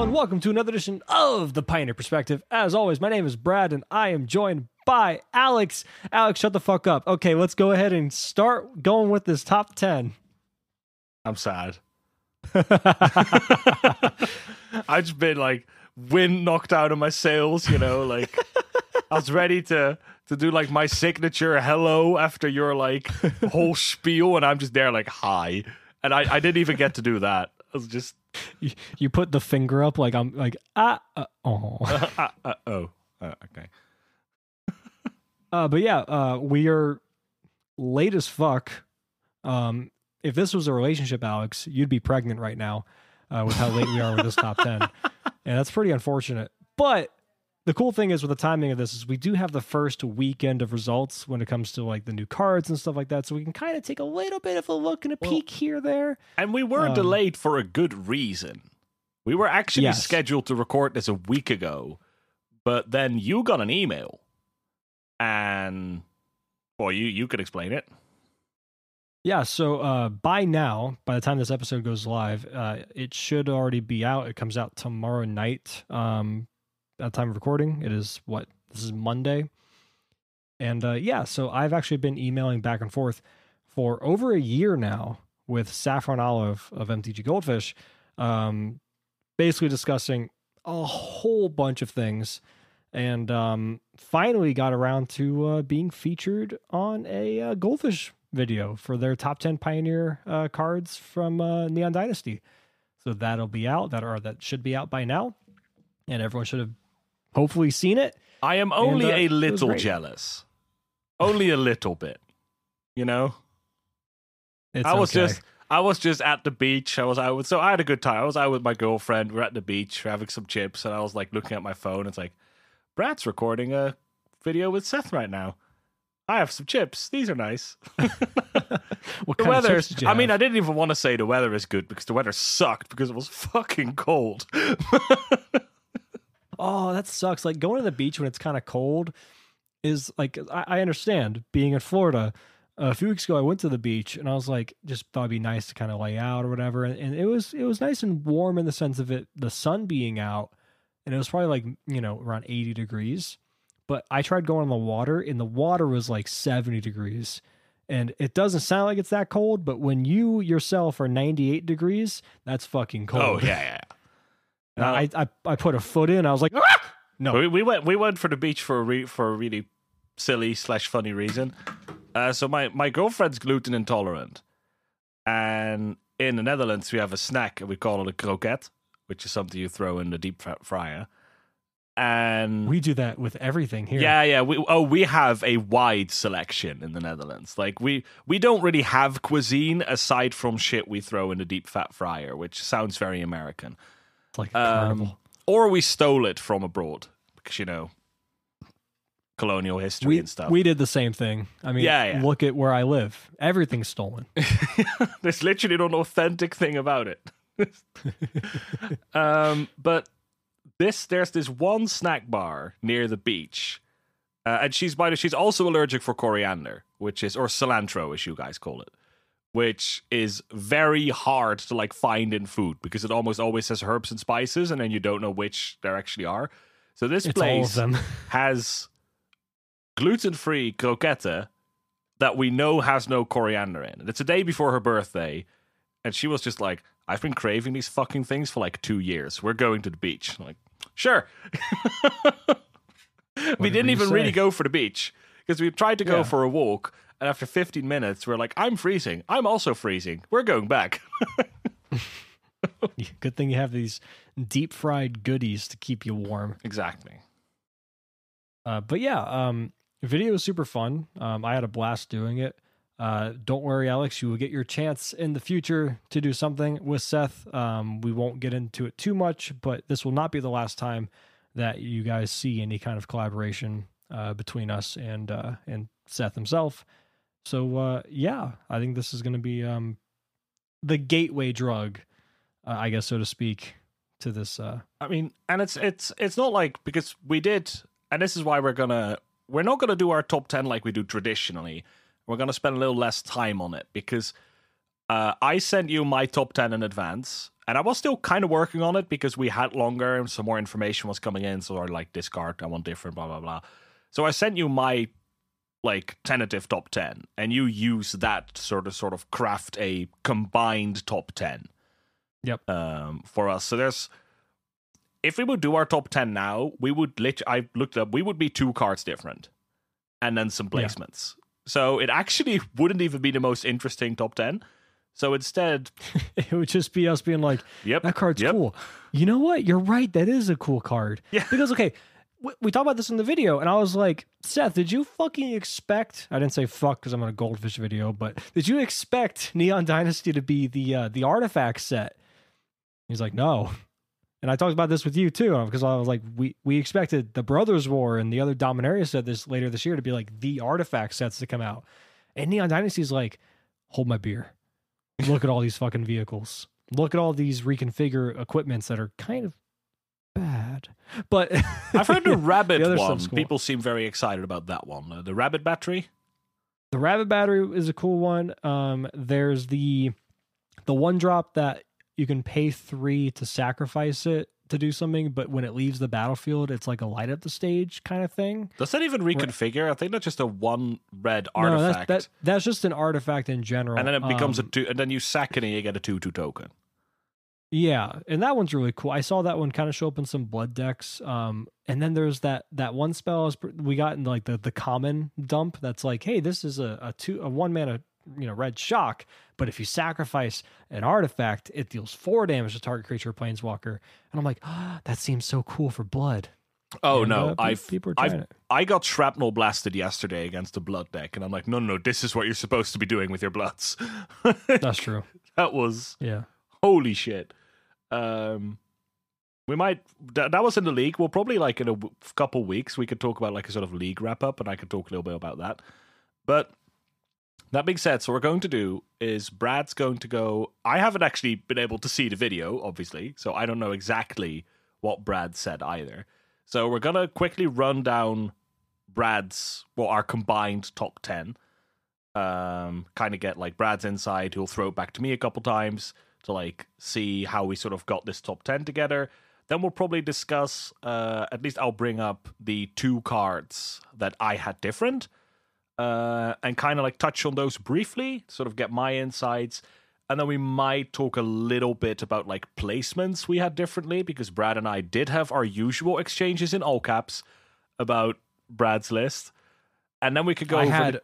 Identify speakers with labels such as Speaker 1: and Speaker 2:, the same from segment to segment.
Speaker 1: everyone. Welcome to another edition of the Pioneer Perspective. As always, my name is Brad, and I am joined by Alex. Alex, shut the fuck up. Okay, let's go ahead and start going with this top 10.
Speaker 2: I'm sad. I've just been like wind knocked out of my sails, you know, like I was ready to to do like my signature hello after your like whole spiel, and I'm just there like hi, and I I didn't even get to do that. I was just
Speaker 1: You, you put the finger up like I'm like, ah, uh, oh.
Speaker 2: uh, uh, oh uh, okay.
Speaker 1: Uh, but yeah, uh, we are late as fuck. Um, if this was a relationship, Alex, you'd be pregnant right now uh, with how late we are with this top 10. And that's pretty unfortunate. But the cool thing is with the timing of this is we do have the first weekend of results when it comes to like the new cards and stuff like that. So we can kind of take a little bit of a look and a
Speaker 2: Well,
Speaker 1: peek here, there.
Speaker 2: And we were
Speaker 1: Um,
Speaker 2: delayed for a good reason. We were actually
Speaker 1: Yes.
Speaker 2: scheduled to record this a week ago, but then you got an email, and well, you you could explain it.
Speaker 1: Yeah, so uh, by now, by the time this episode goes live, uh, it should already be out. It comes out tomorrow night. Um, at time of recording, it is what? This is Monday, and uh, yeah, so I've actually been emailing back and forth for over a year now with Saffron Olive of MTG Goldfish, um, basically discussing a whole bunch of things, and um, finally got around to uh, being featured on a uh, Goldfish video for their top 10 pioneer uh, cards from uh, neon dynasty. So that'll be out that are that should be out by now. And everyone should have hopefully seen it
Speaker 2: I am only
Speaker 1: uh,
Speaker 2: a little jealous, only a little bit. You know,
Speaker 1: it's
Speaker 2: I was
Speaker 1: okay.
Speaker 2: just I was just at the beach. I was out with so I had a good time. I was out with my girlfriend. We're at the beach, we're having some chips, and I was like looking at my phone. It's like Brad's recording a video with Seth right now. I have some chips. These are nice.
Speaker 1: what
Speaker 2: The weather.
Speaker 1: chips did you
Speaker 2: I mean. I didn't even want to say the weather is good because the weather sucked because it was fucking cold.
Speaker 1: oh that sucks. Like going to the beach when it's kind of cold is like I, I understand. Being in florida a few weeks ago i went to the beach and i was like just thought it'd be nice to kind of lay out or whatever and, and it was it was nice and warm in the sense of it the sun being out and it was probably like you know around 80 degrees but i tried going on the water and the water was like 70 degrees and it doesn't sound like it's that cold but when you yourself are 98 degrees that's fucking oh, cold.
Speaker 2: oh yeah, yeah.
Speaker 1: And I, I I put a foot in. I was like, "Ah!" no,
Speaker 2: We, we went we went for the beach for a re, for a really silly slash funny reason. Uh, so my my girlfriend's gluten intolerant, and in the Netherlands we have a snack and we call it a croquette, which is something you throw in the deep fryer. And
Speaker 1: we do that with everything here.
Speaker 2: yeah, yeah. We, oh, we have a wide selection in the Netherlands. Like we we don't really have cuisine aside from shit we throw in the deep fat fryer, which sounds very American.
Speaker 1: It's like
Speaker 2: Um,
Speaker 1: carnival.
Speaker 2: or we stole it from abroad because you know colonial history
Speaker 1: We
Speaker 2: and stuff.
Speaker 1: we did the same thing. I mean,
Speaker 2: Yeah, yeah.
Speaker 1: look at where I live. Everything's stolen.
Speaker 2: There's literally an authentic thing about it. um, but this there's this one snack bar near the beach, uh, and she's by the she's also allergic for coriander, which is or cilantro as you guys call it, which is very hard to like find in food because it almost always says herbs and spices, and then you don't know which there actually are. So this
Speaker 1: It's
Speaker 2: place has gluten-free croquette that we know has no coriander in. And it's a day before her birthday, and she was just like, "I've been craving these fucking things for like two years. We're going to the beach." I'm like, sure. we
Speaker 1: did
Speaker 2: didn't
Speaker 1: you
Speaker 2: even really go for the beach because we tried to go
Speaker 1: Yeah.
Speaker 2: for a walk, and after 15 minutes, we're like, "I'm freezing. I'm also freezing. We're going back."
Speaker 1: Good thing you have these deep fried goodies to keep you warm.
Speaker 2: exactly.
Speaker 1: Uh, but yeah, um, video was super fun. Um, I had a blast doing it. Uh, don't worry, Alex. You will get your chance in the future to do something with Seth. Um, we won't get into it too much, but this will not be the last time that you guys see any kind of collaboration uh, between us and uh, and Seth himself. So uh, yeah, I think this is going to be um, the gateway drug, uh, I guess so to speak, to this. Uh,
Speaker 2: I mean, and it's it's it's not like because we did, and this is why we're gonna we're not gonna do our top ten like we do traditionally. We're gonna spend a little less time on it because uh, I sent you my top ten in advance, And I was still kind of working on it because we had longer and some more information was coming in. So I like discard, I want different, blah blah blah. So I sent you my like tentative top ten, and you use that sort of sort of craft a combined top ten.
Speaker 1: Yep.
Speaker 2: Um, for us, so there's if we would do our top 10 now, we would lit- I looked up, we would be two cards different and then some
Speaker 1: Yeah.
Speaker 2: placements. So it actually wouldn't even be the most interesting top 10. So instead,
Speaker 1: it would just be us being like,
Speaker 2: yep.
Speaker 1: that card's
Speaker 2: yep.
Speaker 1: cool. You know what? You're right. That is a cool card.
Speaker 2: Yeah.
Speaker 1: Because okay, we, talked about this in the video, and I was like, Seth, did you fucking expect? I didn't say fuck because I'm on a goldfish video, but did you expect Neon Dynasty to be the uh, the artifact set? He's like, no. And I talked about this with you too, because I was like, we we expected the Brothers War and the other Dominaria set this later this year to be like the artifact sets to come out, and Neon Dynasty is like, hold my beer. Look at all these fucking vehicles. Look at all these reconfigure equipments that are kind of bad. But
Speaker 2: I've heard the rabbit
Speaker 1: The
Speaker 2: one. People seem very excited about that one. Uh, the rabbit battery.
Speaker 1: the rabbit battery is a cool one. Um, there's the the one drop that you can pay three to sacrifice it to do something, but when it leaves the battlefield, it's like a light up the stage kind of thing.
Speaker 2: Does that even reconfigure? I think that's just a one red
Speaker 1: No,
Speaker 2: artifact.
Speaker 1: that's that, that's just an artifact in general.
Speaker 2: and then it becomes
Speaker 1: Um,
Speaker 2: a two, and then you sack it and you get a two two token.
Speaker 1: Yeah, and that one's really cool. I saw that one kind of show up in some blood decks. Um, and then there's that that one spell we got in like the the common dump. That's like, hey, this is a a two a one mana you know red shock, but if you sacrifice an artifact, it deals four damage to target creature or planeswalker. And I'm like, ah, that seems so cool for blood.
Speaker 2: Oh
Speaker 1: And,
Speaker 2: no,
Speaker 1: uh,
Speaker 2: I've
Speaker 1: people are
Speaker 2: I've
Speaker 1: it.
Speaker 2: I got shrapnel blasted yesterday against the blood deck, and I'm like, no, no, no, this is what you're supposed to be doing with your bloods.
Speaker 1: That's true.
Speaker 2: that was
Speaker 1: Yeah.
Speaker 2: holy shit. Um, we might that, that was in the league. We'll probably like in a w- couple weeks we could talk about like a sort of league wrap up, and I could talk a little bit about that. But that being said, so what we're going to do is Brad's going to go. I haven't actually been able to see the video, obviously, so I don't know exactly what Brad said either. So we're gonna quickly run down Brad's well our combined top ten. Um, kind of get like Brad's inside. He'll throw it back to me a couple times to like see how we sort of got this top 10 together. Then we'll probably discuss, uh, at least I'll bring up the two cards that I had different uh, and kind of like touch on those briefly, sort of get my insights. And then we might talk a little bit about like placements we had differently because Brad and I did have our usual exchanges in all caps about Brad's list. And then we could go
Speaker 1: I
Speaker 2: over.
Speaker 1: had
Speaker 2: the-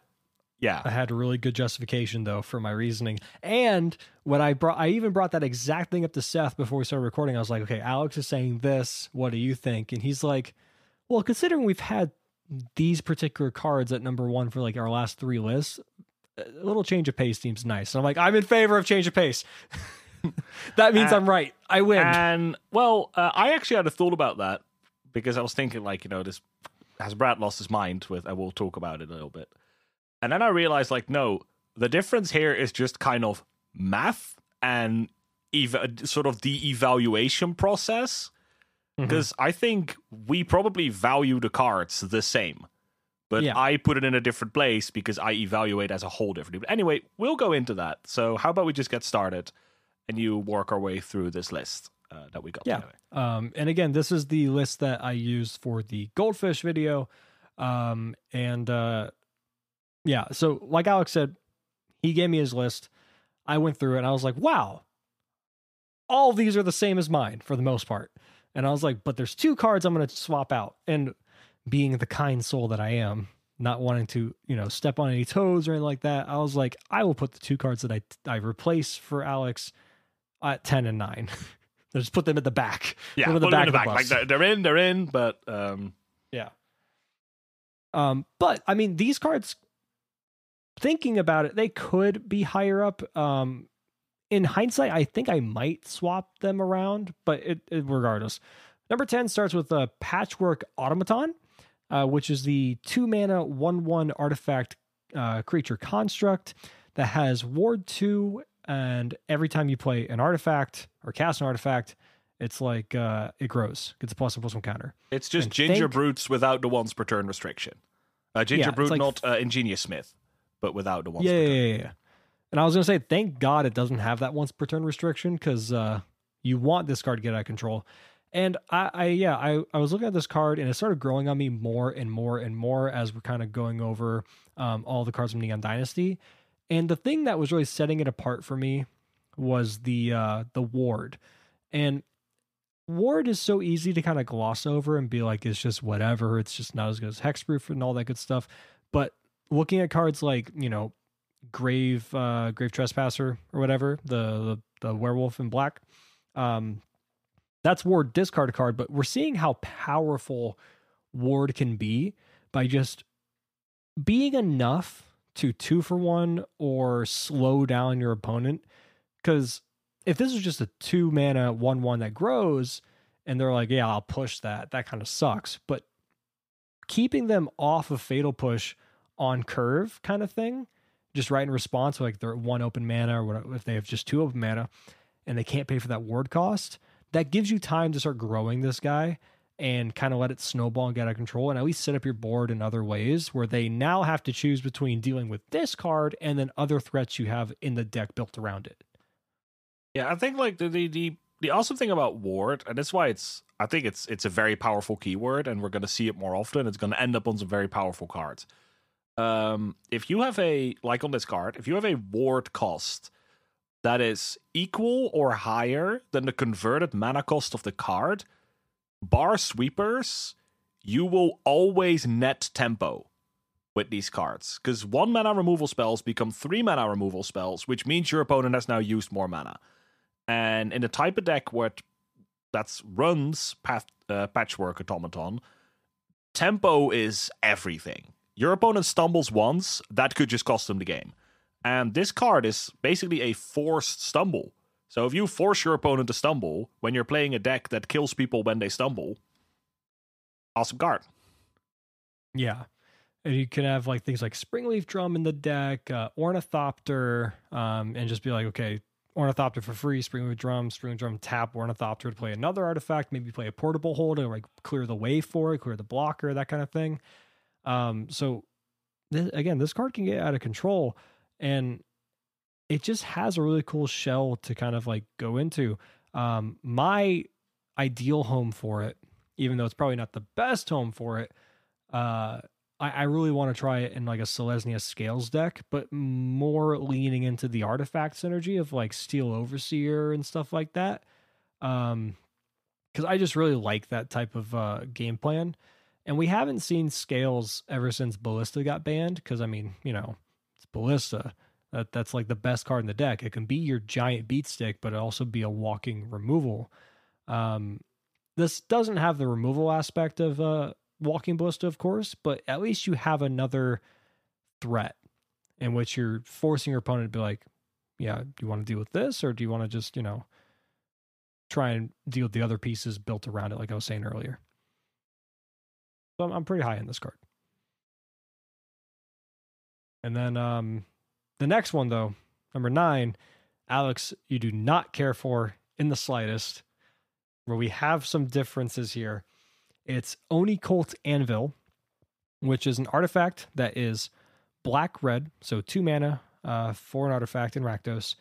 Speaker 2: yeah.
Speaker 1: I had a really good justification though for my reasoning. And when I brought, I even brought that exact thing up to Seth before we started recording. I was like, okay, Alex is saying this. What do you think? And he's like, well, considering we've had these particular cards at number one for like our last three lists, a little change of pace seems nice. And I'm like, I'm in favor of change of pace. that means
Speaker 2: Uh,
Speaker 1: I'm right. I win.
Speaker 2: And well, uh, I actually had a thought about that because I was thinking, like, you know, this has Brad lost his mind with, and we'll talk about it a little bit. And then I realized, like, no, the difference here is just kind of math and ev- sort of the evaluation process. Because I think we probably value the cards the same. But
Speaker 1: Yeah.
Speaker 2: I put it in a different place because I evaluate as a whole differently. But anyway, we'll go into that. So how about we just get started and you work our way through this list uh, that we got
Speaker 1: Yeah. Um, and again, this is the list that I used for the goldfish video. Um, and uh, yeah, so like Alex said, he gave me his list. I went through it and I was like, wow, all these are the same as mine for the most part. And I was like, but there's two cards I'm going to swap out. And being the kind soul that I am, not wanting to, you know, step on any toes or anything like that, I was like, I will put the two cards that I I replace for Alex at 10 and 9. Just put them at the back.
Speaker 2: Yeah,
Speaker 1: Put
Speaker 2: put
Speaker 1: them in
Speaker 2: them
Speaker 1: the
Speaker 2: in the
Speaker 1: back the
Speaker 2: Like they're, they're in, they're in, but um,
Speaker 1: Yeah. Um, but I mean, these cards, thinking about it, they could be higher up. Um, in hindsight, I think I might swap them around, but it, it regardless. Number 10 starts with a Patchwork Automaton, uh, which is the two mana, one one artifact uh, creature construct that has Ward 2. And every time you play an artifact or cast an artifact, it's like uh, it grows, gets a plus one plus one counter.
Speaker 2: it's just
Speaker 1: And
Speaker 2: ginger
Speaker 1: think-
Speaker 2: brutes without the once per turn restriction. Uh, ginger
Speaker 1: Yeah,
Speaker 2: brute,
Speaker 1: like-
Speaker 2: not uh, ingenious smith, but without the once
Speaker 1: yeah,
Speaker 2: per
Speaker 1: yeah, yeah, yeah. And I was gonna say, thank God it doesn't have that once per turn restriction because uh, You want this card to get out of control. And I, I yeah, I, I was looking at this card and it started growing on me more and more and more as we're kind of going over um, all the cards from Neon Dynasty. And the thing that was really setting it apart for me was the uh, the ward. And ward is so easy to kind of gloss over and be like it's just whatever. It's just not as good as hexproof and all that good stuff. But looking at cards like you know grave uh, grave trespasser or whatever the, the the werewolf in black. Um, that's Ward discard card, but we're seeing how powerful Ward can be by just being enough to two for one or slow down your opponent. Because if this is just a two mana one one that grows, and they're like, yeah, I'll push that, that kind of sucks. But keeping them off of fatal push on curve kind of thing, just right in response, like they're one open mana or whatever, if they have just two open mana and they can't pay for that ward cost, that gives you time to start growing this guy and kind of let it snowball and get out of control and at least set up your board in other ways where they now have to choose between dealing with this card and then other threats you have in the deck built around it.
Speaker 2: Yeah, I think like the the the, the awesome thing about ward, and that's why it's I think it's it's a very powerful keyword, and we're gonna see it more often. It's gonna end up on some very powerful cards. Um, if you have a like on this card, if you have a ward cost that is equal or higher than the converted mana cost of the card, bar sweepers, you will always net tempo with these cards. Because one mana removal spells become three mana removal spells, which means your opponent has now used more mana. And in the type of deck where that's runs path, uh, patchwork automaton, tempo is everything. Your opponent stumbles once, that could just cost them the game. And this card is basically a forced stumble. So if you force your opponent to stumble when you're playing a deck that kills people when they stumble, awesome card.
Speaker 1: Yeah. And you can have like things like Springleaf Drum in the deck, uh, Ornithopter, um, and just be like, okay, Ornithopter for free, Springleaf Drum, Springleaf Drum tap Ornithopter to play another artifact, maybe play a portable hole to like clear the way for it, clear the blocker, that kind of thing. Um, so th- again, this card can get out of control and it just has a really cool shell to kind of like go into. Um, my ideal home for it, even though it's probably not the best home for it, uh, I, I really want to try it in like a Selesnya Scales deck, but more leaning into the artifact synergy of like Steel Overseer and stuff like that. Um, because I just really like that type of uh, game plan. And we haven't seen Scales ever since Ballista got banned, because I mean, you know, it's Ballista. That that's like the best card in the deck. It can be your giant beat stick, but it also be a walking removal. Um, this doesn't have the removal aspect of uh, walking ballista, of course, but at least you have another threat in which you're forcing your opponent to be like, yeah, do you want to deal with this, or do you want to just you know try and deal with the other pieces built around it, like I was saying earlier. So I'm, I'm pretty high in this card. And then um, the next one, though, number nine, Alex, you do not care for in the slightest, where we have some differences here. It's Oni-Cult Anvil, which is an artifact that is black red, so two mana uh, for an artifact in Rakdos.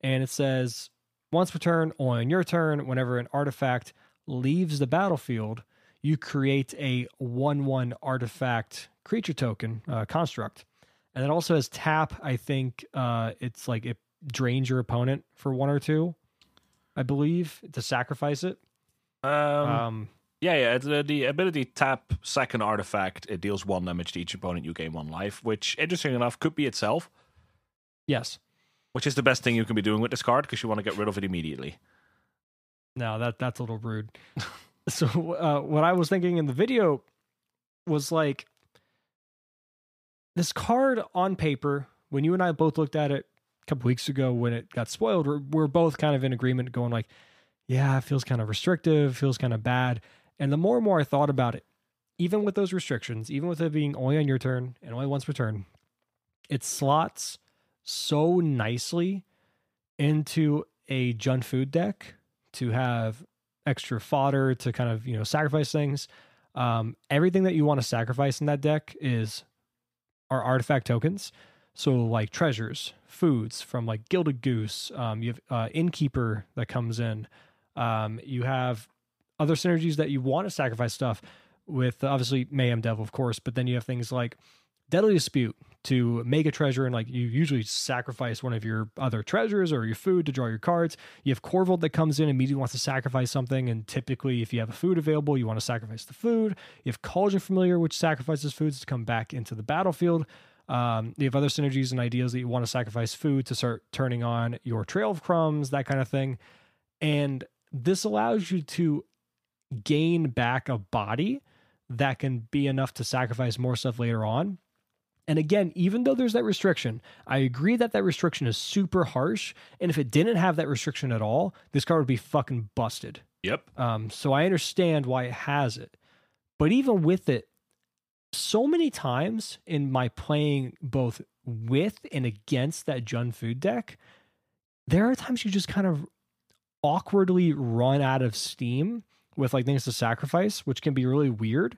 Speaker 1: And it says once per turn, on your turn, whenever an artifact leaves the battlefield, you create a 1 1 artifact creature token uh, construct and it also has tap. I think uh, it's like it drains your opponent for one or two, I believe, to sacrifice it.
Speaker 2: Um, um yeah, yeah. It's, uh, the ability tap second artifact. It deals one damage to each opponent. You gain one life, which, interesting enough, could be itself.
Speaker 1: Yes.
Speaker 2: Which is the best thing you can be doing with this card because you want to get rid of it immediately.
Speaker 1: No, that that's a little rude. so uh, what I was thinking in the video was like this card on paper, when you and I both looked at it a couple weeks ago when it got spoiled, we're, we're both kind of in agreement going like, yeah, it feels kind of restrictive, feels kind of bad. And the more and more I thought about it, even with those restrictions, even with it being only on your turn and only once per turn, it slots so nicely into a Jund Food deck to have extra fodder to kind of, you know, sacrifice things. Um, everything that you want to sacrifice in that deck is are artifact tokens. So like treasures, foods from like Gilded Goose. Um, you have uh, Innkeeper that comes in. Um, you have other synergies that you want to sacrifice stuff with, obviously Mayhem Devil, of course, but then you have things like Deadly Dispute to make a treasure, and like you usually sacrifice one of your other treasures or your food to draw your cards. You have Korvold that comes in and immediately wants to sacrifice something, and typically, if you have a food available, you want to sacrifice the food. You have Cauldron Familiar, which sacrifices foods to come back into the battlefield. Um, you have other synergies and ideas that you want to sacrifice food to start turning on your Trail of Crumbs, that kind of thing. And this allows you to gain back a body that can be enough to sacrifice more stuff later on. And again, even though there's that restriction, I agree that that restriction is super harsh. And if it didn't have that restriction at all, this card would be fucking busted.
Speaker 2: Yep.
Speaker 1: Um, so I understand why it has it. But even with it, so many times in my playing both with and against that Jund food deck, there are times you just kind of awkwardly run out of steam with like things to sacrifice, which can be really weird.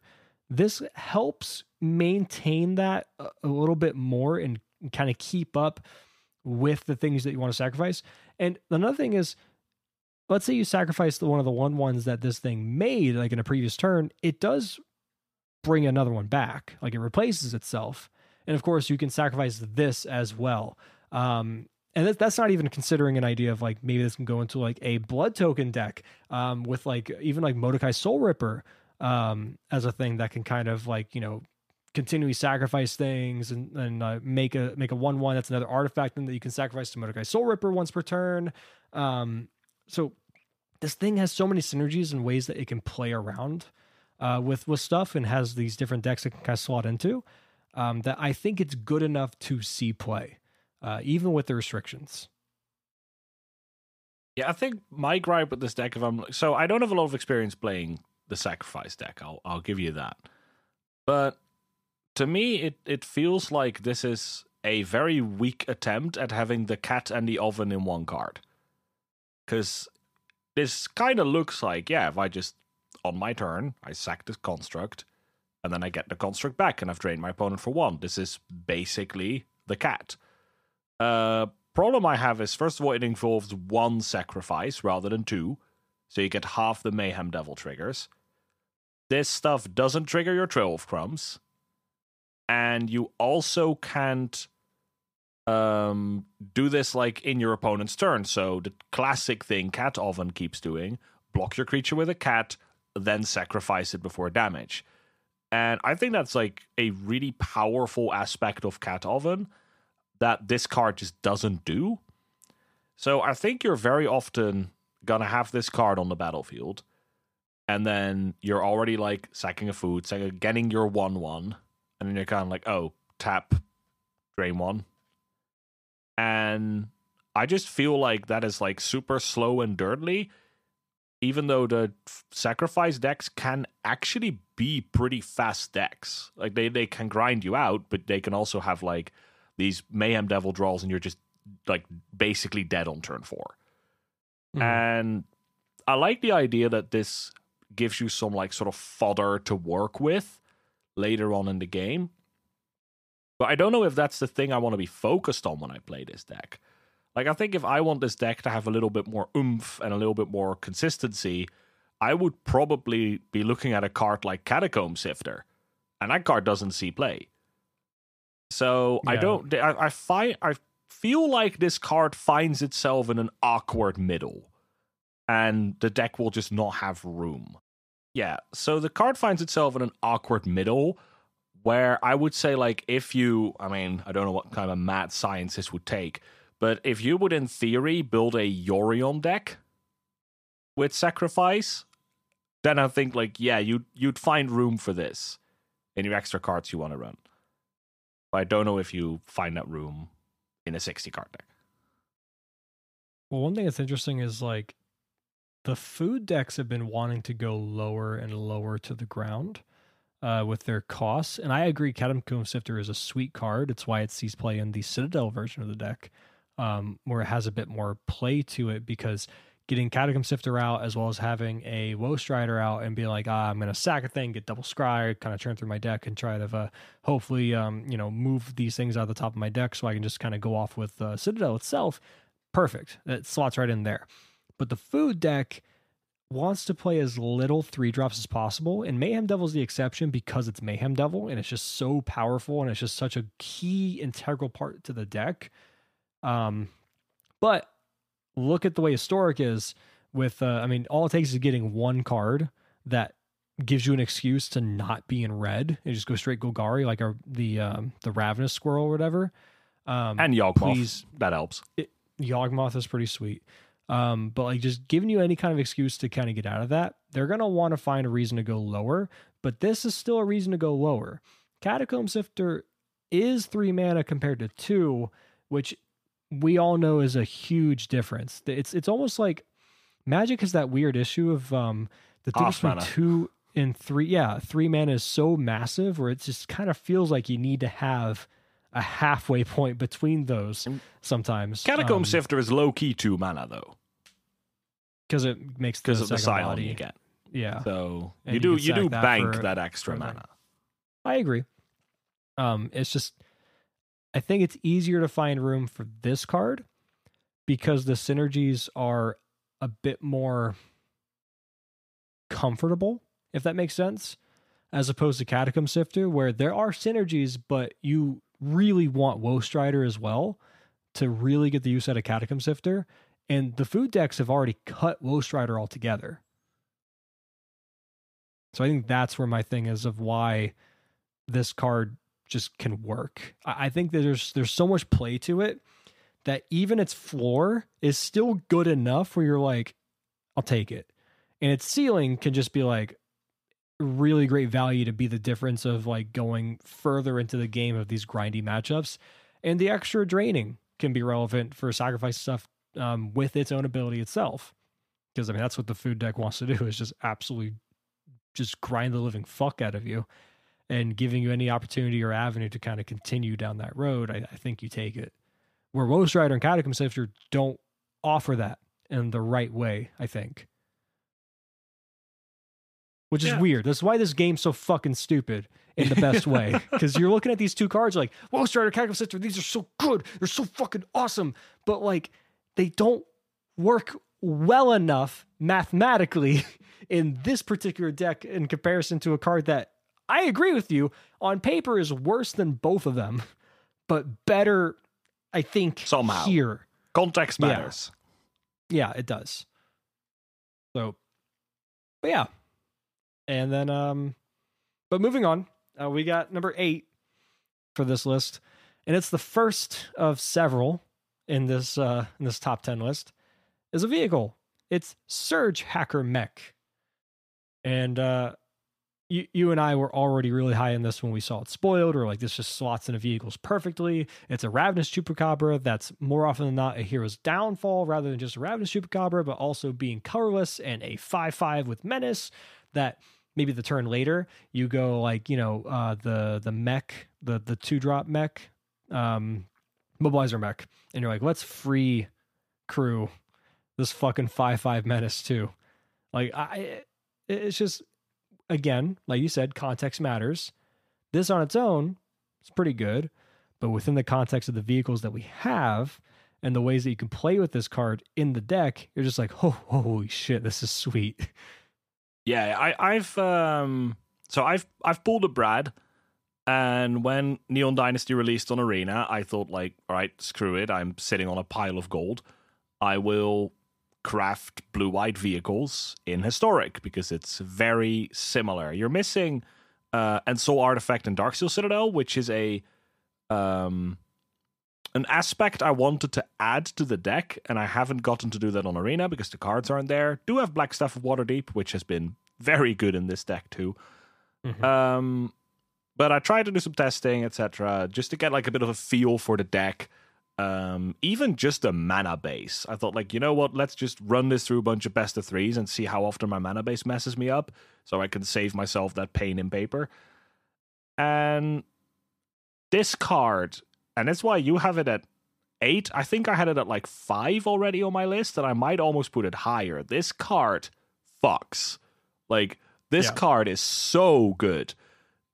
Speaker 1: This helps maintain that a little bit more and kind of keep up with the things that you want to sacrifice. And another thing is, let's say you sacrifice the one of the one ones that this thing made, like in a previous turn, it does bring another one back. Like it replaces itself. And of course, you can sacrifice this as well. Um, and that's not even considering an idea of like maybe this can go into like a blood token deck um, with like even like Mukotai Soulripper um, as a thing that can kind of like you know continually sacrifice things and, and uh, make a make a one one that's another artifact that you can sacrifice to Mukotai Soulripper once per turn. Um, so this thing has so many synergies and ways that it can play around uh, with with stuff and has these different decks it can kind of slot into um, that I think it's good enough to see play uh, even with the restrictions.
Speaker 2: Yeah, I think my gripe with this deck, if I'm so, I don't have a lot of experience playing the sacrifice deck. I'll I'll give you that, but to me, it it feels like this is a very weak attempt at having the cat and the oven in one card, because this kind of looks like yeah, if I just on my turn I sack this construct, and then I get the construct back, and I've drained my opponent for one. This is basically the cat. Uh, problem I have is first of all, it involves one sacrifice rather than two, so you get half the Mayhem Devil triggers. This stuff doesn't trigger your Trail of Crumbs, and you also can't um, do this like in your opponent's turn. So the classic thing Cat Oven keeps doing: block your creature with a cat, then sacrifice it before damage. And I think that's like a really powerful aspect of Cat Oven that this card just doesn't do. So I think you're very often gonna have this card on the battlefield, and then you're already like sacking a food, getting your one one, and then you're kind of like, oh, tap, drain one, and I just feel like that is like super slow and dirtly. Even though the sacrifice decks can actually be pretty fast decks, like they they can grind you out, but they can also have like these mayhem devil draws and you're just like basically dead on turn 4 mm. and i like the idea that this gives you some like sort of fodder to work with later on in the game but i don't know if that's the thing i want to be focused on when i play this deck like i think if i want this deck to have a little bit more oomph and a little bit more consistency i would probably be looking at a card like catacomb sifter and that card doesn't see play so yeah. I don't. I, I find I feel like this card finds itself in an awkward middle, and the deck will just not have room. Yeah. So the card finds itself in an awkward middle, where I would say like if you, I mean, I don't know what kind of mad science this would take, but if you would, in theory, build a Yorion deck with sacrifice, then I think like yeah, you'd, you'd find room for this in your extra cards you want to run. But I don't know if you find that room in a 60 card deck.
Speaker 1: Well, one thing that's interesting is like the food decks have been wanting to go lower and lower to the ground uh, with their costs. And I agree, Catacomb Sifter is a sweet card. It's why it sees play in the Citadel version of the deck, um, where it has a bit more play to it because getting Catacomb Sifter out as well as having a Woe Strider out and being like, ah, I'm going to sack a thing, get double scry, kind of turn through my deck and try to uh, hopefully, um, you know, move these things out of the top of my deck so I can just kind of go off with uh, Citadel itself. Perfect. It slots right in there. But the food deck wants to play as little three drops as possible, and Mayhem Devil's the exception because it's Mayhem Devil and it's just so powerful and it's just such a key integral part to the deck. Um, but look at the way Historic is with, uh, I mean, all it takes is getting one card that gives you an excuse to not be in red and just go straight Golgari, like our, the um, the Ravenous Squirrel or whatever. Um,
Speaker 2: and Yawgmoth.
Speaker 1: please-
Speaker 2: That helps.
Speaker 1: Yawgmoth is pretty sweet. Um, but like just giving you any kind of excuse to kind of get out of that, they're gonna want to find a reason to go lower. But this is still a reason to go lower. Catacomb Sifter is three mana compared to two, which we all know is a huge difference. It's it's almost like Magic has that weird issue of um the difference between two and three. Yeah, three mana is so massive where it just kind of feels like you need to have a halfway point between those sometimes.
Speaker 2: Catacomb
Speaker 1: Um,
Speaker 2: Sifter is low key two mana though,
Speaker 1: because it makes
Speaker 2: because
Speaker 1: the
Speaker 2: of the Scion you get.
Speaker 1: Yeah,
Speaker 2: So
Speaker 1: And
Speaker 2: you
Speaker 1: you
Speaker 2: do
Speaker 1: can
Speaker 2: you do
Speaker 1: that
Speaker 2: bank
Speaker 1: for-
Speaker 2: that extra mana.
Speaker 1: I agree. Um, it's just I think it's easier to find room for this card because the synergies are a bit more comfortable, if that makes sense, as opposed to Catacomb Sifter, where there are synergies, but you really want Woe Strider as well to really get the use out of Catacomb Sifter. And the food decks have already cut Woe Strider altogether. So I think that's where my thing is of why this card just can work. I I think there's there's so much play to it that even its floor is still good enough where you're like, I'll take it. And its ceiling can just be like really great value to be the difference of like going further into the game of these grindy matchups. And the extra draining can be relevant for sacrifice stuff um, with its own ability itself. Because I mean that's what the food deck wants to do is just absolutely just grind the living fuck out of you and giving you any opportunity or avenue to kind of continue down that road, I, I think you take it. Where Woe Strider and Catacomb Sifter don't offer that in the right way, I think. Which is
Speaker 2: Yeah.
Speaker 1: weird. That's why this game's so fucking stupid in the best way. Because you're looking at these two cards like, Woe Strider, Catacomb Sifter, these are so good. They're so fucking awesome. But like, they don't work well enough mathematically in this particular deck in comparison to a card that I agree with you on paper is worse than both of them, but better, I think,
Speaker 2: Somehow.
Speaker 1: here.
Speaker 2: Context
Speaker 1: Yeah.
Speaker 2: matters.
Speaker 1: Yeah, it does. So, but yeah. And then, um, but moving on, uh, we got number eight for this list, and it's the first of several in this uh in this top ten list. Is a vehicle. It's Surge Hacker Mech, and uh, you you and I were already really high in this when we saw it spoiled, or like this just slots into vehicles perfectly. It's a Ravenous Chupacabra that's more often than not a hero's downfall rather than just a Ravenous Chupacabra, but also being colorless and a 5 5 with Menace that maybe the turn later you go like, you know, uh, the the mech, the the two drop mech, um, mobilizer mech, and you're like, let's free crew this fucking 5 5 Menace too. Like, I, it- it's just, again, like you said, context matters. This on its own is pretty good, but within the context of the vehicles that we have and the ways that you can play with this card in the deck, you're just like, oh, holy shit, this is sweet.
Speaker 2: Yeah, I, I've um, so I've I've pulled a Brad, and when Neon Dynasty released on Arena, I thought like, all right, screw it. I'm sitting on a pile of gold. I will craft blue white vehicles in historic because it's very similar. You're missing uh, Ensoul Artifact and Darksteel Citadel, which is a um an aspect I wanted to add to the deck, and I haven't gotten to do that on Arena because the cards aren't there. Do have Blackstaff of Waterdeep, which has been very good in this deck too.
Speaker 1: Mhm.
Speaker 2: Um, but I tried to do some testing, etc., just to get like a bit of a feel for the deck. Um, even just the mana base. I thought, like, you know what? Let's just run this through a bunch of best of threes and see how often my mana base messes me up, so I can save myself that pain in paper. And this card, and that's why you have it at eight. I think I had it at like five already on my list, and I might almost put it higher. This card fucks. Like this
Speaker 1: Yeah.
Speaker 2: card is so good.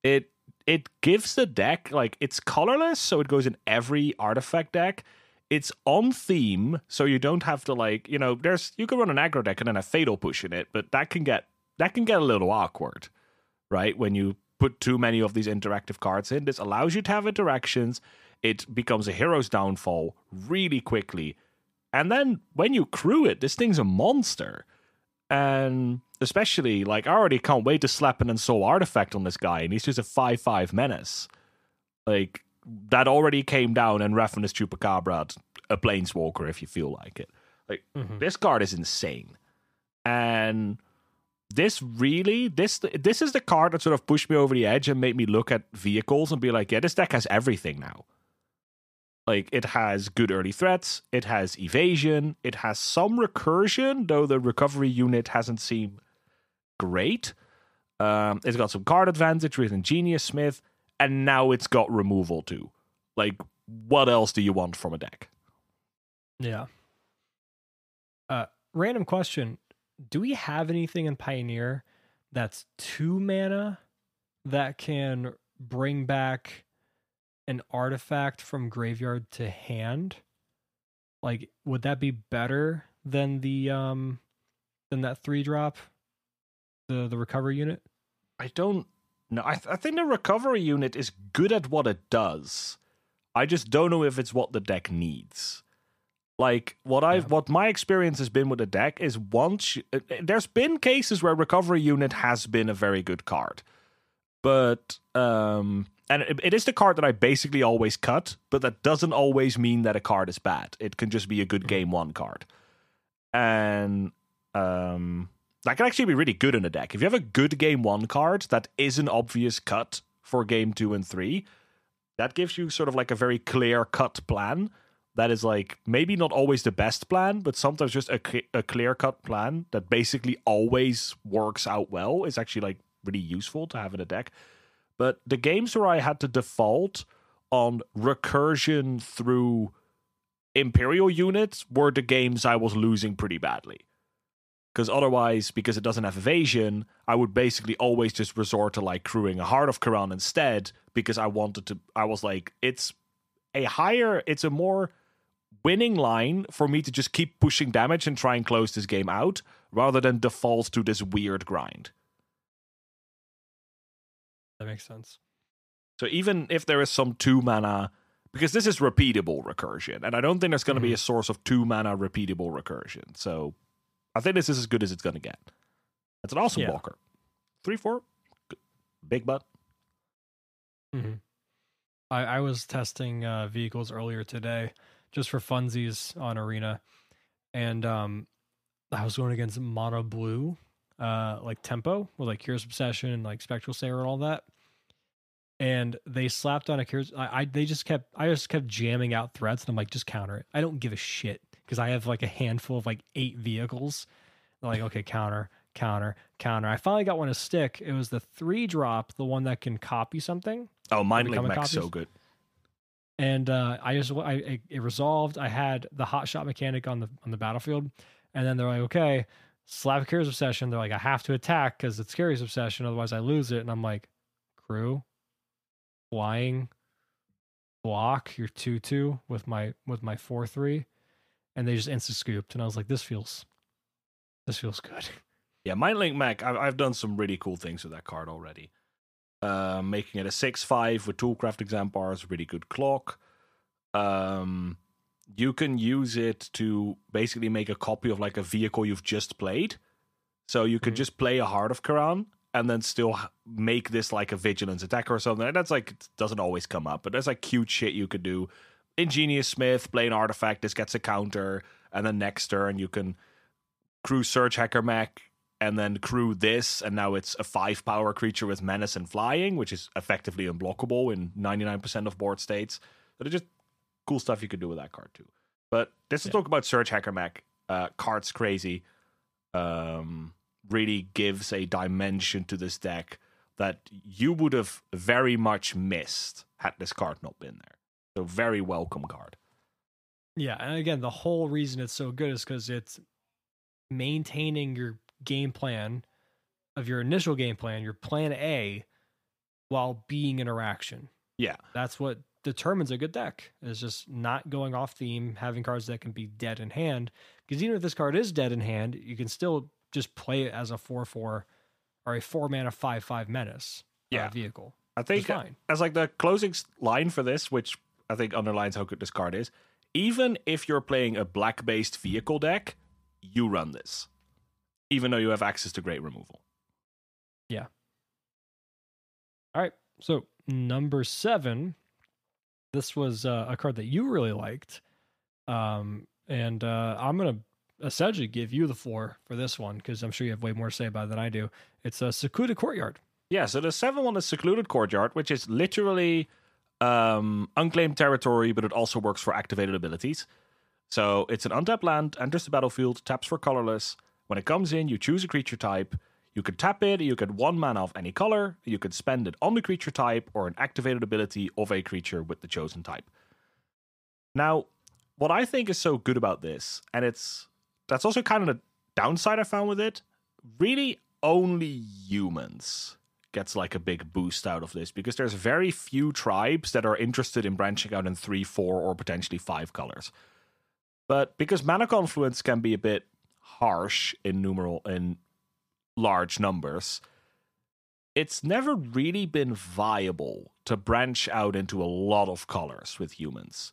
Speaker 2: It it gives the deck like it's colorless, so it goes in every artifact deck. it's on theme, so you don't have to like you know. There's you can run an aggro deck and then a fatal push in it, but that can get that can get a little awkward, right? When you put too many of these interactive cards in, this allows you to have interactions. It becomes a hero's downfall really quickly, and then when you crew it, this thing's a monster. And especially like I already can't wait to slap an Ensoul artifact on this guy, and he's just a five five menace. Like that already came down and Ravenous Chupacabra a planeswalker if you feel like it. Like
Speaker 1: Mhm.
Speaker 2: this card is insane. And this really this this is the card that sort of pushed me over the edge and made me look at vehicles and be like, yeah, this deck has everything now. Like it has good early threats, it has evasion, it has some recursion, though the recovery unit hasn't seemed great. Um, it's got some card advantage with Ingenious Smith, and now it's got removal too. Like, what else do you want from a deck?
Speaker 1: Yeah. Uh, random question: Do we have anything in Pioneer that's two mana that can bring back an artifact from graveyard to hand? Like, would that be better than the um than that three drop, the the recovery unit?
Speaker 2: I don't know. I, th- I think the recovery unit is good at what it does. I just don't know if it's what the deck needs. Like what I've
Speaker 1: Yeah.
Speaker 2: what my experience has been with the deck is once you, uh, uh, there's been cases where recovery unit has been a very good card, but um and it, it is the card that I basically always cut, but that doesn't always mean that a card is bad. It can just be a good
Speaker 1: Mhm.
Speaker 2: game one card, and um that can actually be really good in a deck. If you have a good game one card that is an obvious cut for game two and three, that gives you sort of like a very clear cut plan. That is like maybe not always the best plan, but sometimes just a, cl- a clear cut plan that basically always works out well is actually like really useful to have in a deck. But the games where I had to default on recursion through Imperial units were the games I was losing pretty badly because otherwise, because it doesn't have evasion, I would basically always just resort to like crewing a Heart of Kiran instead because I wanted to. I was like, it's a higher, it's a more winning line for me to just keep pushing damage and try and close this game out rather than default to this weird grind.
Speaker 1: That makes sense.
Speaker 2: So even if there is some two mana, because this is repeatable recursion, and I don't think there's going to be a source of two mana repeatable recursion. So I think this is as good as it's going to get. That's an awesome
Speaker 1: Yeah.
Speaker 2: walker. Three, four, big butt.
Speaker 1: hmm I, I was testing uh, vehicles earlier today just for funsies on Arena, and um, I was going against mono blue, uh, like tempo with like Curious Obsession and like Spectral Sailor and all that. And they slapped on a Curious. I, I they just kept I just kept jamming out threats, and I'm like, just counter it. I don't give a shit because I have like a handful of like eight vehicles. I'm like, okay, counter, counter, counter. I finally got one to stick. It was the three drop, the one that can copy something
Speaker 2: Oh, Mind Link Mech's so good.
Speaker 1: and uh, I just I it, it resolved. I had the hot shot mechanic on the on the battlefield, and then they're like, okay, slap Curious Obsession. They're like, I have to attack because it's Curious Obsession, otherwise I lose it. And I'm like, crew, flying, block your two two with my with my four three, and they just insta scooped, and I was like, this feels, this feels good.
Speaker 2: Yeah, Mind Link Mech, I've, I've done some really cool things with that card already. Uh, making it a 6 5 with Toolcraft Exemplar, really good clock. Um, you can use it to basically make a copy of like a vehicle you've just played. So you could
Speaker 1: Mhm.
Speaker 2: just play a Heart of Kiran and then still make this like a vigilance attacker or something. And that's like, it doesn't always come up, but there's like cute shit you could do. Ingenious Smith, play an artifact, this gets a counter, and then next turn you can crew Surge Hacker Mech and then crew this, and now it's a five power creature with menace and flying, which is effectively unblockable in 99% of board states. So there's just cool stuff you could do with that card too. But this is
Speaker 1: Yeah.
Speaker 2: talk about Surge Hacker Mech. Uh, card's crazy. Um, really gives a dimension to this deck that you would have very much missed had this card not been there. So very welcome card.
Speaker 1: Yeah, and again, the whole reason it's so good is because it's maintaining your game plan of your initial game plan, your plan A, while being interaction.
Speaker 2: Yeah.
Speaker 1: That's what determines a good deck. Is just not going off theme, having cards that can be dead in hand. Because even if this card is dead in hand, you can still just play it as a four four or a four mana five five menace uh,
Speaker 2: Yeah.
Speaker 1: vehicle.
Speaker 2: I think
Speaker 1: fine.
Speaker 2: as like the closing line for this, which I think underlines how good this card is. Even if you're playing a black-based vehicle deck, you run this, even though you have access to great removal. Yeah.
Speaker 1: All right. So number seven, this was uh, a card that you really liked, um, and uh, I'm gonna essentially give you the floor for this one because I'm sure you have way more to say about it than I do. It's a secluded Courtyard.
Speaker 2: Yeah, so the seven one is secluded courtyard, which is literally um, unclaimed territory, but it also works for activated abilities. So it's an untapped land, enters the battlefield, taps for colorless. When it comes in, you choose a creature type. You could tap it, you get one mana of any color. You could spend it on the creature type or an activated ability of a creature with the chosen type. Now, what I think is so good about this, and it's that's also kind of the downside I found with it, really only humans gets like a big boost out of this because there's very few tribes that are interested in branching out in three, four, or potentially five colors. But because mana confluence can be a bit harsh in numeral in large numbers, it's never really been viable to branch out into a lot of colors with humans.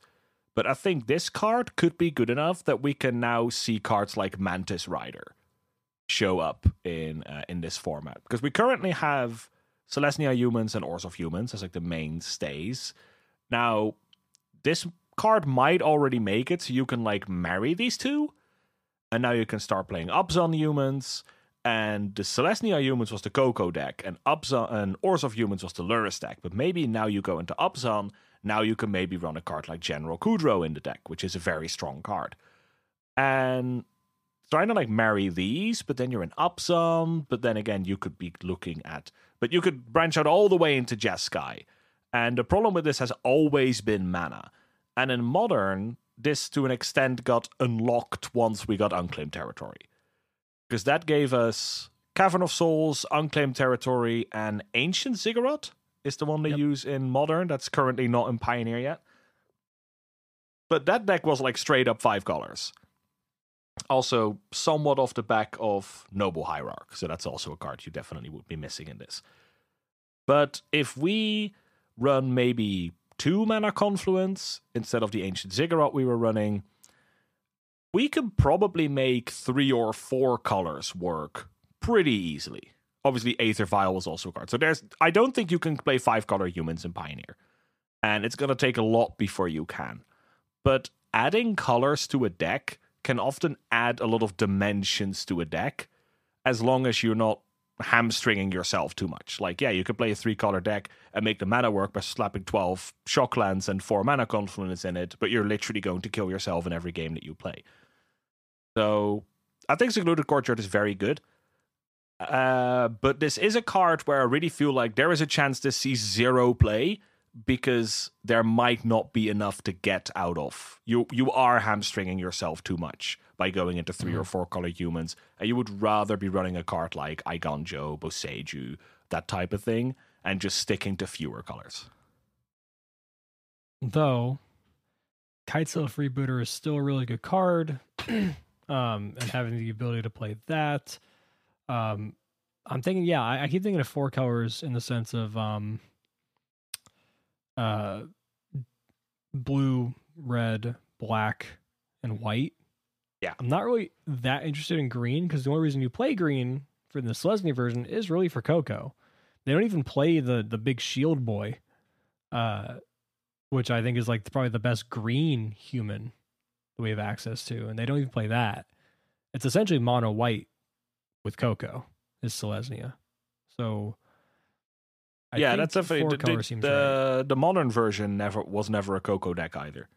Speaker 2: But I think this card could be good enough that we can now see cards like Mantis Rider show up in uh, in this format because we currently have Selesnya humans and Orzhov humans as like the mainstays. Now, this card might already make it so you can like marry these two, and now you can start playing Abzan humans. And the Selesnya humans was the Coco deck, and Abzan and Orzhov humans was the Lurrus deck. But maybe now you go into Abzan, now you can maybe run a card like General Kudro in the deck, which is a very strong card. And trying to like marry these, but then you're in Abzan, but then again you could be looking at but you could branch out all the way into Jeskai. And the problem with this has always been mana. And in modern, this to an extent got unlocked once we got unclaimed territory. Because that gave us Cavern of Souls, Unclaimed Territory, and Ancient Ziggurat is the one they
Speaker 1: Yep.
Speaker 2: use in modern. That's currently not in Pioneer yet. But that deck was like straight up five colors also somewhat off the back of Noble Hierarch. So that's also a card you definitely would be missing in this. But if we run maybe two mana confluence instead of the ancient ziggurat we were running, we could probably make three or four colors work pretty easily. Obviously, Aether Vial was also a card. So there's I don't think you can play five color humans in Pioneer. And it's gonna take a lot before you can. But adding colors to a deck can often add a lot of dimensions to a deck as long as you're not hamstringing yourself too much. Like, yeah, you could play a three color deck and make the mana work by slapping 12 shocklands and four mana confluence in it, but you're literally going to kill yourself in every game that you play. So I think Secluded Courtyard is very good. Uh, but this is a card where I really feel like there is a chance this sees zero play because there might not be enough to get out of. You you are hamstringing yourself too much by going into 3 or four color humans, and you would rather be running a card like Eiganjo, Boseiju, that type of thing, and just sticking to fewer colors.
Speaker 1: Though Kitesail Freebooter is still a really good card. um, and having the ability to play that. Um, I'm thinking, yeah, I, I keep thinking of four colors in the sense of um, uh, blue, red, black, and white.
Speaker 2: Yeah.
Speaker 1: I'm not really that interested in green because the only reason you play green for the Selesnya version is really for Coco. They don't even play the the big shield boy, uh, which I think is like probably the best green human that we have access to, and they don't even play that. It's essentially mono white with Coco is Selesnya. So I
Speaker 2: yeah, that's definitely
Speaker 1: four
Speaker 2: the,
Speaker 1: color
Speaker 2: the,
Speaker 1: right.
Speaker 2: the, modern version never was never a Coco deck either.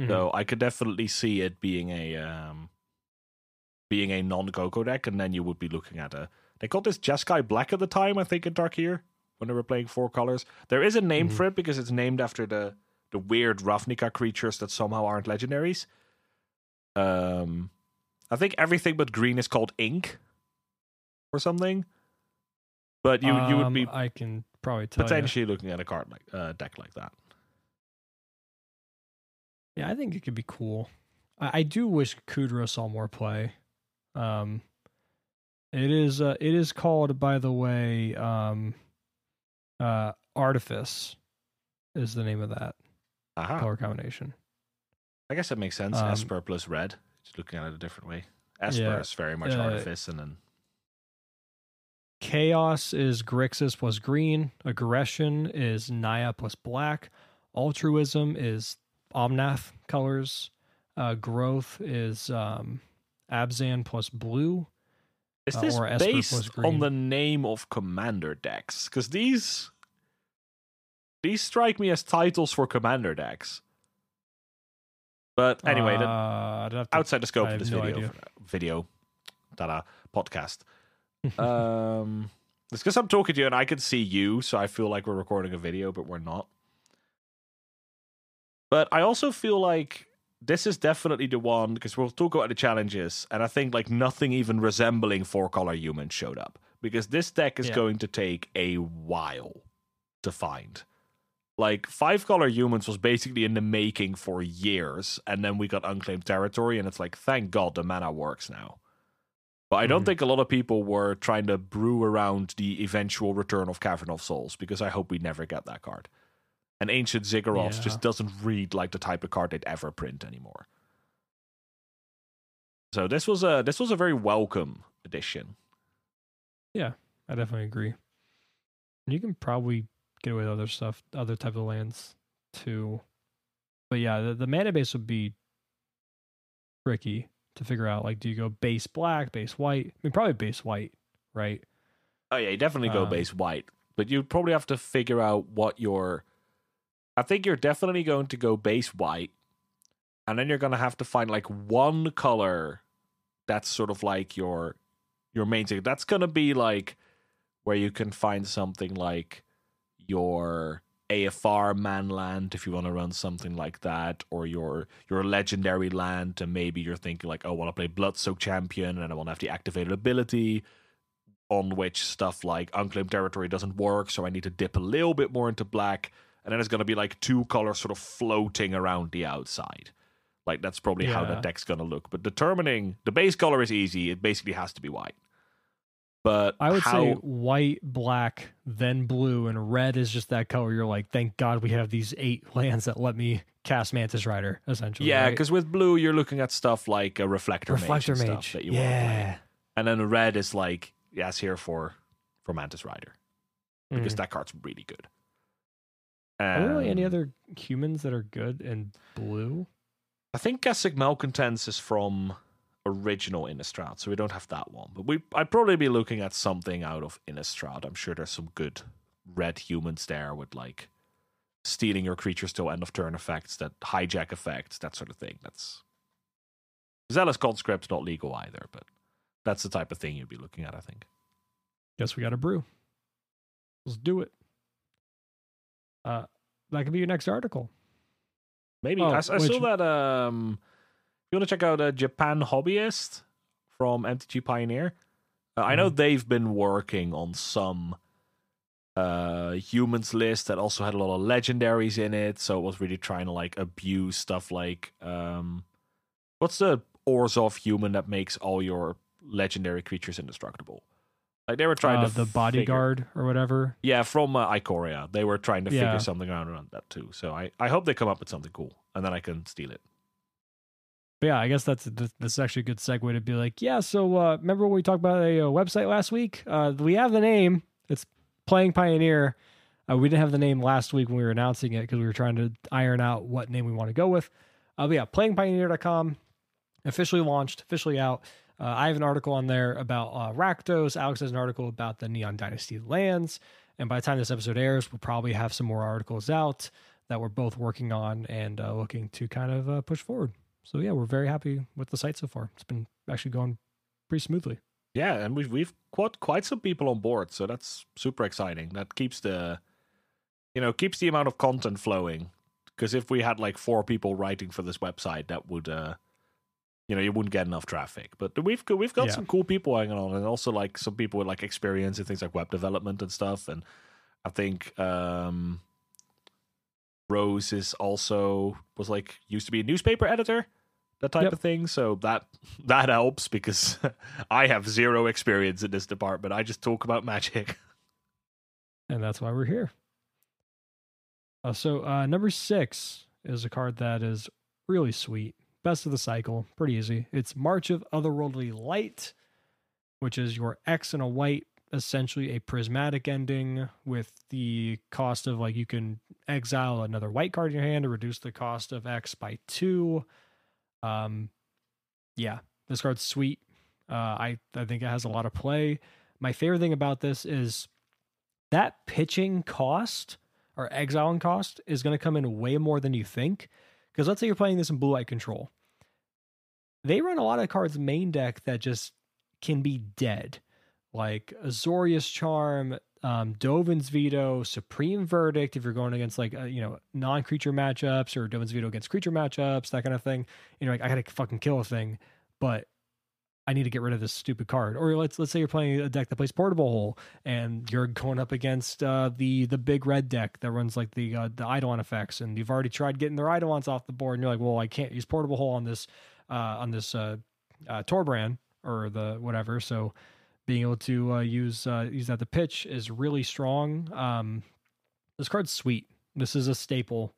Speaker 1: Mhm.
Speaker 2: So I could definitely see it being a um, being a non Coco deck, and then you would be looking at a. They called this Jeskai Black at the time, I think, in Darkier when they were playing four colors. There is a name
Speaker 1: Mhm.
Speaker 2: for it because it's named after the the weird Ravnica creatures that somehow aren't legendaries. Um, I think everything but green is called ink or something. But you you would be
Speaker 1: Um, I can probably tell you.
Speaker 2: potentially looking at a card like uh, deck like that.
Speaker 1: Yeah, I think it could be cool. I, I do wish Kudro saw more play. Um, it is uh, it is called, by the way, um, uh, Artifice is the name of that
Speaker 2: Aha.
Speaker 1: color combination.
Speaker 2: I guess that makes sense.
Speaker 1: Um,
Speaker 2: Esper plus red. Just looking at it a different way. Esper
Speaker 1: Yeah,
Speaker 2: is very much
Speaker 1: uh,
Speaker 2: artifice, and then
Speaker 1: Chaos is Grixis plus green. Aggression is Naya plus black. Altruism is Omnath colors. Uh, growth is um, Abzan plus blue.
Speaker 2: is
Speaker 1: uh,
Speaker 2: this
Speaker 1: Esper
Speaker 2: based on the name of commander decks? Because these these strike me as titles for commander decks. But anyway,
Speaker 1: uh,
Speaker 2: that-
Speaker 1: I'd have to-
Speaker 2: outside the scope
Speaker 1: I
Speaker 2: of this
Speaker 1: no
Speaker 2: video, for- video, da podcast. um, it's because I'm talking to you and I can see you, so I feel like we're recording a video, but we're not. But I also feel like this is definitely the one because we'll talk about the challenges, and I think like nothing even resembling four color human showed up because this deck is
Speaker 1: Yeah.
Speaker 2: going to take a while to find. Like five color humans was basically in the making for years, and then we got unclaimed territory, and it's like, thank God the mana works now. But I don't
Speaker 1: Mhm.
Speaker 2: think a lot of people were trying to brew around the eventual return of Cavern of Souls because I hope we never get that card. And Ancient Ziggurat
Speaker 1: Yeah.
Speaker 2: just doesn't read like the type of card they'd ever print anymore. So this was a this was a very welcome addition.
Speaker 1: Yeah, I definitely agree. You can probably get away with other stuff, other type of lands too. But yeah, the, the mana base would be tricky to figure out. Like, do you go base black, base white? I mean, probably base white, right?
Speaker 2: Oh yeah, you definitely go
Speaker 1: Um,
Speaker 2: base white, but you'd probably have to figure out what your. I think you're definitely going to go base white, and then you're going to have to find like one color that's sort of like your your main thing. That's going to be like where you can find something like your AFR man land if you want to run something like that, or your your legendary land, and maybe you're thinking like, oh, I want to play Bloodsoak Champion, and I want to have the activated ability on which stuff like unclaimed territory doesn't work, so I need to dip a little bit more into black, and then it's going to be like two colors sort of floating around the outside. Like that's probably how the deck's going to look. But determining the base color is easy; it basically has to be white. But
Speaker 1: I would
Speaker 2: how,
Speaker 1: say white, black, then blue, and red is just that color. You're like, thank God we have these eight lands that let me cast Mantis Rider, essentially.
Speaker 2: yeah,
Speaker 1: right?
Speaker 2: because with blue you're looking at stuff like a reflector,
Speaker 1: Reflector
Speaker 2: mage,
Speaker 1: Mage.
Speaker 2: stuff that you want
Speaker 1: yeah.
Speaker 2: and then red is like yes, here for for Mantis Rider because
Speaker 1: Mhm.
Speaker 2: that card's really good.
Speaker 1: Are there really any
Speaker 2: Um,
Speaker 1: other humans that are good in blue?
Speaker 2: I think Kessig Malcontents is from original Innistrad, so we don't have that one. But we I'd probably be looking at something out of Innistrad. I'm sure there's some good red humans there with like stealing your creatures till end of turn effects, that hijack effects, that sort of thing. That's Zealous Conscript's not legal either, but that's the type of thing you'd be looking at, I think.
Speaker 1: Guess we got a brew. Let's do it. Uh, that could be your next article.
Speaker 2: Maybe
Speaker 1: Oh,
Speaker 2: I, I saw that. Um, you want to check out a Japan hobbyist from MTG Pioneer, uh, I know
Speaker 1: Mhm.
Speaker 2: they've been working on some uh humans list that also had a lot of legendaries in it, so it was really trying to like abuse stuff like um, what's the Orzhov human that makes all your legendary creatures indestructible? Like they were trying
Speaker 1: Uh,
Speaker 2: to
Speaker 1: the
Speaker 2: figure-
Speaker 1: bodyguard or whatever.
Speaker 2: yeah, from uh, Ikoria. They were trying to
Speaker 1: Yeah.
Speaker 2: figure something around around that too. So I, I hope they come up with something cool, and then I can steal it.
Speaker 1: But yeah, I guess that's this, this is actually a good segue to be like, yeah. So uh, remember when we talked about a, uh website last week? Uh, we have the name. It's Playing Pioneer. Uh, we didn't have the name last week when we were announcing it because we were trying to iron out what name we want to go with. Uh, but yeah, playingpioneer.com officially launched, officially out. Uh, I have an article on there about uh, Rakdos. Alex has an article about the Neon Dynasty lands. And by the time this episode airs, we'll probably have some more articles out that we're both working on and looking to kind of push forward. So yeah, we're very happy with the site so far. It's been actually going pretty smoothly.
Speaker 2: Yeah, and we've we've quite quite some people on board, so that's super exciting. That keeps the you know keeps the amount of content flowing. Because if we had like four people writing for this website, that would uh you know you wouldn't get enough traffic. But we've got- we've got
Speaker 1: Yeah.
Speaker 2: some cool people hanging on, and also like some people with like experience in things like web development and stuff. And I think um Rose is also was like used to be a newspaper editor, that type
Speaker 1: Yep.
Speaker 2: of thing. So that that helps because I have zero experience in this department. I just talk about magic.
Speaker 1: and that's why we're here. Uh, so uh, number six is a card that is really sweet. Best of the cycle, pretty easy. It's March of Otherworldly Light, which is your X and a white, essentially a prismatic ending with the cost of like you can exile another white card in your hand to reduce the cost of X by two. Um, yeah, this card's sweet. Uh, I I think it has a lot of play. My favorite thing about this is that pitching cost or exiling cost is going to come in way more than you think. Because let's say you're playing this in blue white control, they run a lot of cards main deck that just can be dead, like Azorius Charm, um, Dovin's Veto, Supreme Verdict. If you're going against like uh, you know non creature matchups or Dovin's Veto against creature matchups, that kind of thing, you know, like I gotta fucking kill a thing, but I need to get rid of this stupid card. Or let's let's say you're playing a deck that plays Portable Hole, and you're going up against uh, the the big red deck that runs like the uh, the Eidolon effects, and you've already tried getting their Eidolons off the board, and you're like, well, I can't use Portable Hole on this uh, on this uh, uh, Torbran or the whatever. So being able to uh, use uh, use that to pitch is really strong. Um, this card's sweet. This is a staple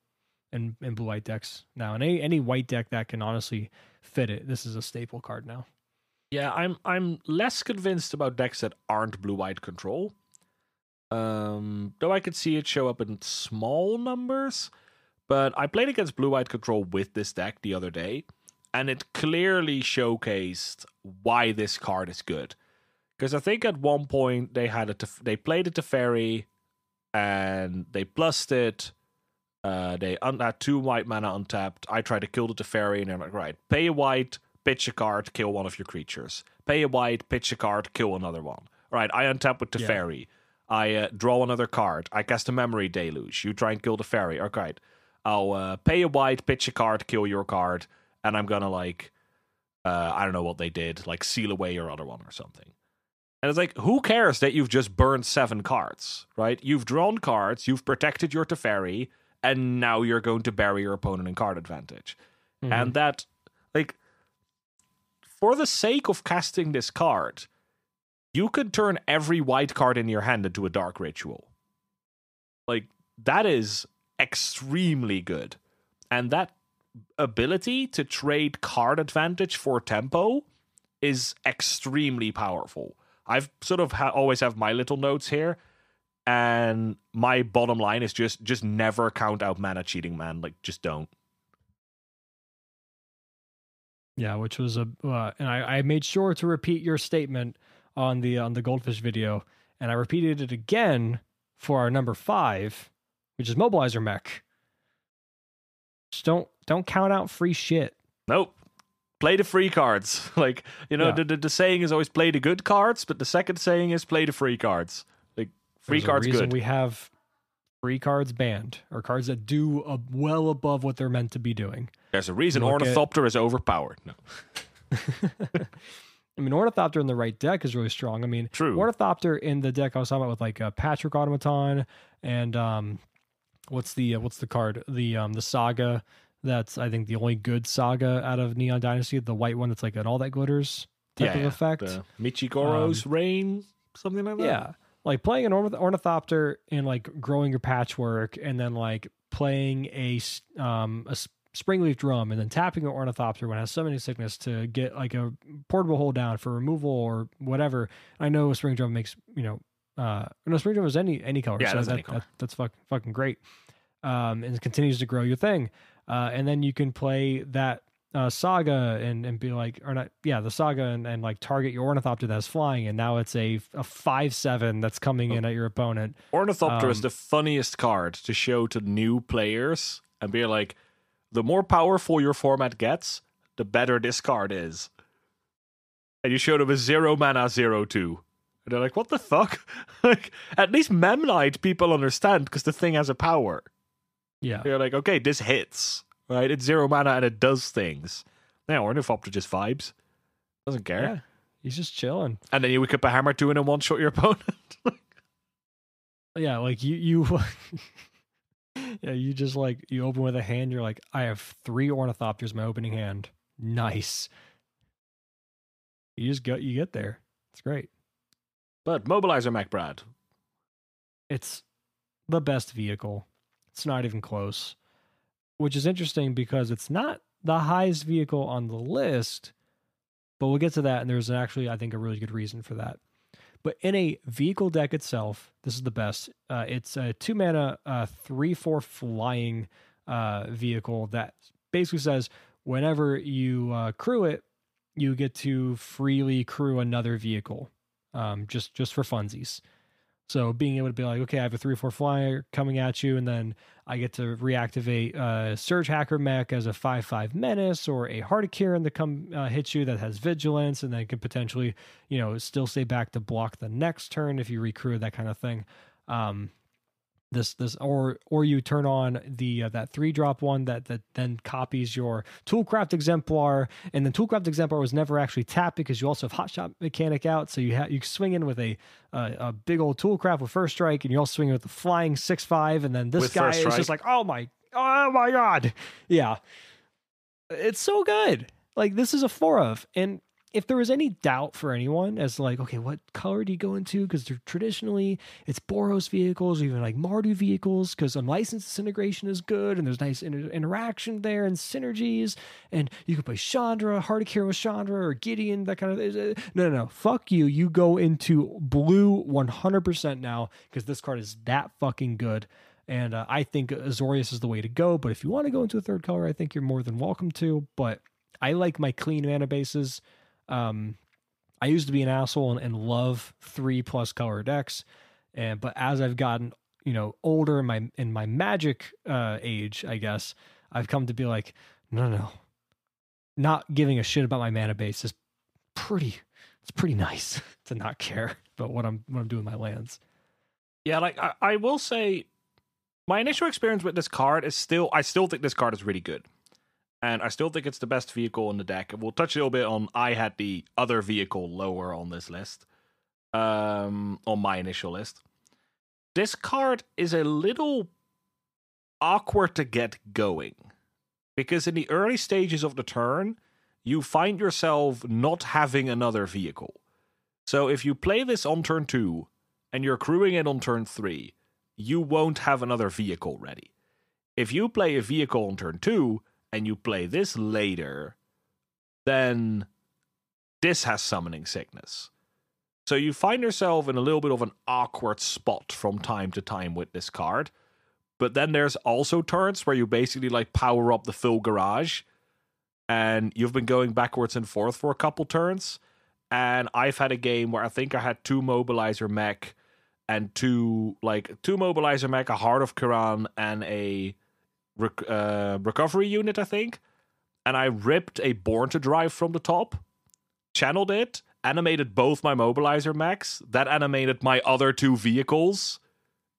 Speaker 1: in in blue white decks now, and any any white deck that can honestly fit it. This is a staple card now.
Speaker 2: Yeah, I'm I'm less convinced about decks that aren't blue white control. Um, though I could see it show up in small numbers, but I played against blue white control with this deck the other day, and it clearly showcased why this card is good. Because I think at one point they had it, they played it to Teferi, and they plussed it. Uh, they un- had two white mana untapped. I tried to kill the Teferi, and I'm like, right, pay a white, pitch a card, kill one of your creatures. Pay a white, pitch a card, kill another one. All right, I untap with
Speaker 1: Yeah.
Speaker 2: Teferi. I uh, draw another card. I cast a memory deluge. You try and kill the Teferi. All right, I'll uh, pay a white, pitch a card, kill your card, and I'm gonna like, uh, I don't know what they did, like seal away your other one or something. And it's like, who cares that you've just burned seven cards, right? You've drawn cards, you've protected your Teferi, and now you're going to bury your opponent in card advantage.
Speaker 1: Mm-hmm.
Speaker 2: And that, like, for the sake of casting this card, you could turn every white card in your hand into a dark ritual. Like, that is extremely good. And that ability to trade card advantage for tempo is extremely powerful. I've sort of ha- always have my little notes here, and my bottom line is just just never count out mana cheating, man. Like, just don't.
Speaker 1: Yeah, which was a uh, and I, I made sure to repeat your statement on the on the goldfish video, and I repeated it again for our number five, which is mobilizer mech. Just don't don't count out free shit.
Speaker 2: Nope. Play the free cards. Like, you know,
Speaker 1: Yeah.
Speaker 2: the, the the saying is always play the good cards, but the second saying is play the free cards. Like free
Speaker 1: There's
Speaker 2: cards
Speaker 1: reason
Speaker 2: good.
Speaker 1: We have free cards banned or cards that do uh, well above what they're meant to be doing.
Speaker 2: There's a reason
Speaker 1: Look at-
Speaker 2: Ornithopter is overpowered. No.
Speaker 1: I mean, Ornithopter in the right deck is really strong. I mean,
Speaker 2: True.
Speaker 1: Ornithopter in the deck I was talking about with like uh, Patchwork Automaton and um, what's the uh, what's the card the um the Saga that's I think the only good Saga out of Neon Dynasty the white one that's like an all that glitters type
Speaker 2: yeah,
Speaker 1: of effect.
Speaker 2: The Michiko's Reign, something like that.
Speaker 1: Yeah, like playing an ornith- ornithopter and like growing your patchwork, and then like playing a um a springleaf drum, and then tapping an ornithopter when it has summoning sickness to get like a portable hole down for removal or whatever. I know a spring drum makes you know uh no spring drum is any any color,
Speaker 2: Yeah,
Speaker 1: so
Speaker 2: that's
Speaker 1: that,
Speaker 2: any color.
Speaker 1: that- that's fuck, fucking great. Um, and it continues to grow your thing, uh, and then you can play that uh, saga and and be like or not yeah the saga and, and like target your ornithopter that's flying and now it's a a five seven that's coming in at your opponent
Speaker 2: Ornithopter is
Speaker 1: Um,
Speaker 2: the funniest card to show to new players and be like, the more powerful your format gets, the better this card is. And you show them a zero mana zero two. And they're like, what the fuck? like, at least Memnite people understand because the thing has a power.
Speaker 1: Yeah
Speaker 2: They're like, okay, this hits. Right? It's zero mana and it does things. Now Ornithopter just vibes. Doesn't care.
Speaker 1: yeah he's just chilling
Speaker 2: And then you wake up a hammer two and then one shot your opponent.
Speaker 1: yeah like you you Yeah, you just like you open with a hand. You're like, I have three ornithopters. My opening hand. Nice. You just go. You get there. It's great.
Speaker 2: But mobilizer MacBrad.
Speaker 1: It's the best vehicle. It's not even close. Which is interesting because it's not the highest vehicle on the list, but we'll get to that. And there's actually, I think, a really good reason for that. But in a vehicle deck itself, this is the best. Uh, it's a two mana, uh, three four flying uh, vehicle that basically says whenever you uh, crew it, you get to freely crew another vehicle, um, just just for funsies. So being able to be like, okay, I have a three four flyer coming at you, and then I get to reactivate a Surge Hacker mech as a five five menace or a Heart of Kiran to come uh, hit you that has vigilance, and then can potentially, you know, still stay back to block the next turn if you recrew that kind of thing. Um, this this or or you turn on the uh, that three drop one that that then copies your toolcraft exemplar and the toolcraft exemplar was never actually tapped because you also have hot shot mechanic out. So you have you swing in with a uh, a big old toolcraft with first strike and you also swing in with the flying six five and then this
Speaker 2: With
Speaker 1: guy is
Speaker 2: strike?
Speaker 1: just like oh my oh my god. Yeah. It's so good. Like this is a four of and if there was any doubt for anyone as like, okay, what color do you go into? Because they're traditionally it's Boros vehicles, even like Mardu vehicles, because unlicensed disintegration is good and there's nice inter- interaction there and synergies. And you can play Chandra, Heart of Kiran with Chandra, or Gideon, that kind of. uh, No, no, no. Fuck you. You go into blue 100% now because this card is that fucking good. And uh, I think Azorius is the way to go. But if you want to go into a third color, I think you're more than welcome to. But I like my clean mana bases. Um, I used to be an asshole and, and love three plus color decks, and but as I've gotten you know older in my in my magic uh, age, I guess I've come to be like, no, no, not giving a shit about my mana base is pretty. It's pretty nice to not care about what I'm what I'm doing my lands.
Speaker 2: Yeah, like I, I will say, my initial experience with this card is still. I still think this card is really good, and I still think it's the best vehicle in the deck. We'll touch a little bit on. I had the other vehicle lower on this list, um, on my initial list. This card is a little awkward to get going because in the early stages of the turn, you find yourself not having another vehicle. So if you play this on turn two and you're crewing it on turn three, you won't have another vehicle ready. If you play a vehicle on turn two and you play this later, then this has summoning sickness. So you find yourself in a little bit of an awkward spot from time to time with this card. But then there's also turns where you basically like power up the full garage and you've been going backwards and forth for a couple turns. And I've had a game where I think I had two mobilizer mech and two like two mobilizer mech, a heart of Kiran, and a rec- uh, recovery unit, I think. And I ripped a born to drive from the top, channeled it, animated both my mobilizer mechs, that animated my other two vehicles,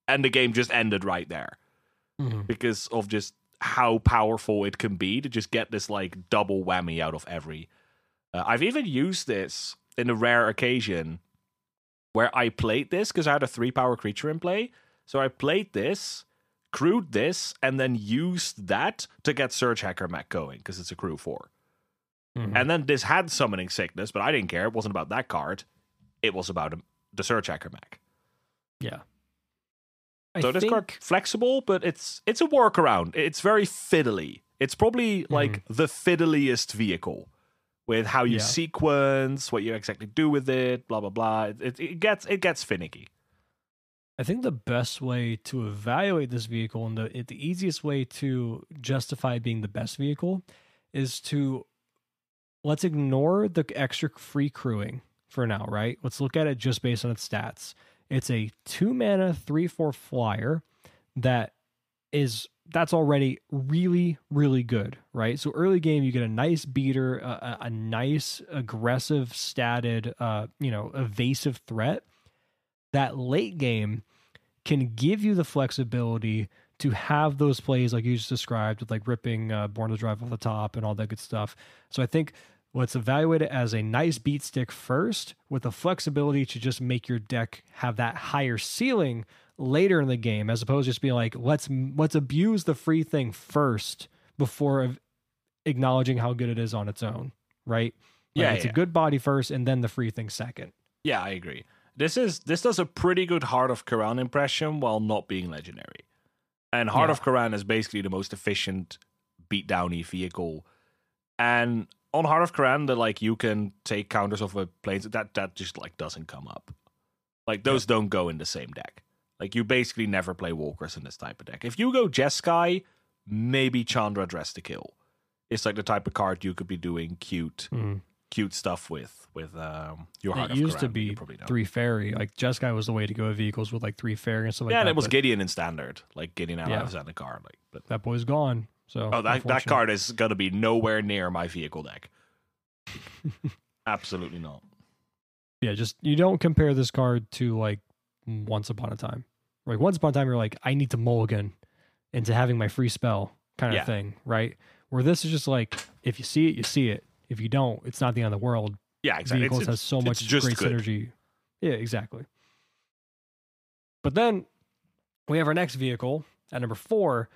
Speaker 2: and the game just ended right there because of just how powerful it can be to just get this like double whammy out of every. Uh, I've even used this in a rare occasion where I played this because I had a three power creature in play. So I played this, crewed this, and then used that to get Surge Hacker Mech going because it's a crew 4
Speaker 1: Mhm.
Speaker 2: And then this had summoning sickness, but I didn't care. It wasn't about that card. It was about um, the Surge Hacker Mech.
Speaker 1: yeah. I
Speaker 2: So this card flexible, but it's it's a workaround. It's very fiddly. It's probably like the fiddliest vehicle with how you
Speaker 1: Yeah.
Speaker 2: sequence, what you exactly do with it, blah blah blah. It, it gets it gets finicky.
Speaker 1: I think the best way to evaluate this vehicle and the the easiest way to justify being the best vehicle is to let's ignore the extra free crewing for now, right? Let's look at it just based on its stats. It's a two mana three four flyer that is that's already really really good, right? So early game you get a nice beater, a, a, nice aggressive statted, uh, you know, evasive threat that late game can give you the flexibility to have those plays like you just described with like ripping uh, Born to Drive off the top and all that good stuff. So I think let's evaluate it as a nice beat stick first with the flexibility to just make your deck have that higher ceiling later in the game, as opposed to just being like, let's let's abuse the free thing first before acknowledging how good it is on its own, right? Like,
Speaker 2: Yeah,
Speaker 1: it's
Speaker 2: yeah.
Speaker 1: a good body first, and then the free thing second.
Speaker 2: Yeah, I agree. This is this does a pretty good Heart of Kiran impression while not being legendary. And Heart
Speaker 1: Yeah.
Speaker 2: of Kiran is basically the most efficient beatdowny vehicle. And on Heart of Kiran, that like you can take counters off of planes that that just like doesn't come up. Like those don't go in the same deck. Like you basically never play walkers in this type of deck. If you go Jeskai, maybe Chandra Dress to Kill. It's like the type of card you could be doing cute
Speaker 1: Mm.
Speaker 2: Cute stuff with with um your Heart
Speaker 1: It used to be
Speaker 2: probably
Speaker 1: Teferi. Like Jeskai was the way to go with vehicles with like Teferi and stuff like
Speaker 2: yeah,
Speaker 1: that.
Speaker 2: and it was Gideon in standard, like Gideon out
Speaker 1: Yeah.
Speaker 2: of the card. Like, but
Speaker 1: that boy's gone. So
Speaker 2: oh, that that card is gonna be nowhere near my vehicle deck. Absolutely not.
Speaker 1: Yeah, just you don't compare this card to like Once Upon a Time. Like Once Upon a Time, you're like, I need to mulligan into having my free spell kind of
Speaker 2: Yeah.
Speaker 1: thing, right? Where this is just like, if you see it, you see it. If you don't, it's not the end of the world.
Speaker 2: Yeah, exactly.
Speaker 1: Vehicles
Speaker 2: It's,
Speaker 1: has so
Speaker 2: it's
Speaker 1: much
Speaker 2: just
Speaker 1: great
Speaker 2: good.
Speaker 1: synergy. Yeah, exactly. But then we have our next vehicle at number four,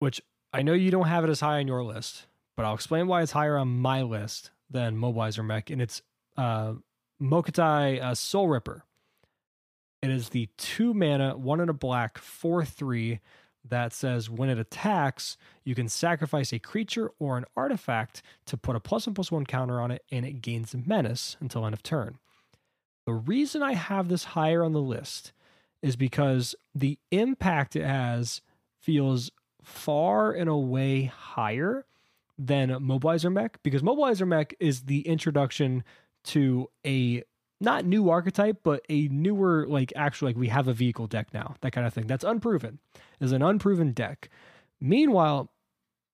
Speaker 1: which I know you don't have it as high on your list, but I'll explain why it's higher on my list than Mobilizer Mech, and it's uh, Mukotai uh, Soul Ripper. It is the two mana, one in a black, four three that says when it attacks, you can sacrifice a creature or an artifact to put a plus one plus one counter on it, and it gains menace until end of turn. The reason I have this higher on the list is because the impact it has feels far and away higher than Mobilizer Mech because Mobilizer Mech is the introduction to a not new archetype, but a newer, like actually, like we have a vehicle deck now, that kind of thing. That's unproven, is an unproven deck. Meanwhile,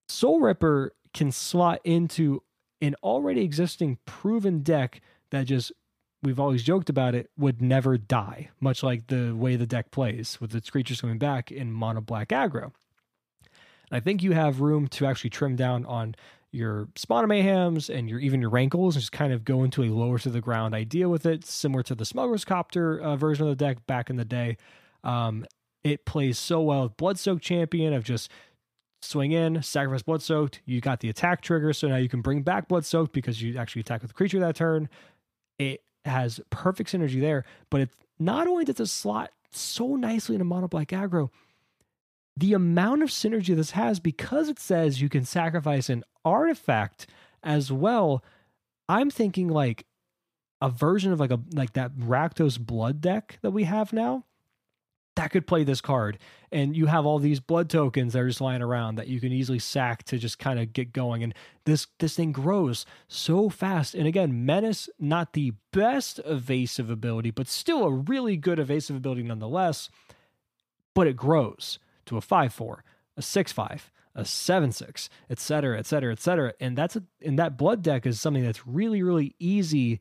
Speaker 1: Soul Ripper can slot into an already existing proven deck that just we've always joked about it would never die, much like the way the deck plays with its creatures coming back in mono black aggro. And I think you have room to actually trim down on your Spawn of Mayhems and your even your Rankles and just kind of go into a lower to the ground idea with it, similar to the Smuggler's Copter uh, version of the deck back in the day. Um, it plays so well with Blood Soaked Champion of just swing in, sacrifice Blood Soaked. You got the attack trigger, so now you can bring back Blood Soaked because you actually attack with the creature that turn. It has perfect synergy there, but it not only does it slot so nicely into mono black aggro, the amount of synergy this has because it says you can sacrifice an artifact as well. I'm thinking like a version of like a like that Rakdos blood deck that we have now that could play this card. And you have all these blood tokens that are just lying around that you can easily sack to just kind of get going. And this this thing grows so fast. And again menace not the best evasive ability but still a really good evasive ability nonetheless but it grows to a 5-4 a 6-5 a 7-6 etc etc etc and that's a and that blood deck is something that's really really easy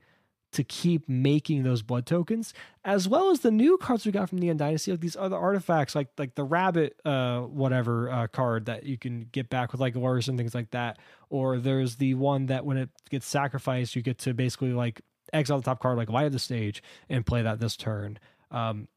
Speaker 1: to keep making those blood tokens, as well as the new cards we got from the Neon Dynasty, like these other artifacts, like like the rabbit, uh, whatever uh, card that you can get back with like Lurrus and things like that. Or there's the one that when it gets sacrificed, you get to basically like exile the top card, like light up the stage, and play that this turn. Um,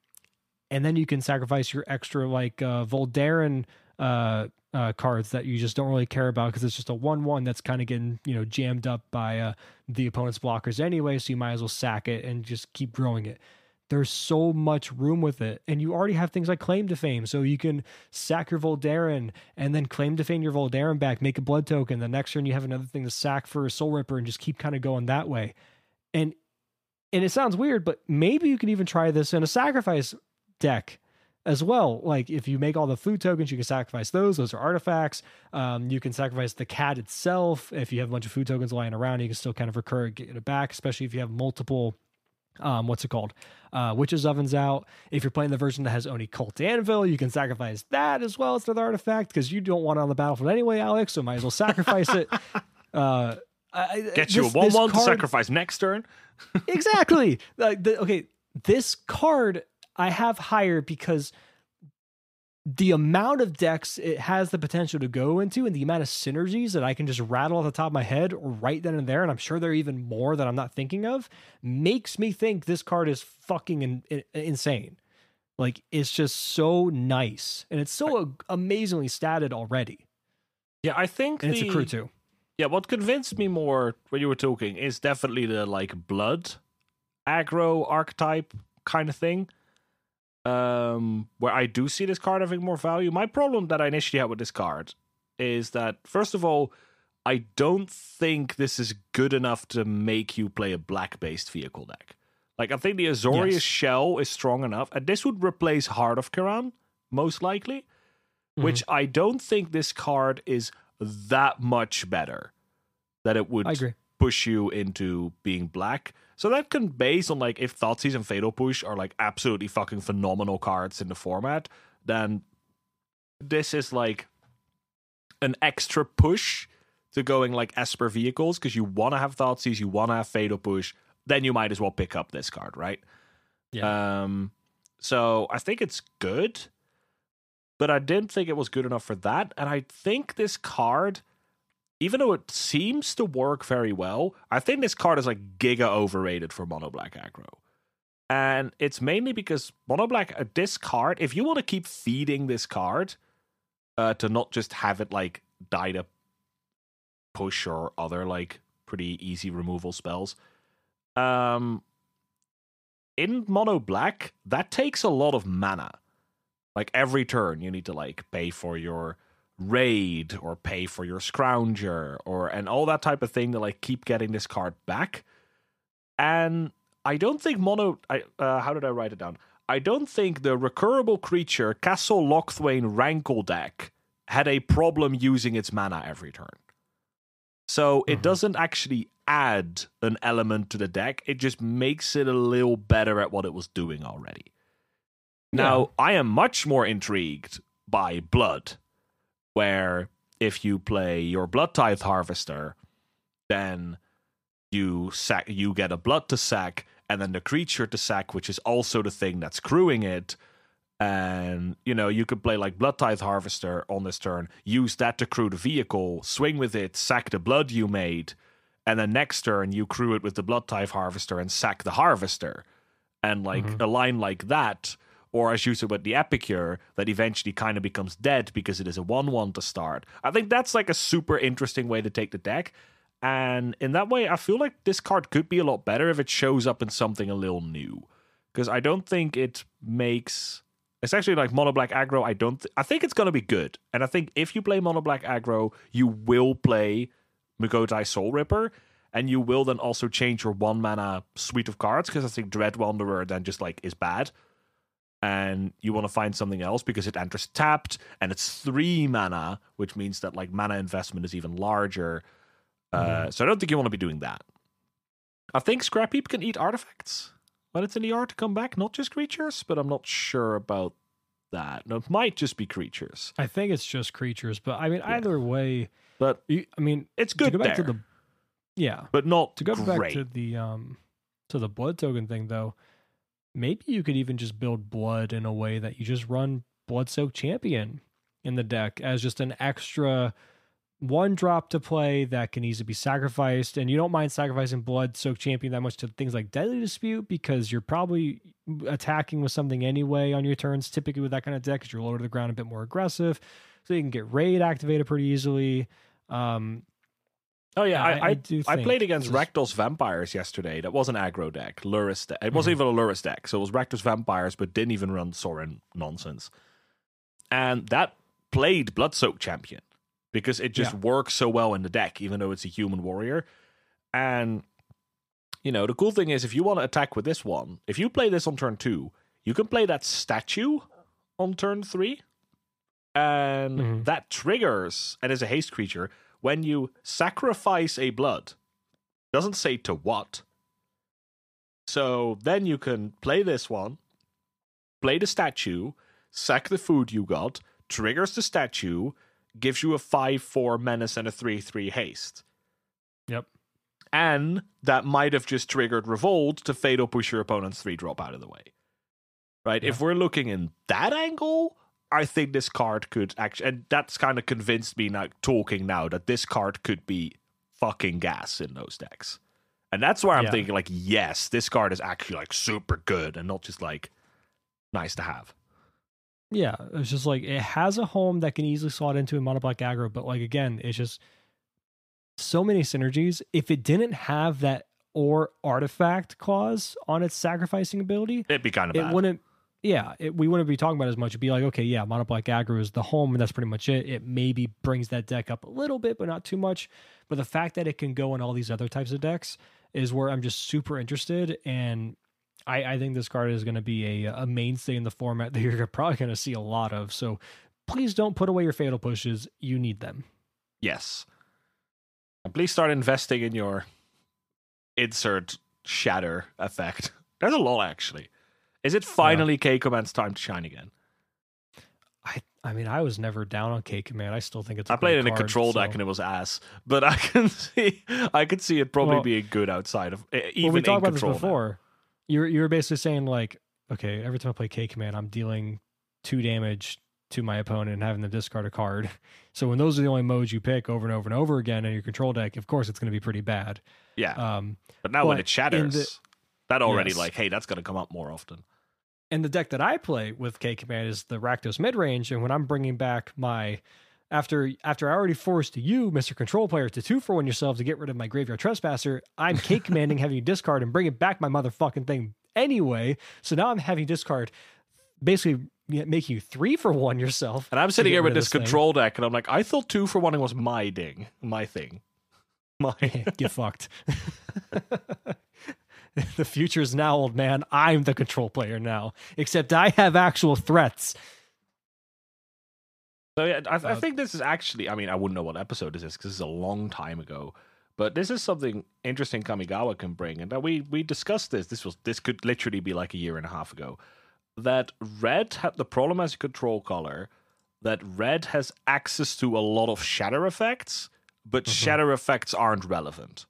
Speaker 1: and then you can sacrifice your extra like uh, Voldaren uh, uh, cards that you just don't really care about because it's just a one-one that's kind of getting you know jammed up by uh, the opponent's blockers anyway. So you might as well sack it and just keep growing it. There's so much room with it, and you already have things like claim to fame, so you can sack your Voldaren and then claim to fame your Voldaren back, make a blood token. The next turn you have another thing to sack for a Soul Ripper, and just keep kind of going that way. And and it sounds weird, but maybe you can even try this in a sacrifice deck as well. Like if you make all the food tokens, you can sacrifice those. Those are artifacts. Um, you can sacrifice the cat itself. If you have a bunch of food tokens lying around, you can still kind of recur and get it back, especially if you have multiple. Um, what's it called? Uh, Witch's Ovens out. If you're playing the version that has Oni-Cult Anvil, you can sacrifice that as well as another artifact because you don't want it on the battlefield anyway, Alex. So might as well sacrifice it. Uh, I,
Speaker 2: Get you a
Speaker 1: this-
Speaker 2: one
Speaker 1: this
Speaker 2: one to sacrifice next turn.
Speaker 1: exactly. Like the, okay, this card I have higher because the amount of decks it has the potential to go into and the amount of synergies that I can just rattle off the top of my head right then and there, and I'm sure there are even more that I'm not thinking of, makes me think this card is fucking in, in- insane. like it's just so nice and it's so amazingly statted already.
Speaker 2: Yeah, I think
Speaker 1: And
Speaker 2: the,
Speaker 1: it's a crew too.
Speaker 2: Yeah, what convinced me more when you were talking is definitely the like blood aggro archetype kind of thing. Um, where I do see this card having more value. My problem that I initially had with this card is that first of all, I don't think this is good enough to make you play a black based vehicle deck. Like I think the Azorius
Speaker 1: Yes.
Speaker 2: shell is strong enough, and this would replace Heart of Kiran, most likely. Which I don't think this card is that much better that it would
Speaker 1: I agree.
Speaker 2: Push you into being black. So that can base on like if Thoughtseize and Fatal Push are like absolutely fucking phenomenal cards in the format, then this is like an extra push to going like Esper vehicles because you want to have Thoughtseize, you want to have Fatal Push, then you might as well pick up this card, right?
Speaker 1: Yeah.
Speaker 2: Um, so I think it's good, but I didn't think it was good enough for that. And I think this card, even though it seems to work very well, I think this card is like giga overrated for mono black aggro. And it's mainly because mono black, uh, this card, if you want to keep feeding this card uh, to not just have it like die to push or other like pretty easy removal spells, um, in mono black, that takes a lot of mana. Like every turn, you need to like pay for your raid or pay for your scrounger or and all that type of thing to like keep getting this card back. And I don't think mono. I uh, how did I write it down? I don't think the recurable creature Castle Locthwain Rankle deck had a problem using its mana every turn. So it
Speaker 1: Mhm.
Speaker 2: doesn't actually add an element to the deck. It just makes it a little better at what it was doing already. Now, I am much more intrigued by Blood, where if you play your Blood Tithe Harvester, then you sack you get a blood to sack and then the creature to sack, which is also the thing that's crewing it. And you know, you could play like Blood Tithe Harvester on this turn, use that to crew the vehicle, swing with it, sack the blood you made, and then next turn you crew it with the Blood Tithe Harvester and sack the Harvester. And like
Speaker 1: Mhm.
Speaker 2: a line like that, or as you said with the Epicure, that eventually kind of becomes dead because it is a 1 1 to start. I think that's like a super interesting way to take the deck. And in that way, I feel like this card could be a lot better if it shows up in something a little new. Because I don't think it makes. It's actually like mono black aggro, I don't. Th- I think it's gonna be good, and I think if you play mono black aggro, you will play Mukotai Soul Ripper, and you will then also change your one mana suite of cards because I think Dread Wanderer then just like is bad, and you want to find something else because it enters tapped and it's three mana, which means that like mana investment is even larger. Uh, so I don't think you want to be doing that. I think Scrap Heap can eat artifacts when it's in the art to come back, not just creatures, but I'm not sure about that. No, it might just be creatures,
Speaker 1: I think it's just creatures, but I mean,
Speaker 2: Yeah.
Speaker 1: either way,
Speaker 2: but
Speaker 1: you, I mean,
Speaker 2: it's
Speaker 1: to
Speaker 2: good
Speaker 1: go back
Speaker 2: there,
Speaker 1: to the yeah,
Speaker 2: but not
Speaker 1: to go
Speaker 2: great.
Speaker 1: back to the um to the blood token thing though, maybe you could even just build blood in a way that you just run blood soak champion in the deck as just an extra one drop to play that can easily be sacrificed. And you don't mind sacrificing blood soak champion that much to things like deadly dispute because you're probably attacking with something anyway on your turns typically with that kind of deck because you're lower to the ground a bit more aggressive. So you can get raid activated pretty easily. Um
Speaker 2: oh yeah, I, I,
Speaker 1: do
Speaker 2: I played against Rakdos Vampires yesterday. That was an aggro deck, Lurrus deck. It wasn't
Speaker 1: Mhm.
Speaker 2: even a Lurrus deck, so it was Rakdos Vampires, but didn't even run Sorin nonsense. And that played Blood Soak Champion because it just
Speaker 1: Yeah.
Speaker 2: works so well in the deck, even though it's a human warrior. And you know, the cool thing is if you want to attack with this one, if you play this on turn two, you can play that statue on turn three. And
Speaker 1: Mhm.
Speaker 2: that triggers and is a haste creature when you sacrifice a blood. Doesn't say to what. So then you can play this one, play the statue, sack the food you got, triggers the statue, gives you a 5 4 menace and a 3 3 haste.
Speaker 1: Yep.
Speaker 2: And that might have just triggered Revolt to fatal push your opponent's 3 drop out of the way. Right? If we're looking in that angle, I think this card could actually, and that's kind of convinced me now, talking now, that this card could be fucking gas in those decks. And that's where I'm
Speaker 1: Yeah.
Speaker 2: thinking, like, yes, this card is actually like super good and not just like nice to have.
Speaker 1: Yeah, it's just like it has a home that can easily slot into a mono black aggro, but like again, it's just so many synergies. If it didn't have that or artifact clause on its sacrificing ability,
Speaker 2: It'd be kind of
Speaker 1: it
Speaker 2: bad.
Speaker 1: wouldn't. Yeah, it, we wouldn't be talking about as much. It'd be like, okay, yeah, mono black aggro is the home, and that's pretty much it. It maybe brings that deck up a little bit, but not too much. But the fact that it can go in all these other types of decks is where I'm just super interested, and I, I think this card is going to be a, a mainstay in the format that you're probably going to see a lot of. So please don't put away your fatal pushes. You need them.
Speaker 2: Yes. Please start investing in your insert shatter effect. There's a lot actually. Is it finally K Command's time to shine again?
Speaker 1: I I mean, I was never down on K Command. I still think it's. a
Speaker 2: I played
Speaker 1: great
Speaker 2: in a
Speaker 1: card,
Speaker 2: control deck and it was ass, but I can see I could see it probably
Speaker 1: Well-
Speaker 2: being good outside of even
Speaker 1: well, we talked about this before. You were you were basically saying like, okay, every time I play K Command, I'm dealing two damage to my opponent and having them discard a card. So when those are the only modes you pick over and over and over again in your control deck, of course it's going to be pretty bad.
Speaker 2: Yeah,
Speaker 1: Um,
Speaker 2: but now when it shatters,
Speaker 1: the-
Speaker 2: that already
Speaker 1: Yes.
Speaker 2: like, hey, that's going to come up more often.
Speaker 1: And the deck that I play with K Command is the Rakdos mid range. And when I'm bringing back my after after I already forced you, Mr. Control Player, to two for one yourself to get rid of my Graveyard Trespasser, I'm K commanding having you discard and bringing back my motherfucking thing anyway. So now I'm having you discard, basically making you three for one yourself.
Speaker 2: And I'm sitting here with this
Speaker 1: thing.
Speaker 2: control deck, and I'm like, I thought two for one was my ding, my thing, my.
Speaker 1: Get fucked. the future is now, old man. I'm the control player now, except I have actual threats.
Speaker 2: So yeah, I, I
Speaker 1: Uh,
Speaker 2: think this is actually. I mean, I wouldn't know what episode this is because this is a long time ago. But this is something interesting Kamigawa can bring, and that we we discussed this. This was this could literally be like a year and a half ago. That red had the problem as a control color. That red has access to a lot of shatter effects, but
Speaker 1: Mhm.
Speaker 2: shatter effects aren't relevant.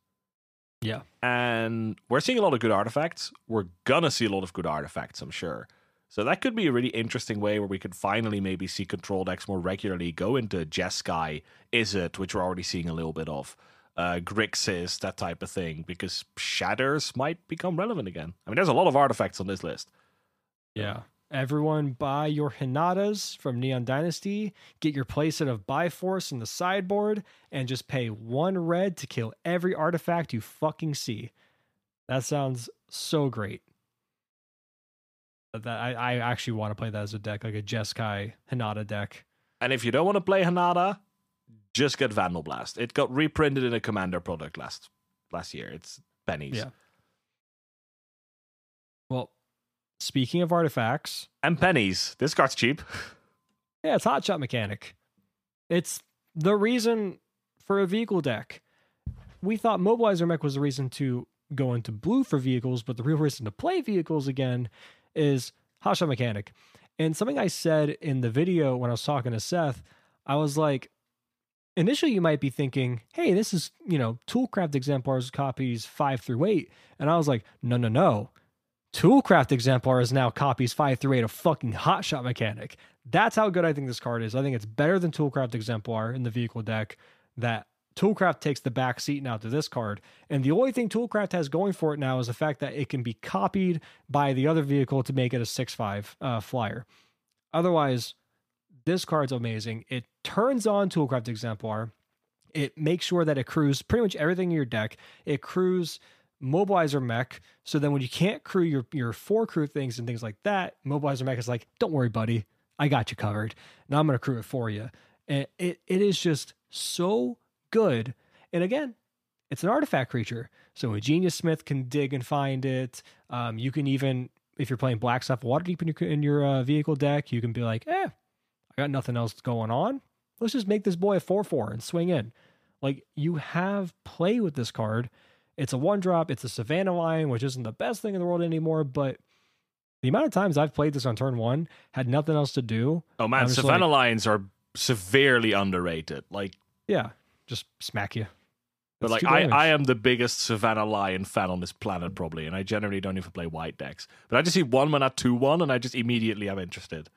Speaker 1: Yeah.
Speaker 2: and we're seeing a lot of good artifacts. We're gonna see a lot of good artifacts, I'm sure. So that could be a really interesting way where we could finally maybe see control decks more regularly go into Jeskai, Izzet, which we're already seeing a little bit of, uh, Grixis, that type of thing, because shatters might become relevant again. I mean, there's a lot of artifacts on this list.
Speaker 1: Yeah. Everyone buy your Hinatas from Neon Dynasty. Get your playset of By Force in the sideboard and just pay one red to kill every artifact you fucking see. That sounds so great. That I, I actually want to play that as a deck, like a Jeskai Hinata deck.
Speaker 2: And if you don't want to play Hinata, just get Vandal Blast. It got reprinted in a Commander product last last year. It's pennies.
Speaker 1: Yeah. Well, speaking of artifacts,
Speaker 2: And pennies. This card's cheap.
Speaker 1: Yeah, it's hot shot mechanic. It's the reason for a vehicle deck. We thought mobilizer mech was the reason to go into blue for vehicles, but the real reason to play vehicles again is hot shot mechanic. And something I said in the video when I was talking to Seth, I was like, initially you might be thinking, hey, this is, you know, Toolcraft exemplars copies five through eight. And I was like, no, no, no. Toolcraft exemplar is now copies five through eight of fucking hot shot mechanic. That's how good I think this card is. I think it's better than Toolcraft Exemplar in the vehicle deck. That Toolcraft takes the back seat now to this card. And the only thing Toolcraft has going for it now is the fact that it can be copied by the other vehicle to make it a 6 5 uh, flyer. Otherwise, this card's amazing. It turns on Toolcraft Exemplar. It makes sure that it crews pretty much everything in your deck. It crews mobilizer mech. So then when you can't crew your, your four crew things and things like that, mobilizer mech is like, don't worry, buddy. I got you covered. Now I'm going to crew it for you. And it, it is just so good. And again, it's an artifact creature. So an Ingenious Smith can dig and find it. Um, you can even, if you're playing Blackstaff of Waterdeep in your, in your uh, vehicle deck, you can be like, eh, I got nothing else going on. Let's just make this boy a 4 4 and swing in. Like you have play with this card. It's a one drop. It's a Savannah Lion, which isn't the best thing in the world anymore, but the amount of times I've played this on turn one, had nothing else to do.
Speaker 2: Oh man, Savannah
Speaker 1: like-
Speaker 2: Lions are severely underrated. Like,
Speaker 1: Yeah, just smack you.
Speaker 2: but
Speaker 1: It's
Speaker 2: like I. I am the biggest Savannah Lion fan on this planet probably, and I generally don't even play white decks. But I just see one mana two one, and I just immediately am interested.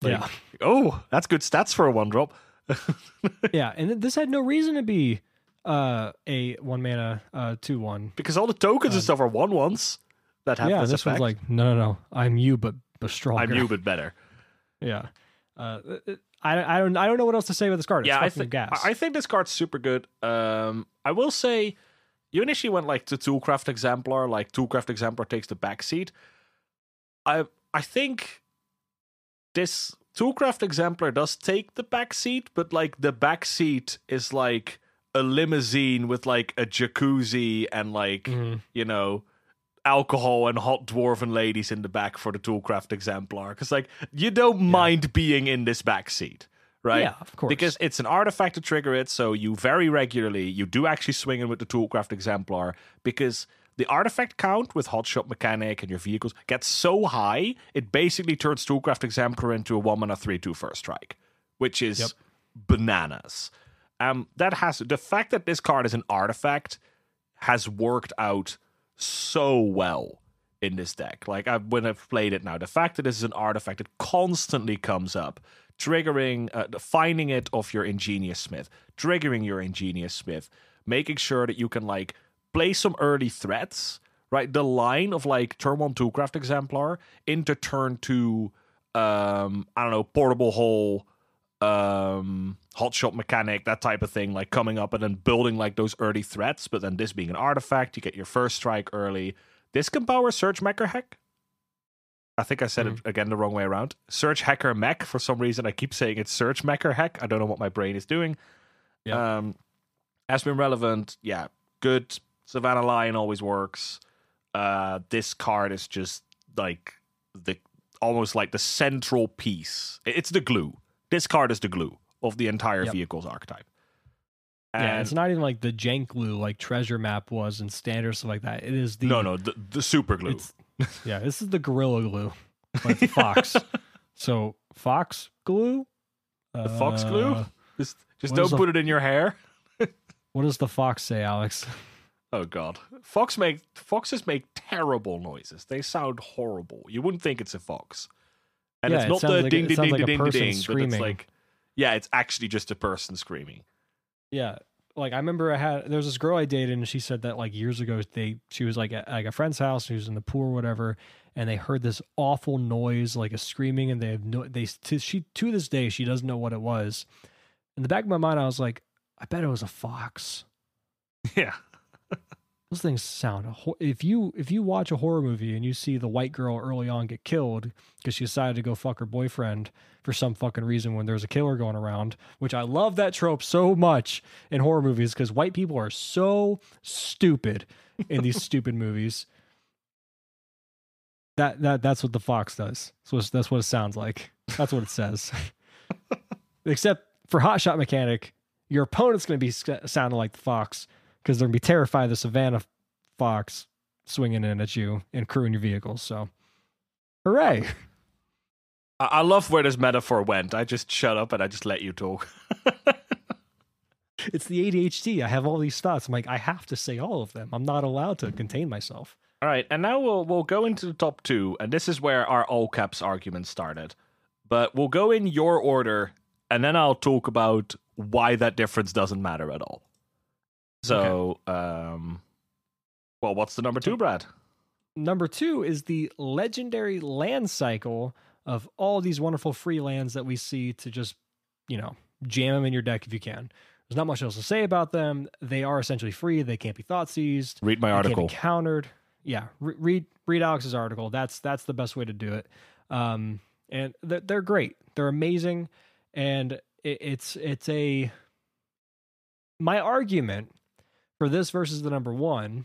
Speaker 2: Like,
Speaker 1: yeah,
Speaker 2: Oh, that's good stats for a one drop.
Speaker 1: yeah, and this had no reason to be uh a one mana uh two one.
Speaker 2: because all the tokens and
Speaker 1: Um,
Speaker 2: stuff are one ones that have
Speaker 1: Yeah,
Speaker 2: this,
Speaker 1: this was like no, no, no. I'm you, but but stronger.
Speaker 2: I'm you, but better.
Speaker 1: Yeah. Uh, I, I don't I don't know what else to say about this card. It's
Speaker 2: yeah, I think
Speaker 1: gas.
Speaker 2: I think this card's super good. Um, I will say, you initially went like to Toolcraft Exemplar, like Toolcraft Exemplar takes the back seat. I I think this Toolcraft Exemplar does take the back seat, but like the back seat is like a limousine with like a jacuzzi and like
Speaker 1: Mhm.
Speaker 2: you know alcohol and hot dwarven ladies in the back for the Toolcraft Exemplar because like you don't mind being in this back seat, right?
Speaker 1: Yeah, of course.
Speaker 2: Because it's an artifact to trigger it, so you very regularly you do actually swing in with the Toolcraft Exemplar because the artifact count with Hotshot mechanic and your vehicles gets so high, it basically turns Toolcraft Exemplar into a one mana three two first strike, which is
Speaker 1: Yep.
Speaker 2: bananas. Um, that has the fact that this card is an artifact has worked out so well in this deck. Like I, when I've played it now, the fact that this is an artifact that constantly comes up, triggering, uh, finding it off your ingenious smith, triggering your ingenious smith, making sure that you can like play some early threats. Right, the line of like turn one Toolcraft Exemplar into turn two, um, I don't know, portable hole, um hot shot mechanic that type of thing like coming up and then building like those early threats but then this being an artifact you get your first strike early. This can power search mecha hack? I think i said it again the wrong way around. Surge Hacker Mech for some reason i keep saying it's search mecha hack. I don't know what my brain is doing.
Speaker 1: Yeah.
Speaker 2: um has been relevant. Yeah good. Savannah lion always works. Uh this card is just like the almost like the central piece. It's the glue this card is the glue of the entire
Speaker 1: Yep.
Speaker 2: vehicle's archetype.
Speaker 1: yeah, it's not even like the jank glue like treasure map was and standard stuff like that. It is the
Speaker 2: no, no, the, the super glue.
Speaker 1: It's, yeah, this is the gorilla glue, but fox. so fox glue.
Speaker 2: the fox glue.
Speaker 1: Uh,
Speaker 2: Just, just don't put it in your hair.
Speaker 1: What does the fox say, Alex?
Speaker 2: Oh god, fox make foxes make terrible noises. They sound horrible. You wouldn't think it's a fox, and
Speaker 1: Yeah,
Speaker 2: it's not the
Speaker 1: like-
Speaker 2: ding ding ding
Speaker 1: like
Speaker 2: ding ding ding, but it's
Speaker 1: screaming.
Speaker 2: like yeah, it's actually just a person screaming.
Speaker 1: Yeah, like I remember I had there was this girl I dated and she said that like years ago they she was like at like a friend's house she was in the pool or whatever and they heard this awful noise like a screaming and they have no they to she to this day she doesn't know what it was. In the back of my mind I was like I bet it was a fox.
Speaker 2: Yeah,
Speaker 1: Those things sound if you if you watch a horror movie and you see the white girl early on get killed because she decided to go fuck her boyfriend for some fucking reason when there's a killer going around, which I love that trope so much in horror movies because white people are so stupid in these stupid movies. That that that's what the fox does. So that's what it sounds like. That's what it says. Except for hot shot mechanic, your opponent's going to be sounding like the fox because they're going to be terrified of the savannah fox swinging in at you and crewing your vehicles. So, hooray!
Speaker 2: I, I love where this metaphor went. I just shut up and I just let you talk.
Speaker 1: It's the ADHD. I have all these thoughts. I'm like, I have to say all of them. I'm not allowed to contain myself.
Speaker 2: All right, and now we'll we'll go into the top two, and this is where our all caps argument started. But we'll go in your order, and then I'll talk about why that difference doesn't matter at all. So, um, well, what's the number two, Brad?
Speaker 1: Number two is the legendary land cycle of all these wonderful free lands that we see to just, you know, jam them in your deck if you can. There's not much else to say about them. They are essentially free. They can't be thought seized.
Speaker 2: Read my
Speaker 1: They
Speaker 2: article.
Speaker 1: Can't be countered. Yeah, re- read read Alex's article. That's that's the best way to do it. Um, and they're, they're great. They're amazing, and it, it's it's a my argument for this versus the number one,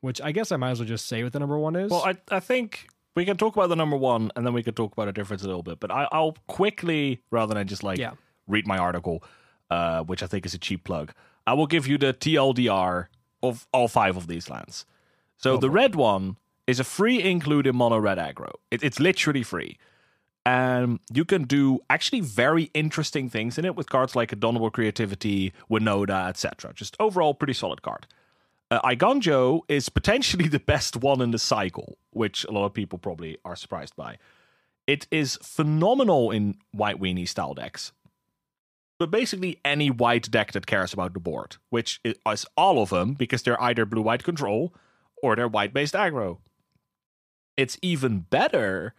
Speaker 1: which I guess I might as well just say what the number one is.
Speaker 2: Well, I I think we can talk about the number one, and then we can talk about a difference a little bit. But I, I'll quickly, rather than just like
Speaker 1: Yeah.
Speaker 2: read my article, uh, which I think is a cheap plug, I will give you the TLDR of all five of these lands. So
Speaker 1: Go
Speaker 2: the
Speaker 1: it.
Speaker 2: red one is a free include in mono red aggro. It, it's literally free. And you can do actually very interesting things in it with cards like Indomitable Creativity, Winota, etc. Just overall pretty solid card. Uh, Eiganjo is potentially the best one in the cycle, which a lot of people probably are surprised by. It is phenomenal in white weenie style decks, but basically any white deck that cares about the board, which is all of them because they're either blue white control or they're white based aggro. It's even better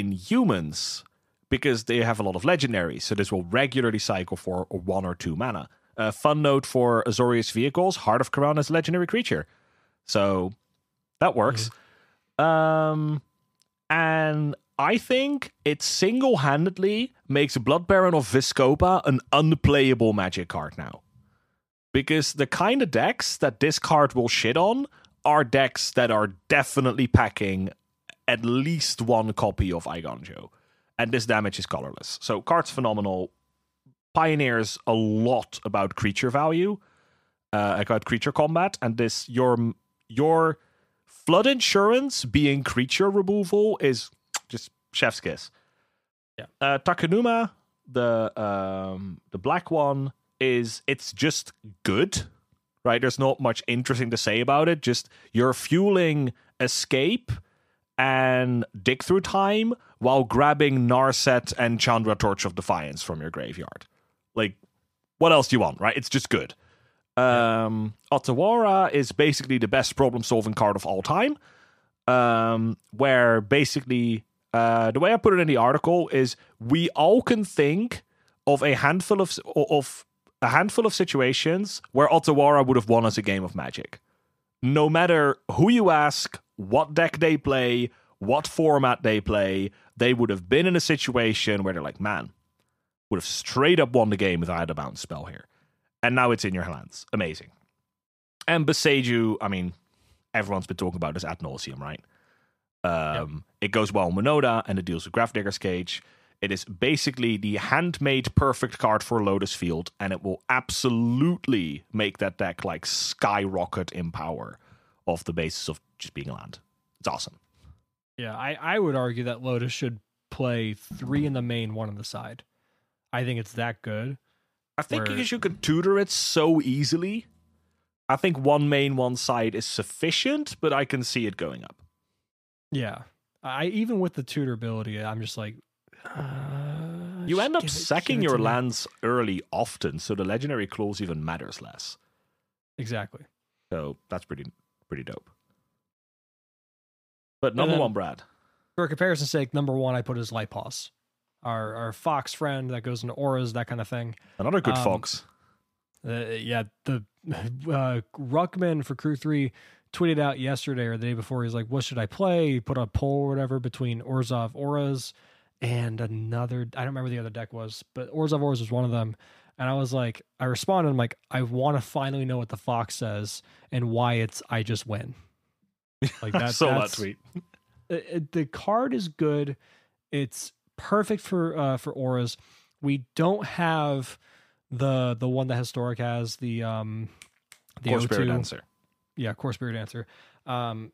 Speaker 2: in humans because they have a lot of legendaries. So this will regularly cycle for one or two mana. A fun note for Azorius vehicles: Heart of Kiran is a legendary creature, so that works. Um, and I think it single handedly makes Blood Baron of Vizkopa an unplayable magic card now. Because the kind of decks that this card will shit on are decks that are definitely packing at least one copy of Eiganjo. And this damage is colorless. So, card's phenomenal. Pioneers a lot about creature value, uh, about creature combat, and this your your flood insurance being creature removal is just chef's kiss.
Speaker 1: Yeah.
Speaker 2: Uh, Takenuma, the um, the black one, is it's just good, right? There's not much interesting to say about it. Just you're fueling escape and dig through time while grabbing Narset and Chandra Torch of Defiance from your graveyard. Like, what else do you want, right? It's just good. Um, Otawara is basically the best problem solving card of all time. Um, where basically, uh, the way I put it in the article is we all can think of a handful of of a handful of situations where Otawara would have won us a game of Magic. No matter who you ask, what deck they play, what format they play, they would have been in a situation where they're like, man, would have straight up won the game if I had a bounce spell here and now it's in your hands. Amazing. And Boseiju, I mean, everyone's been talking about this ad nauseum, right? Um, yep. It goes well in Winota and it deals with Grafdigger's Cage. It is basically the handmade perfect card for Lotus Field, and it will absolutely make that deck like skyrocket in power off the basis of just being a land. It's awesome.
Speaker 1: Yeah, I, I would argue that Lotus should play three in the main, one on the side. I think it's that good.
Speaker 2: I think where... because you can tutor it so easily, I think one main, one side is sufficient, but I can see it going up.
Speaker 1: Yeah. I even with the tutor ability, I'm just like uh,
Speaker 2: you end up sacking your lands early often, so the legendary clause even matters less.
Speaker 1: Exactly.
Speaker 2: So that's pretty pretty dope. But number then, one, Brad.
Speaker 1: For comparison's sake, number one I put Light Paws our our fox friend that goes into auras, that kind of thing.
Speaker 2: Another good um, fox.
Speaker 1: Uh, yeah, the uh, Ruckman for Crew Three tweeted out yesterday or the day before. He's like, "What should I play?" He put a poll or whatever between Orzhov Auras and another. I don't remember the other deck was, but Orzhov Auras was one of them. And I was like, I responded, I'm like, I want to finally know what the fox says and why it's I just win.
Speaker 2: Like that. so that tweet.
Speaker 1: It, it, the card is good. It's perfect for uh, for auras. We don't have the the one that historic has the um the
Speaker 2: Kor Spirit Dancer.
Speaker 1: Yeah, Kor Spirit Dancer. Um,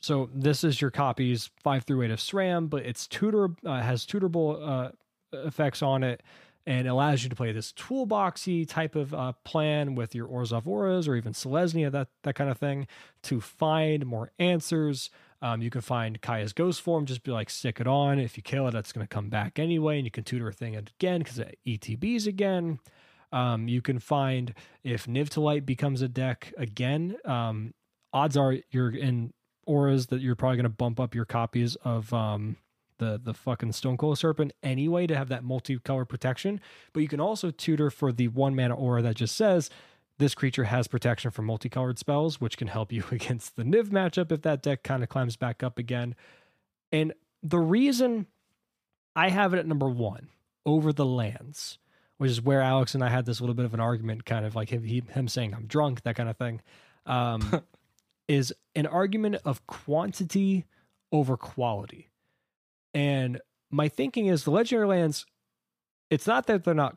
Speaker 1: so this is your copies five through eight of SRAM, but it's tutor uh, has tutorable uh, effects on it and allows you to play this toolboxy type of uh, plan with your Orzhov Auras or even Selesnya, that that kind of thing, to find more answers, um, you can find Kaya's ghost form, just be like, stick it on. If you kill it, it's going to come back anyway, and you can tutor a thing again because it ETBs again. Um, you can find if Niv-to-Light becomes a deck again, um, odds are you're in auras that you're probably going to bump up your copies of um, the the fucking Stonecoil Serpent anyway to have that multicolor protection. But you can also tutor for the one mana aura that just says this creature has protection from multicolored spells, which can help you against the Niv matchup if that deck kind of climbs back up again. And the reason I have it at number one over the lands, which is where Alex and I had this little bit of an argument, kind of like him, he, him saying I'm drunk, that kind of thing, um, is an argument of quantity over quality. And my thinking is the legendary lands, it's not that they're not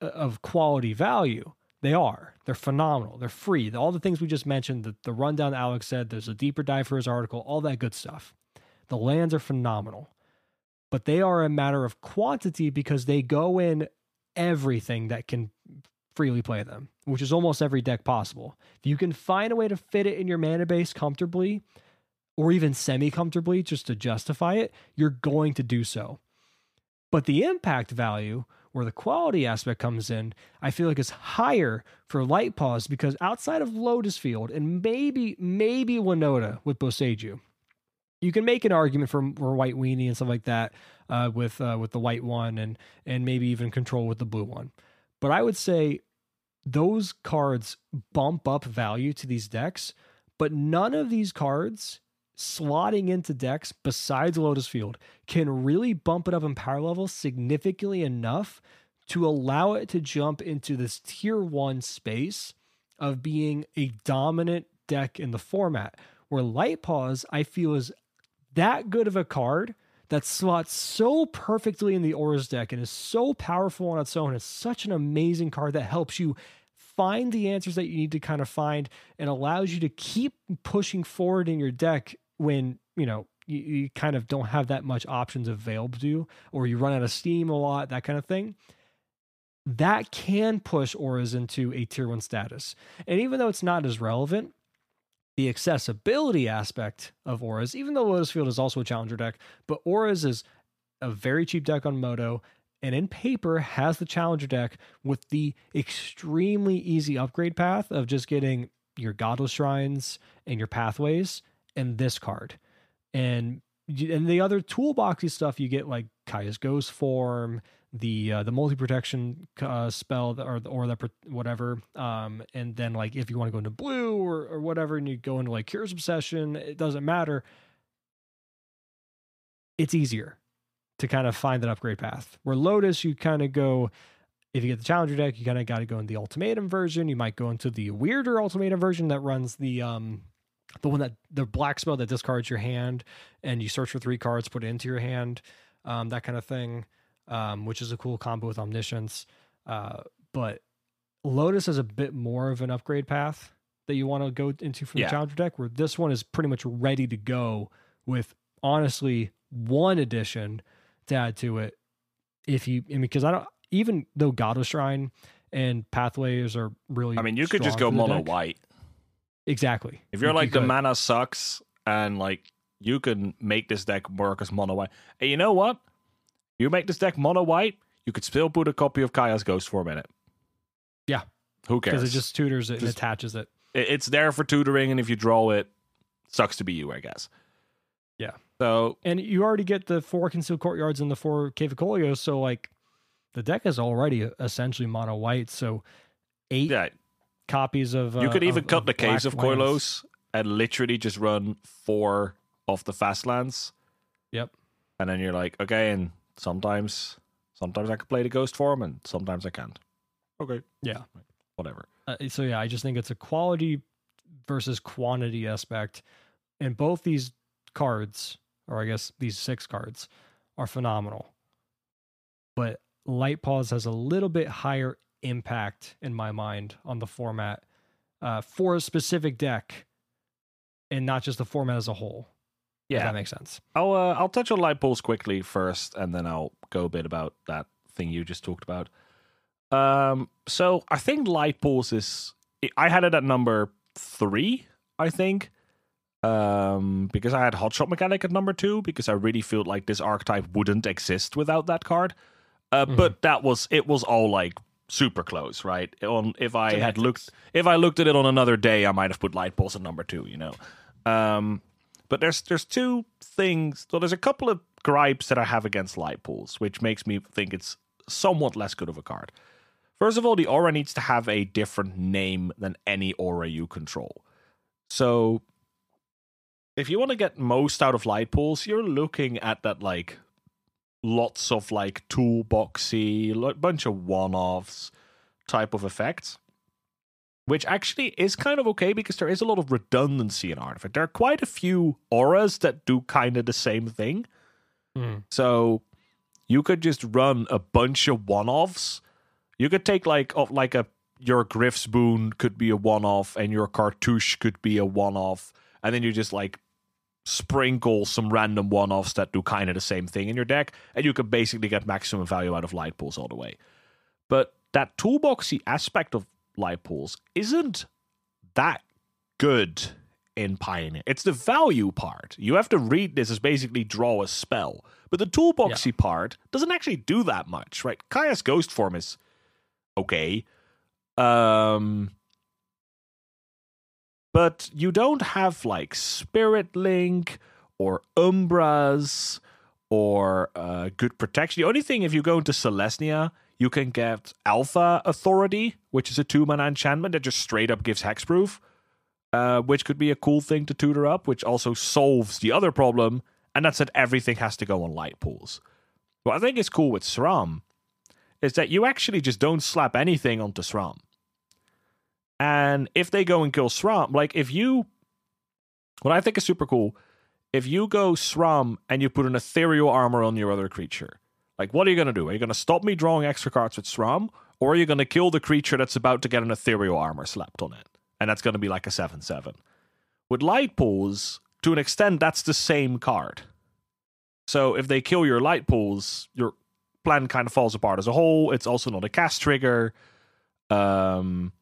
Speaker 1: uh, of quality value they are. They're phenomenal. They're free. All the things we just mentioned, the, the rundown Alex said, there's a deeper dive for his article, all that good stuff. The lands are phenomenal, but they are a matter of quantity because they go in everything that can freely play them, which is almost every deck possible. If you can find a way to fit it in your mana base comfortably, or even semi comfortably just to justify it, you're going to do so. But the impact value, where the quality aspect comes in, I feel like is higher for Light Paws because outside of Lotus Field and maybe maybe Winota with Boseiju, you can make an argument for, for white weenie and stuff like that uh, with uh, with the white one and and maybe even control with the blue one. But I would say those cards bump up value to these decks, but none of these cards slotting into decks besides Lotus Field can really bump it up in power level significantly enough to allow it to jump into this tier one space of being a dominant deck in the format. Where Light Paws, I feel, is that good of a card that slots so perfectly in the Auras deck and is so powerful on its own. It's such an amazing card that helps you find the answers that you need to kind of find and allows you to keep pushing forward in your deck when, you know, you, you kind of don't have that much options available to you or you run out of steam a lot, that kind of thing that can push auras into a tier one status. And even though it's not as relevant, the accessibility aspect of auras, even though Lotus Field is also a challenger deck, but auras is a very cheap deck on Moto and in paper has the challenger deck with the extremely easy upgrade path of just getting your godless shrines and your pathways and this card. And and the other toolboxy stuff you get like Kaya's Ghost Form, the uh, the multi protection uh, spell or or the whatever, um, and then like if you want to go into blue or or whatever, and you go into like Curious Obsession, it doesn't matter. It's easier to kind of find that upgrade path. Where Lotus, you kind of go. If you get the challenger deck, you kind of got to go in the ultimatum version. You might go into the weirder ultimatum version that runs the um the one that the black spell that discards your hand and you search for three cards, put it into your hand, um, that kind of thing um, which is a cool combo with Omniscience. Uh, but Lotus is a bit more of an upgrade path that you want to go into from yeah. the Challenger deck, where this one is pretty much ready to go with honestly one addition to add to it. If you, I mean, because I don't, even though Godless Shrine and Pathways are really,
Speaker 2: I mean, you could just go mono deck. white.
Speaker 1: Exactly.
Speaker 2: If you're you like the mana sucks and like you can make this deck work as mono white. And you know what? You make this deck mono white, you could still put a copy of Kaya's Ghost for a minute.
Speaker 1: Yeah.
Speaker 2: Who cares?
Speaker 1: Because it just tutors it just, and attaches it.
Speaker 2: It's there for tutoring, and if you draw it, sucks to be you, I guess.
Speaker 1: Yeah.
Speaker 2: So
Speaker 1: and you already get the four concealed courtyards and the four cave of so like the deck is already essentially mono white. So eight yeah. Copies of.
Speaker 2: You could
Speaker 1: uh,
Speaker 2: even
Speaker 1: of,
Speaker 2: cut
Speaker 1: of
Speaker 2: the Caves of Koilos and literally just run four of the fast lands.
Speaker 1: Yep.
Speaker 2: And then you're like, okay, and sometimes sometimes I can play the ghost form and sometimes I can't. Okay.
Speaker 1: Yeah.
Speaker 2: Whatever.
Speaker 1: Uh, so yeah, I just think it's a quality versus quantity aspect. And both these cards, or I guess these six cards, are phenomenal. But Light Paws has a little bit higher impact in my mind on the format uh, for a specific deck and not just the format as a whole. Yeah, that makes sense.
Speaker 2: I'll uh, I'll touch on Light Paws quickly first, and then I'll go a bit about that thing you just talked about. Um, so I think Light Paws is I had it at number three, I think, um, because I had hotshot mechanic at number two because I really felt like this archetype wouldn't exist without that card. Uh, mm-hmm. But that was it was all like super close, right? On if I had looked if I looked at it on another day, I might have put Light Paws at number two. You know. Um, but there's there's two things. So there's a couple of gripes that I have against Light Paws, which makes me think it's somewhat less good of a card. First of all, the aura needs to have a different name than any aura you control. So if you want to get most out of Light Paws, you're looking at that like lots of like toolboxy, like bunch of one-offs type of effects which actually is kind of okay because there is a lot of redundancy in Artifact. There are quite a few auras that do kind of the same thing. Mm. So you could just run a bunch of one-offs. You could take like of like a your Gryff's Boon could be a one-off and your Cartouche could be a one-off and then you just like sprinkle some random one-offs that do kind of the same thing in your deck and you can basically get maximum value out of Light Paws all the way. But that toolboxy aspect of Light Paws isn't that good in Pioneer. It's the value part. You have to read this as basically draw a spell. But the toolboxy yeah. part doesn't actually do that much, right? Kaya's ghost form is okay. Um but you don't have like Spirit Link or Umbras or uh, good protection. The only thing, if you go into Selesnya, you can get Alpha Authority, which is a two mana enchantment that just straight up gives hexproof, uh, which could be a cool thing to tutor up, which also solves the other problem, and that's that everything has to go on Light Paws. What I think is cool with SRAM is that you actually just don't slap anything onto SRAM. And if they go and kill SRAM, like if you, what I think is super cool, if you go SRAM and you put an ethereal armor on your other creature, like what are you going to do? Are you going to stop me drawing extra cards with SRAM? Or are you going to kill the creature that's about to get an ethereal armor slapped on it? And that's going to be like a 7 7. With Light Paws, to an extent, that's the same card. So if they kill your Light Paws, your plan kind of falls apart as a whole. It's also not a cast trigger. Um,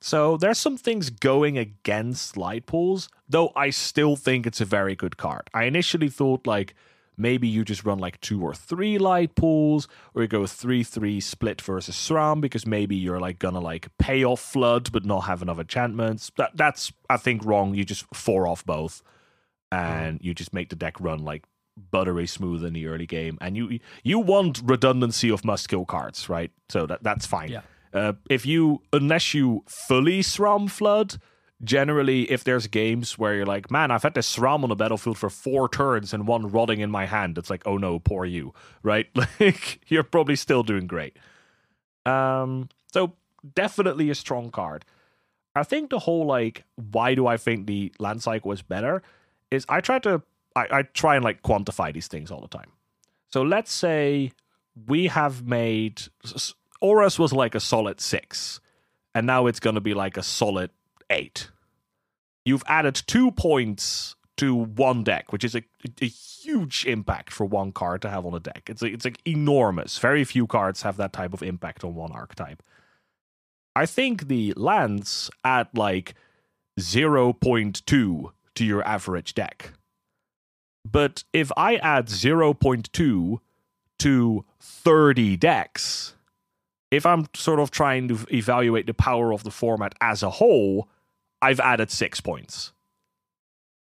Speaker 2: so there's some things going against Light Paws, though I still think it's a very good card. I initially thought like maybe you just run like two or three Light Paws, or you go three three split versus SRAM because maybe you're like gonna like pay off flood but not have enough enchantments. That that's I think wrong. You just four off both, and mm. you just make the deck run like buttery smooth in the early game, and you you want redundancy of must kill cards, right? So that that's fine.
Speaker 1: Yeah.
Speaker 2: Uh, if you unless you fully SRAM flood, generally if there's games where you're like, man, I've had this SRAM on the battlefield for four turns and one rotting in my hand, it's like, oh no, poor you, right? Like you're probably still doing great. Um, so definitely a strong card. I think the whole like, why do I think the land cycle is better? Is I try to I, I try and like quantify these things all the time. So let's say we have made Auras was like a solid six, and now it's going to be like a solid eight. You've added two points to one deck, which is a, a huge impact for one card to have on a deck. It's it's like enormous. Very few cards have that type of impact on one archetype. I think the lands add like 0.2 to your average deck. But if I add 0.2 to 30 decks, if I'm sort of trying to evaluate the power of the format as a whole, I've added six points.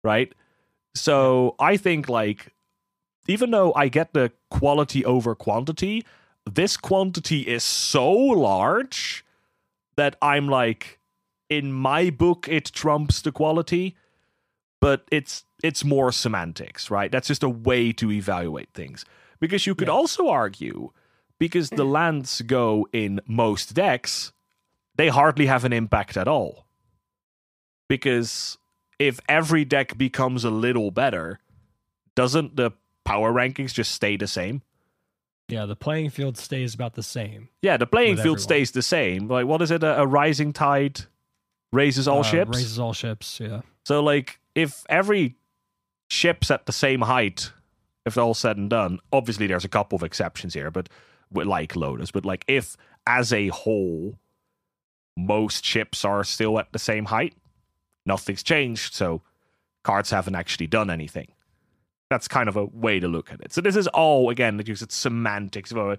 Speaker 2: Right? So I think, like, even though I get the quality over quantity, this quantity is so large that I'm like, in my book, it trumps the quality, but it's it's more semantics, right? That's just a way to evaluate things. Because you could yeah. also argue because the lands go in most decks, they hardly have an impact at all. Because if every deck becomes a little better, doesn't the power rankings just stay the same?
Speaker 1: Yeah, the playing field stays about the same.
Speaker 2: Yeah, the playing field everyone. stays the same. Like, what is it? A, a rising tide raises all uh, ships?
Speaker 1: Raises all ships, yeah.
Speaker 2: So, like, if every ship's at the same height, if all said and done, obviously there's a couple of exceptions here, but like Lotus, but like if as a whole most chips are still at the same height, nothing's changed, so cards haven't actually done anything. That's kind of a way to look at it. So this is all again, like it's semantics. Uh,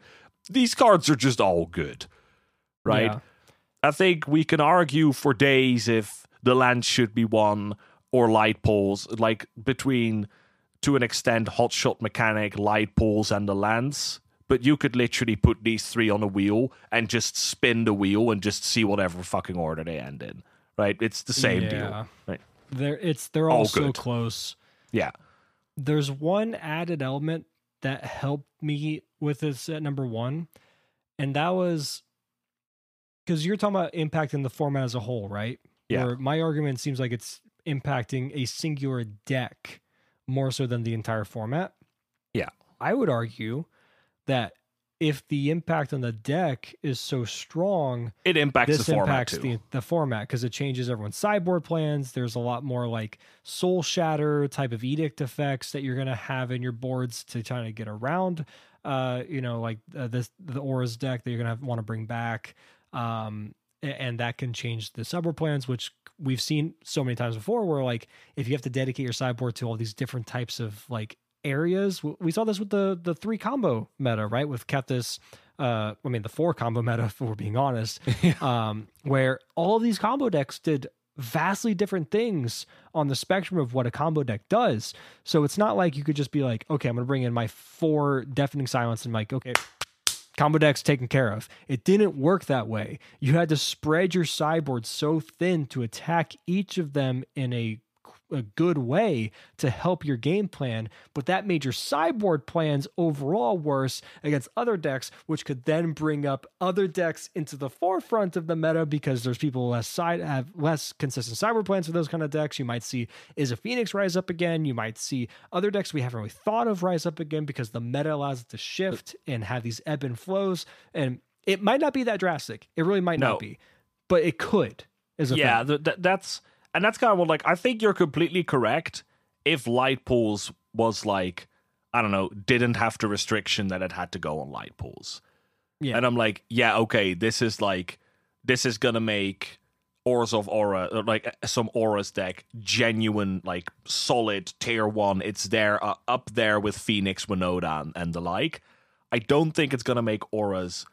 Speaker 2: these cards are just all good, right? Yeah. I think we can argue for days if the land should be won or Light Paws, like between to an extent hot shot mechanic, Light Paws, and the lands but you could literally put these three on a wheel and just spin the wheel and just see whatever fucking order they end in. Right? It's the same yeah. deal. Right?
Speaker 1: They're it's they're all, all so close.
Speaker 2: Yeah.
Speaker 1: There's one added element that helped me with this at number one, and that was because you're talking about impacting the format as a whole, right?
Speaker 2: Yeah.
Speaker 1: Where my argument seems like it's impacting a singular deck more so than the entire format.
Speaker 2: Yeah.
Speaker 1: I would argue that if the impact on the deck is so strong,
Speaker 2: it impacts
Speaker 1: this
Speaker 2: the format
Speaker 1: impacts
Speaker 2: too.
Speaker 1: the the format because it changes everyone's sideboard plans. There's a lot more like soul shatter type of edict effects that you're gonna have in your boards to try to get around. Uh, you know, like uh, this the auras deck that you're gonna want to bring back. Um, and that can change the sideboard plans, which we've seen so many times before. Where like if you have to dedicate your sideboard to all these different types of like areas. We saw this with the the three combo meta, right? With Kethis, uh, I mean the four combo meta, if we're being honest, um, where all of these combo decks did vastly different things on the spectrum of what a combo deck does. So it's not like you could just be like, okay, I'm going to bring in my four deafening silence and like, okay, combo deck's taken care of. It didn't work that way. You had to spread your sideboard so thin to attack each of them in a a good way to help your game plan, but that made your sideboard plans overall worse against other decks, which could then bring up other decks into the forefront of the meta because there's people less side have less consistent sideboard plans for those kind of decks. You might see is a Phoenix rise up again. You might see other decks we haven't really thought of rise up again because the meta allows it to shift and have these ebb and flows. And it might not be that drastic. It really might
Speaker 2: No.
Speaker 1: not be, but it could. Is a
Speaker 2: yeah, th- th- that's and that's kind of what like I think you're completely correct. If Light Paws was like I don't know, didn't have the restriction that it had to go on Light Paws,
Speaker 1: yeah.
Speaker 2: and I'm like, yeah, okay, this is like this is gonna make Auras of Aura or like uh, some Auras deck genuine, like solid tier one. It's there uh, up there with Phoenix, Winota, and, and the like. I don't think it's gonna make Auras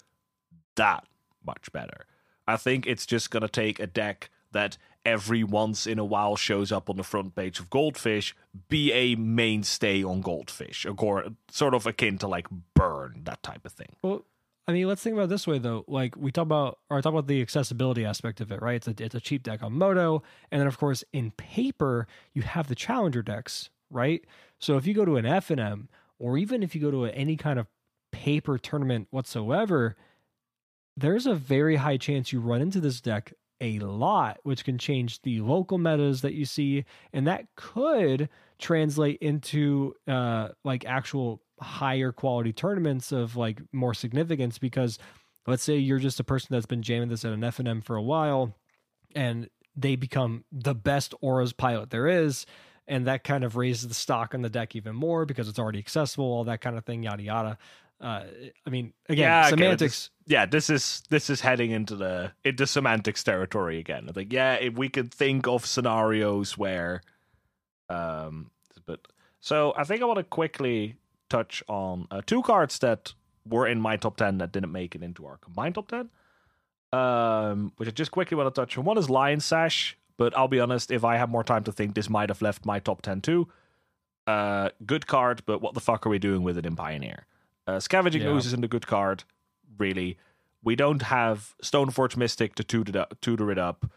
Speaker 2: that much better. I think it's just gonna take a deck that every once in a while shows up on the front page of Goldfish, be a mainstay on Goldfish, or sort of akin to like Burn, that type of thing.
Speaker 1: Well, I mean, let's think about this way though. Like we talk about, or I talk about the accessibility aspect of it, right? It's a it's a cheap deck on Moto, and then of course in paper you have the challenger decks, right? So if you go to an F and M, or even if you go to a, any kind of paper tournament whatsoever, there's a very high chance you run into this deck a lot, which can change the local metas that you see, and that could translate into uh like actual higher quality tournaments of like more significance because let's say you're just a person that's been jamming this at an FNM for a while and they become the best auras pilot there is and that kind of raises the stock on the deck even more because it's already accessible all that kind of thing yada yada uh, i mean again
Speaker 2: Yeah, it.
Speaker 1: semantics
Speaker 2: yeah, this is this is heading into the into semantics territory again. I think yeah, if we could think of scenarios where, um, but so I think I want to quickly touch on uh, two cards that were in my top ten that didn't make it into our combined top ten. Um, which I just quickly want to touch on. One is Lion Sash, but I'll be honest, if I have more time to think, this might have left my top ten too. Uh, good card, but what the fuck are we doing with it in Pioneer? Uh, Scavenging
Speaker 1: Yeah.
Speaker 2: Ooze isn't a good card, really. We don't have Stoneforge Mystic to tutor it up. Tutor it up.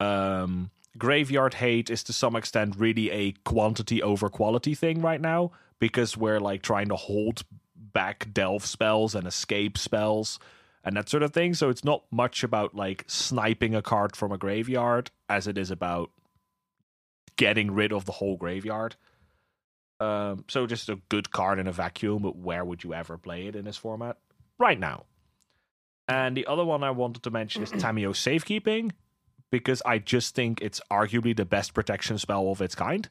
Speaker 2: Um, Graveyard Hate is to some extent really a quantity over quality thing right now because we're like trying to hold back delve spells and escape spells and that sort of thing. So it's not much about like sniping a card from a graveyard as it is about getting rid of the whole graveyard. Um, so just a good card in a vacuum, but where would you ever play it in this format? Right now. And the other one I wanted to mention is Tamiyo's Safekeeping, because I just think it's arguably the best protection spell of its kind.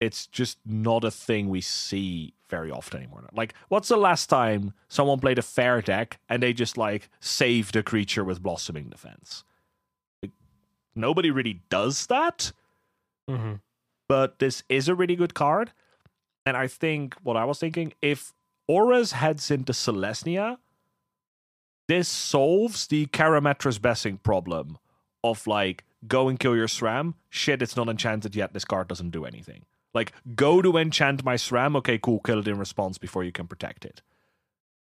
Speaker 2: It's just not a thing we see very often anymore. Like, what's the last time someone played a fair deck and they just like saved a creature with Blossoming Defense? Like, nobody really does that
Speaker 1: mm-hmm.
Speaker 2: but this is a really good card. And I think what I was thinking, if Auras heads into Selesnya, this solves the Karametra's Blessing problem of like go and kill your SRAM. Shit, it's not enchanted yet. This card doesn't do anything. Like, go to enchant my SRAM. Okay, cool. Kill it in response before you can protect it.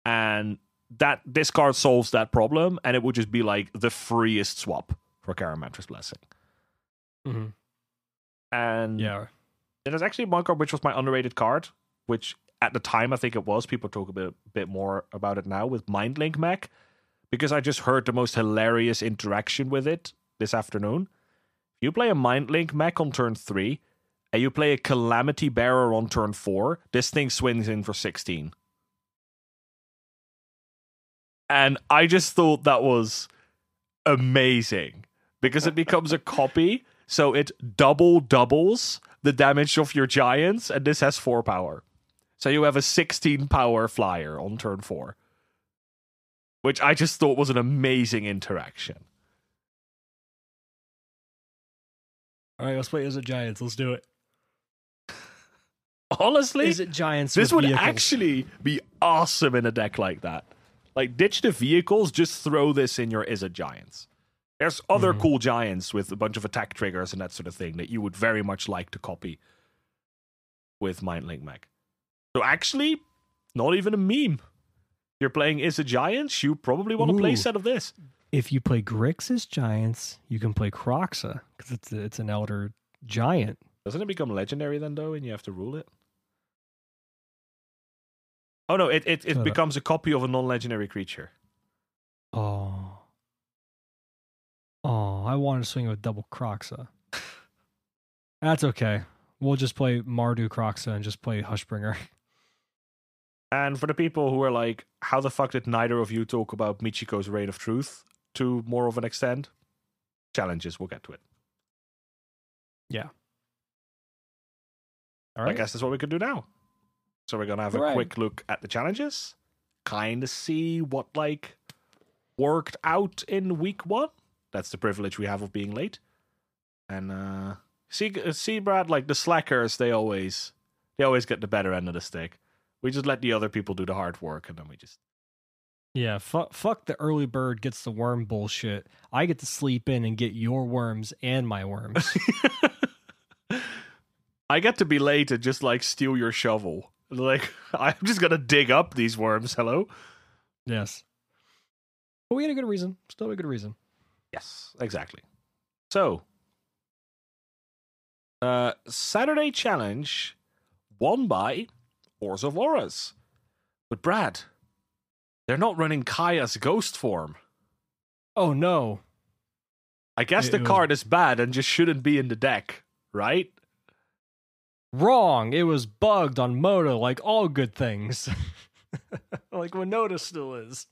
Speaker 2: And that this card solves that problem, and it would just be like the freest swap for Karametra's Blessing.
Speaker 1: Mm-hmm.
Speaker 2: And
Speaker 1: yeah
Speaker 2: it is actually one card which was my underrated card, which at the time I think it was. People talk a bit, bit more about it now with Mindlink Mech, because I just heard the most hilarious interaction with it this afternoon. You play a Mindlink Mech on turn three, and you play a Calamity Bearer on turn four, this thing swings in for 16. And I just thought that was amazing because it becomes a copy, so it double doubles the damage of your giants, and this has four power. So you have a 16 power flyer on turn four, which I just thought was an amazing interaction.
Speaker 1: all right let's play as a giants let's do it
Speaker 2: Honestly,
Speaker 1: is it giants
Speaker 2: this would
Speaker 1: vehicles?
Speaker 2: actually be awesome in a deck like that. Like ditch the vehicles, just throw this in your Izzet Giants. There's other
Speaker 1: Mhm.
Speaker 2: cool giants with a bunch of attack triggers and that sort of thing that you would very much like to copy with Mind Link Mech. So actually, not even a meme. You're playing is a giant, you probably want to play a
Speaker 1: Ooh.
Speaker 2: set of this.
Speaker 1: If you play Grixis Giants, you can play Kroxa because it's it's an elder giant.
Speaker 2: Doesn't it become legendary then though, and you have to rule it? Oh no, it it, it
Speaker 1: Shut up.
Speaker 2: becomes a copy of a non-legendary creature.
Speaker 1: Oh, oh, I wanted to swing it with double Kroxa. That's okay. We'll just play Mardu Kroxa and just play Hushbringer.
Speaker 2: And for the people who are like, how the fuck did neither of you talk about Michiko's Reign of Truth to more of an extent? Challenges, we'll get to it.
Speaker 1: Yeah.
Speaker 2: All
Speaker 1: right.
Speaker 2: I guess that's what we could do now. So we're gonna have a quick look at the challenges, kind of see what like worked out in week one. That's the privilege we have of being late. And uh see, see, Brad, like the slackers, they always they always get the better end of the stick. We just let the other people do the hard work, and then we just
Speaker 1: Yeah, fuck, fuck the early bird gets the worm bullshit. I get to sleep in and get your worms and my worms.
Speaker 2: I get to be late and just like steal your shovel. Like I'm just gonna dig up these worms. Hello.
Speaker 1: yes. But we had a good reason. Still a good reason.
Speaker 2: Yes, exactly. So, uh, Saturday challenge won by Orzhov Auras. But Brad, they're not running Kaya's Ghostform.
Speaker 1: Oh no.
Speaker 2: I guess
Speaker 1: It-
Speaker 2: the
Speaker 1: it was-
Speaker 2: card is bad and just shouldn't be in the deck, right?
Speaker 1: Wrong. It was bugged on Moto like all good things. like Winota still is.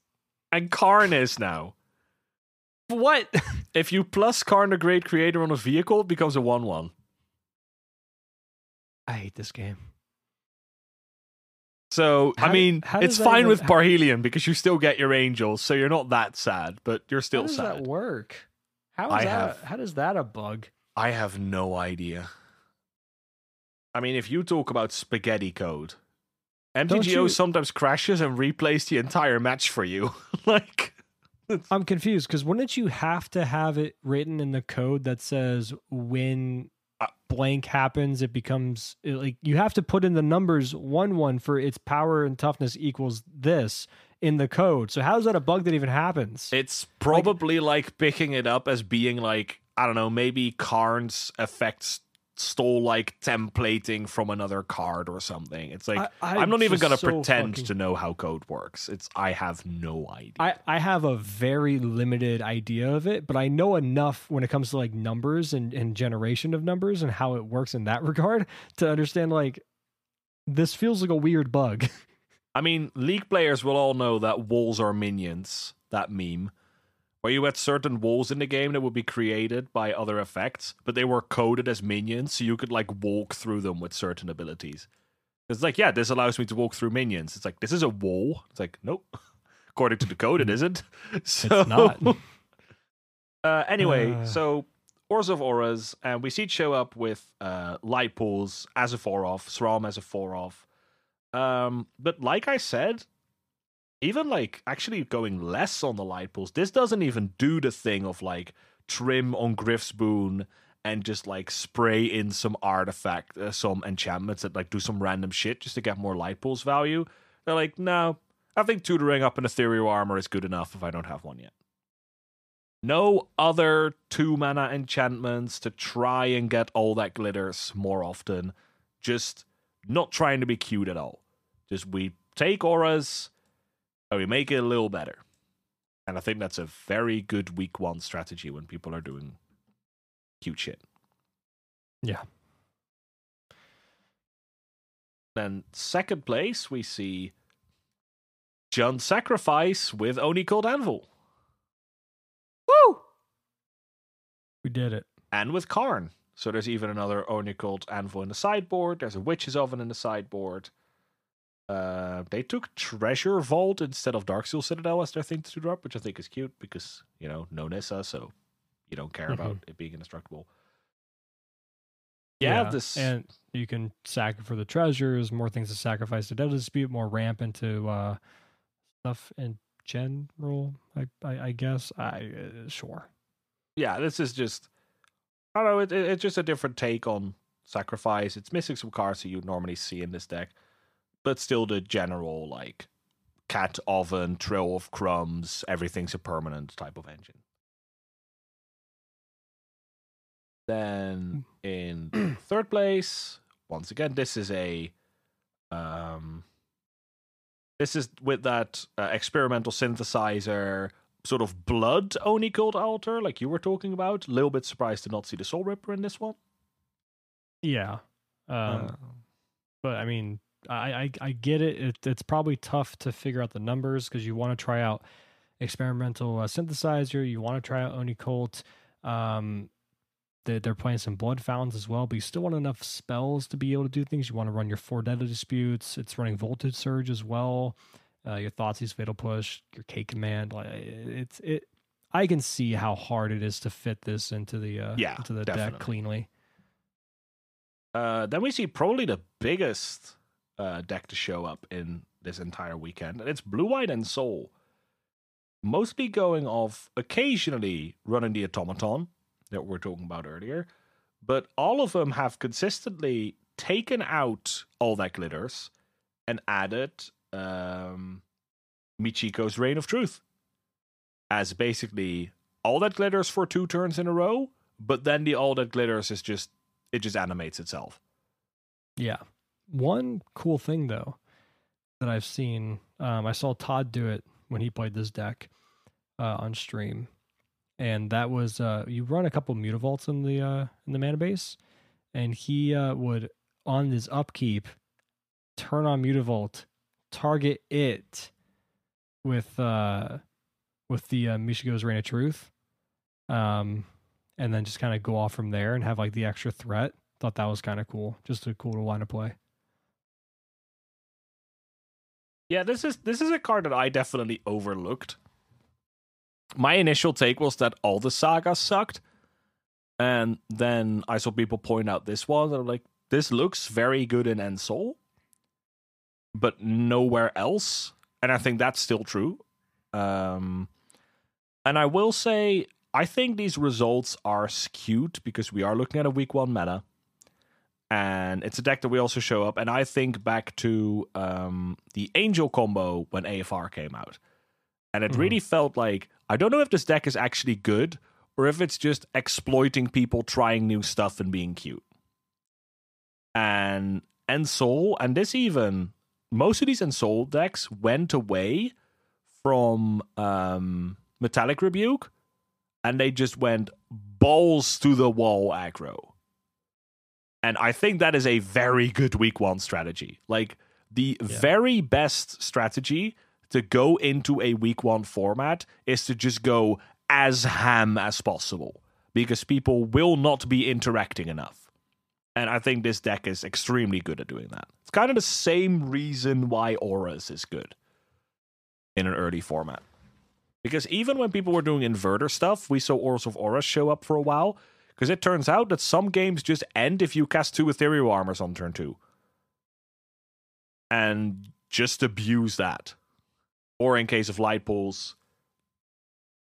Speaker 2: And Karn is now.
Speaker 1: What?
Speaker 2: If you plus Karn the Great Creator on a vehicle, it becomes a 1 1.
Speaker 1: I hate this game.
Speaker 2: So, I mean,
Speaker 1: how
Speaker 2: it's fine
Speaker 1: even-
Speaker 2: with Parhelion because you still get your angels, so you're not that sad, but you're still sad.
Speaker 1: How does
Speaker 2: sad.
Speaker 1: that work? How is
Speaker 2: I
Speaker 1: that?
Speaker 2: have-
Speaker 1: How does that a bug?
Speaker 2: I have no idea. I mean, if you talk about spaghetti code, MTGO
Speaker 1: you-
Speaker 2: sometimes crashes and replays the entire match for you. like,
Speaker 1: I'm confused because wouldn't you have to have it written in the code that says when
Speaker 2: Uh,
Speaker 1: blank happens, it becomes like you have to put in the numbers one one for its power and toughness equals this in the code. So how is that a bug that even happens?
Speaker 2: it's probably like, picking it up as being like, I don't know, maybe Karn's effects stole like templating from another card or something. It's like,
Speaker 1: I,
Speaker 2: I'm not even going to
Speaker 1: so
Speaker 2: pretend
Speaker 1: fucking-
Speaker 2: to know how code works. It's, I have no idea.
Speaker 1: I, I have a very limited idea of it, but I know enough when it comes to like numbers and, and generation of numbers and how it works in that regard to understand like this feels like a weird bug.
Speaker 2: I mean, League players will all know that walls are minions, that meme. Where you had certain walls in the game that would be created by other effects, but they were coded as minions, so you could like walk through them with certain abilities. It's like, yeah, this allows me to walk through minions. It's like, this is a wall. It's like, nope. According to the code, it isn't. So,
Speaker 1: It's not.
Speaker 2: uh, anyway,
Speaker 1: Uh.
Speaker 2: so Orzhov Auras, and we see it show up with uh, Light Paws as a four off, Sram as a four off. Um, but like I said, even like actually going less on the Light Paws, this doesn't even do the thing of like trim on Gryff's Boon and just like spray in some artifact, uh, some enchantments that like do some random shit just to get more Light Paws value. They're like, no, I think tutoring up an ethereal armor is good enough if I don't have one yet. No other two mana enchantments to try and get all that glitters more often. Just not trying to be cute at all. Just we take auras and we make it a little better. And I think that's a very good week one strategy when people are doing cute shit.
Speaker 1: Yeah.
Speaker 2: Then second place we see Jund Sacrifice with Oni-Cult Anvil. Woo!
Speaker 1: we did it.
Speaker 2: and with Karn. So there's even another Oni-Cult Anvil in the sideboard. There's a Witch's Oven in the sideboard. Uh, they took Treasure Vault instead of Darksteel Citadel as their thing to drop, which I think is cute because, you know, no Nissa, so you don't care about it being indestructible. Yeah, this.
Speaker 1: and you can sack for the treasures, more things to sacrifice to Deadly Dispute, more ramp into uh, stuff in general. I, I, I guess I uh, sure.
Speaker 2: yeah, this is just I don't know. It, it, it's just a different take on sacrifice. It's missing some cards that you normally see in this deck, but still the general like cat oven, trail of crumbs, everything's a permanent type of engine. Then in third place, once again, this is a um this is with that uh, experimental synthesizer sort of blood Oni Cult Altar, like you were talking about. A little bit surprised to not see the Soul Ripper in this one.
Speaker 1: Yeah. Um,
Speaker 2: Uh,
Speaker 1: but I mean, I, I I get it. it. It's probably tough to figure out the numbers because you want to try out experimental uh, synthesizer. You want to try out Oni-Cult. Um, they, they're playing some blood fountains as well, but you still want enough spells to be able to do things. You want to run your four deadly disputes. It's running voltage surge as well. Uh, your Thoughtseize fatal push, your K command. Like it's it. I can see how hard it is to fit this into the uh,
Speaker 2: Yeah,
Speaker 1: into the
Speaker 2: definitely.
Speaker 1: deck cleanly.
Speaker 2: Uh, then we see probably the biggest uh, deck to show up in this entire weekend, and it's Blue, White, Ensoul. Mostly going off occasionally running the automaton that we were talking about earlier, but all of them have consistently taken out all that glitters and added um, Michiko's Reign of Truth as basically all that glitters for two turns in a row, but then the all that glitters is just it just animates itself.
Speaker 1: Yeah. One cool thing though that I've seen, um, I saw Todd do it when he played this deck uh, on stream, and that was uh, you run a couple mutavaults in the uh, in the mana base, and he uh, would on his upkeep turn on mutavault, target it with uh, with the uh, Michiko's Reign of Truth, um, and then just kind of go off from there and have like the extra threat. Thought that was kind of cool, just a cool line of play.
Speaker 2: Yeah, this is this is a card that I definitely overlooked. My initial take was that all the sagas sucked, and then I saw people point out this one. And I'm like, this looks very good in Ensoul, but nowhere else. And I think that's still true. Um, and I will say, I think these results are skewed because we are looking at a week one meta. And it's a deck that we also show up. And I think back to um, the Angel combo when AFR came out. And it
Speaker 1: Mhm.
Speaker 2: really felt like I don't know if this deck is actually good or if it's just exploiting people trying new stuff and being cute. And Ensoul, and this even most of these and Soul decks went away from um, Metallic Rebuke, and they just went balls to the wall aggro. And I think that is a very good week one strategy. Like the
Speaker 1: Yeah.
Speaker 2: very best strategy to go into a week one format is to just go as ham as possible because people will not be interacting enough. And I think this deck is extremely good at doing that. It's kind of the same reason why Auras is good in an early format. Because even when people were doing inverter stuff, we saw Auras of Auras show up for a while. Because it turns out that some games just end if you cast two Ethereal Armors on turn two. And just abuse that. Or in case of Light Paws,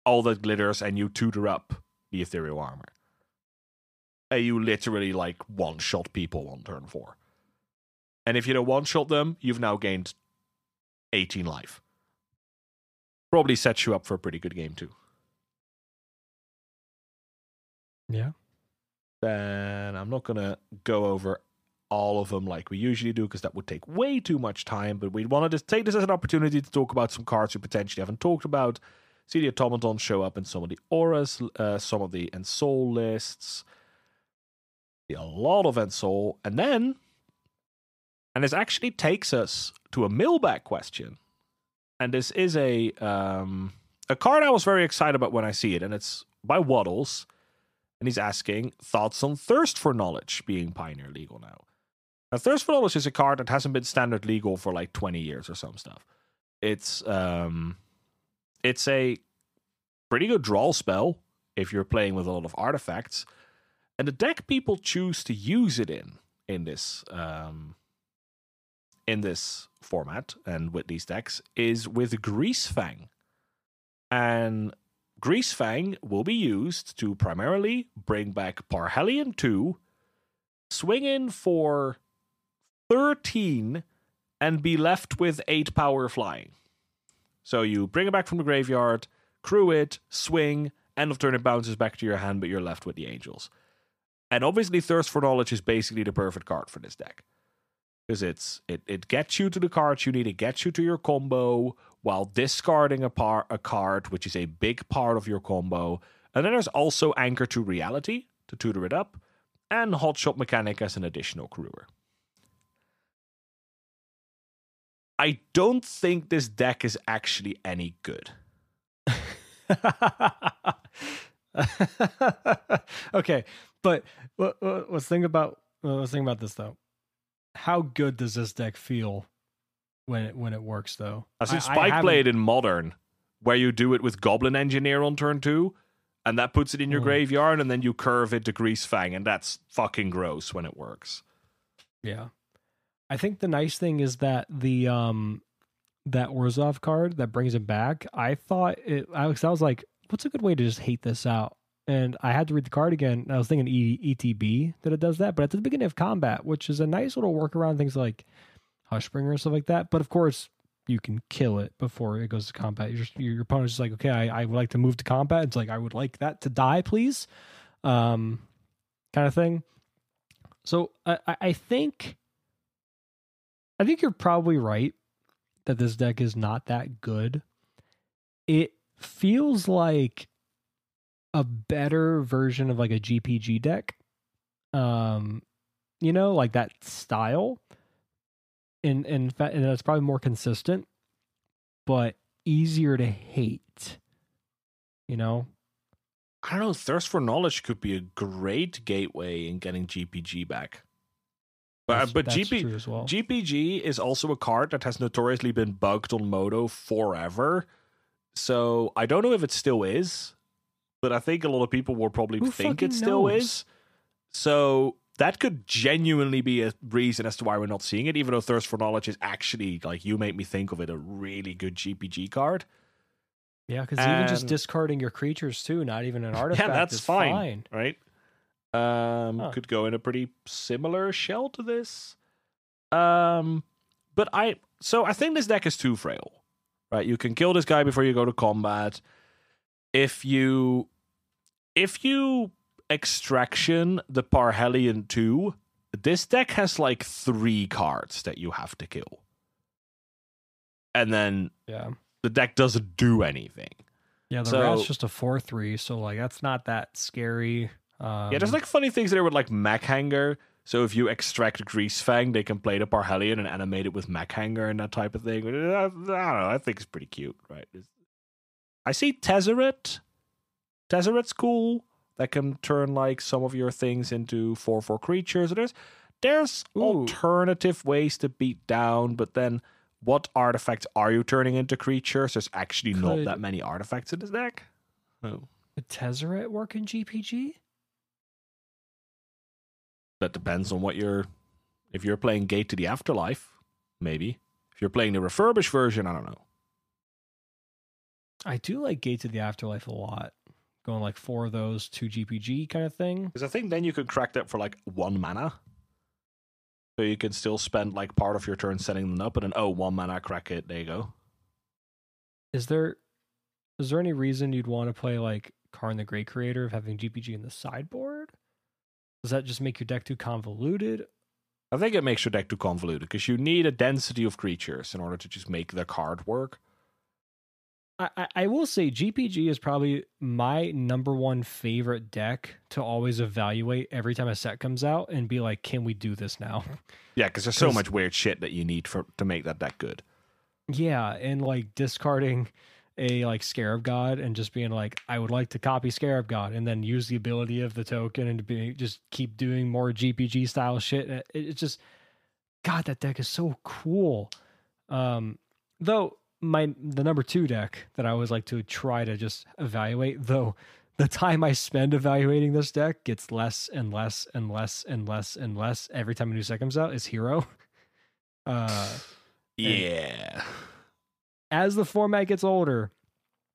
Speaker 2: all that glitters and you tutor up the Ethereal Armor. And you literally like one shot people on turn four. And if you don't one shot them, you've now gained 18 life. Probably sets you up for a pretty good game too.
Speaker 1: Yeah.
Speaker 2: Then I'm not gonna go over all of them like we usually do because that would take way too much time. But we wanted to take this as an opportunity to talk about some cards we potentially haven't talked about. See the automaton show up in some of the auras, uh, some of the Ensoul lists. A lot of Ensoul, and then, and this actually takes us to a mailbag question. And this is a um, a card I was very excited about when I see it, and it's by Waddles and he's asking thoughts on Thirst for Knowledge being Pioneer legal now. Now, Thirst for Knowledge is a card that hasn't been standard legal for like 20 years or some stuff. It's um, it's a pretty good draw spell if you're playing with a lot of artifacts, and the deck people choose to use it in in this um, in this format and with these decks is with Greasefang, and Greasefang will be used to primarily bring back Parhelion 2, swing in for 13, and be left with 8 power flying. So you bring it back from the graveyard, crew it, swing, end of turn it bounces back to your hand, but you're left with the angels. And obviously, Thirst for Knowledge is basically the perfect card for this deck. Because it's it, it gets you to the cards you need, it gets you to your combo while discarding a par a card, which is a big part of your combo. And then there's also Anchor to Reality to tutor it up, and Hotshot Mechanic as an additional crewer. I don't think this deck is actually any good.
Speaker 1: okay, but let- let- let's think about let's think about this though. How good does this deck feel when it when it works though?
Speaker 2: I've seen
Speaker 1: I- I
Speaker 2: Spike Blade in Modern, where you do it with Goblin Engineer on turn two, and that puts it in your
Speaker 1: Mm.
Speaker 2: graveyard, and then you curve it to Greasefang, and that's fucking gross when it works.
Speaker 1: Yeah. I think the nice thing is that the um that Orzhov card that brings it back, I thought it I was, I was like, what's a good way to just hate this out? And I had to read the card again. And I was thinking e, ETB that it does that, but at the beginning of combat, which is a nice little workaround, things like Hushbringer and stuff like that. But of course, you can kill it before it goes to combat. Your your, opponent's just like, okay, I, I would like to move to combat. It's like I would like that to die, please, um, kind of thing. So I- I think I think you're probably right that this deck is not that good. It feels like a better version of like a GPG deck. Um, you know, like that style. And and in fact, and it's probably more consistent, but easier to hate. You know,
Speaker 2: I don't know. Thirst for Knowledge could be a great gateway in getting GPG back. But,
Speaker 1: That's-
Speaker 2: but
Speaker 1: that's
Speaker 2: GP,
Speaker 1: well.
Speaker 2: GPG is also a card that has notoriously been bugged on Moto forever. So I don't know if it still is, but I think a lot of people will probably
Speaker 1: Who
Speaker 2: think it still is. So that could genuinely be a reason as to why we're not seeing it, even though Thirst for Knowledge is actually, like you make me think of it, a really good GPG card.
Speaker 1: yeah, because even just discarding your creatures too, not even an artifact, yeah,
Speaker 2: that's
Speaker 1: is
Speaker 2: fine.
Speaker 1: fine.
Speaker 2: right? Um,
Speaker 1: Huh.
Speaker 2: could go in a pretty similar shell to this. Um, but I so I think this deck is too frail, right? You can kill this guy before you go to combat. If you if you extraction the Parhelion two, this deck has like three cards that you have to kill, and then
Speaker 1: Yeah.
Speaker 2: the deck doesn't do anything.
Speaker 1: Yeah, the
Speaker 2: So-
Speaker 1: rat's just a four three, so like that's not that scary. Um,
Speaker 2: Yeah, there's like funny things there with like Mech Hangar. So if you extract Greasefang, they can play the Parhelion and animate it with Mech Hangar and that type of thing. I, I don't know. I think it's pretty cute, right? It's- I see Tezzeret. Tezzeret's cool. That can turn like some of your things into four four creatures. There's there's
Speaker 1: Ooh.
Speaker 2: alternative ways to beat down, but then what artifacts are you turning into creatures? There's actually not that many artifacts in this deck. Oh.
Speaker 1: Would Tezzeret work in GPG?
Speaker 2: that depends on what you're if you're playing gate to the afterlife maybe if you're playing the refurbished version i don't know
Speaker 1: I do like Gate to the Afterlife a lot. Going like four of those, two GPG kind of thing.
Speaker 2: because i think then you could crack that for like one mana so you can still spend like part of your turn setting them up and then oh one mana crack it there you go
Speaker 1: Is there is there any reason you'd want to play like Karn the Great Creator of having GPG in the sideboard? Does that just make your deck too convoluted?
Speaker 2: i think it makes your deck too convoluted because you need a density of creatures in order to just make the card work
Speaker 1: I, I, will say GPG is probably my number one favorite deck to always evaluate every time a set comes out and be like, can we do this now?
Speaker 2: yeah because there's so much weird shit that you need for to make that deck good
Speaker 1: Yeah, and like discarding a like Scarab God and just being like, I would like to copy Scarab God, and then use the ability of the token and be just keep doing more GPG style shit. It, it's just, God, that deck is so cool. Um, though my the number two deck that I always like to try to just evaluate, though the time I spend evaluating this deck gets less and less and less and less and less every time a new set comes out is Hero. Uh
Speaker 2: yeah
Speaker 1: as the format gets older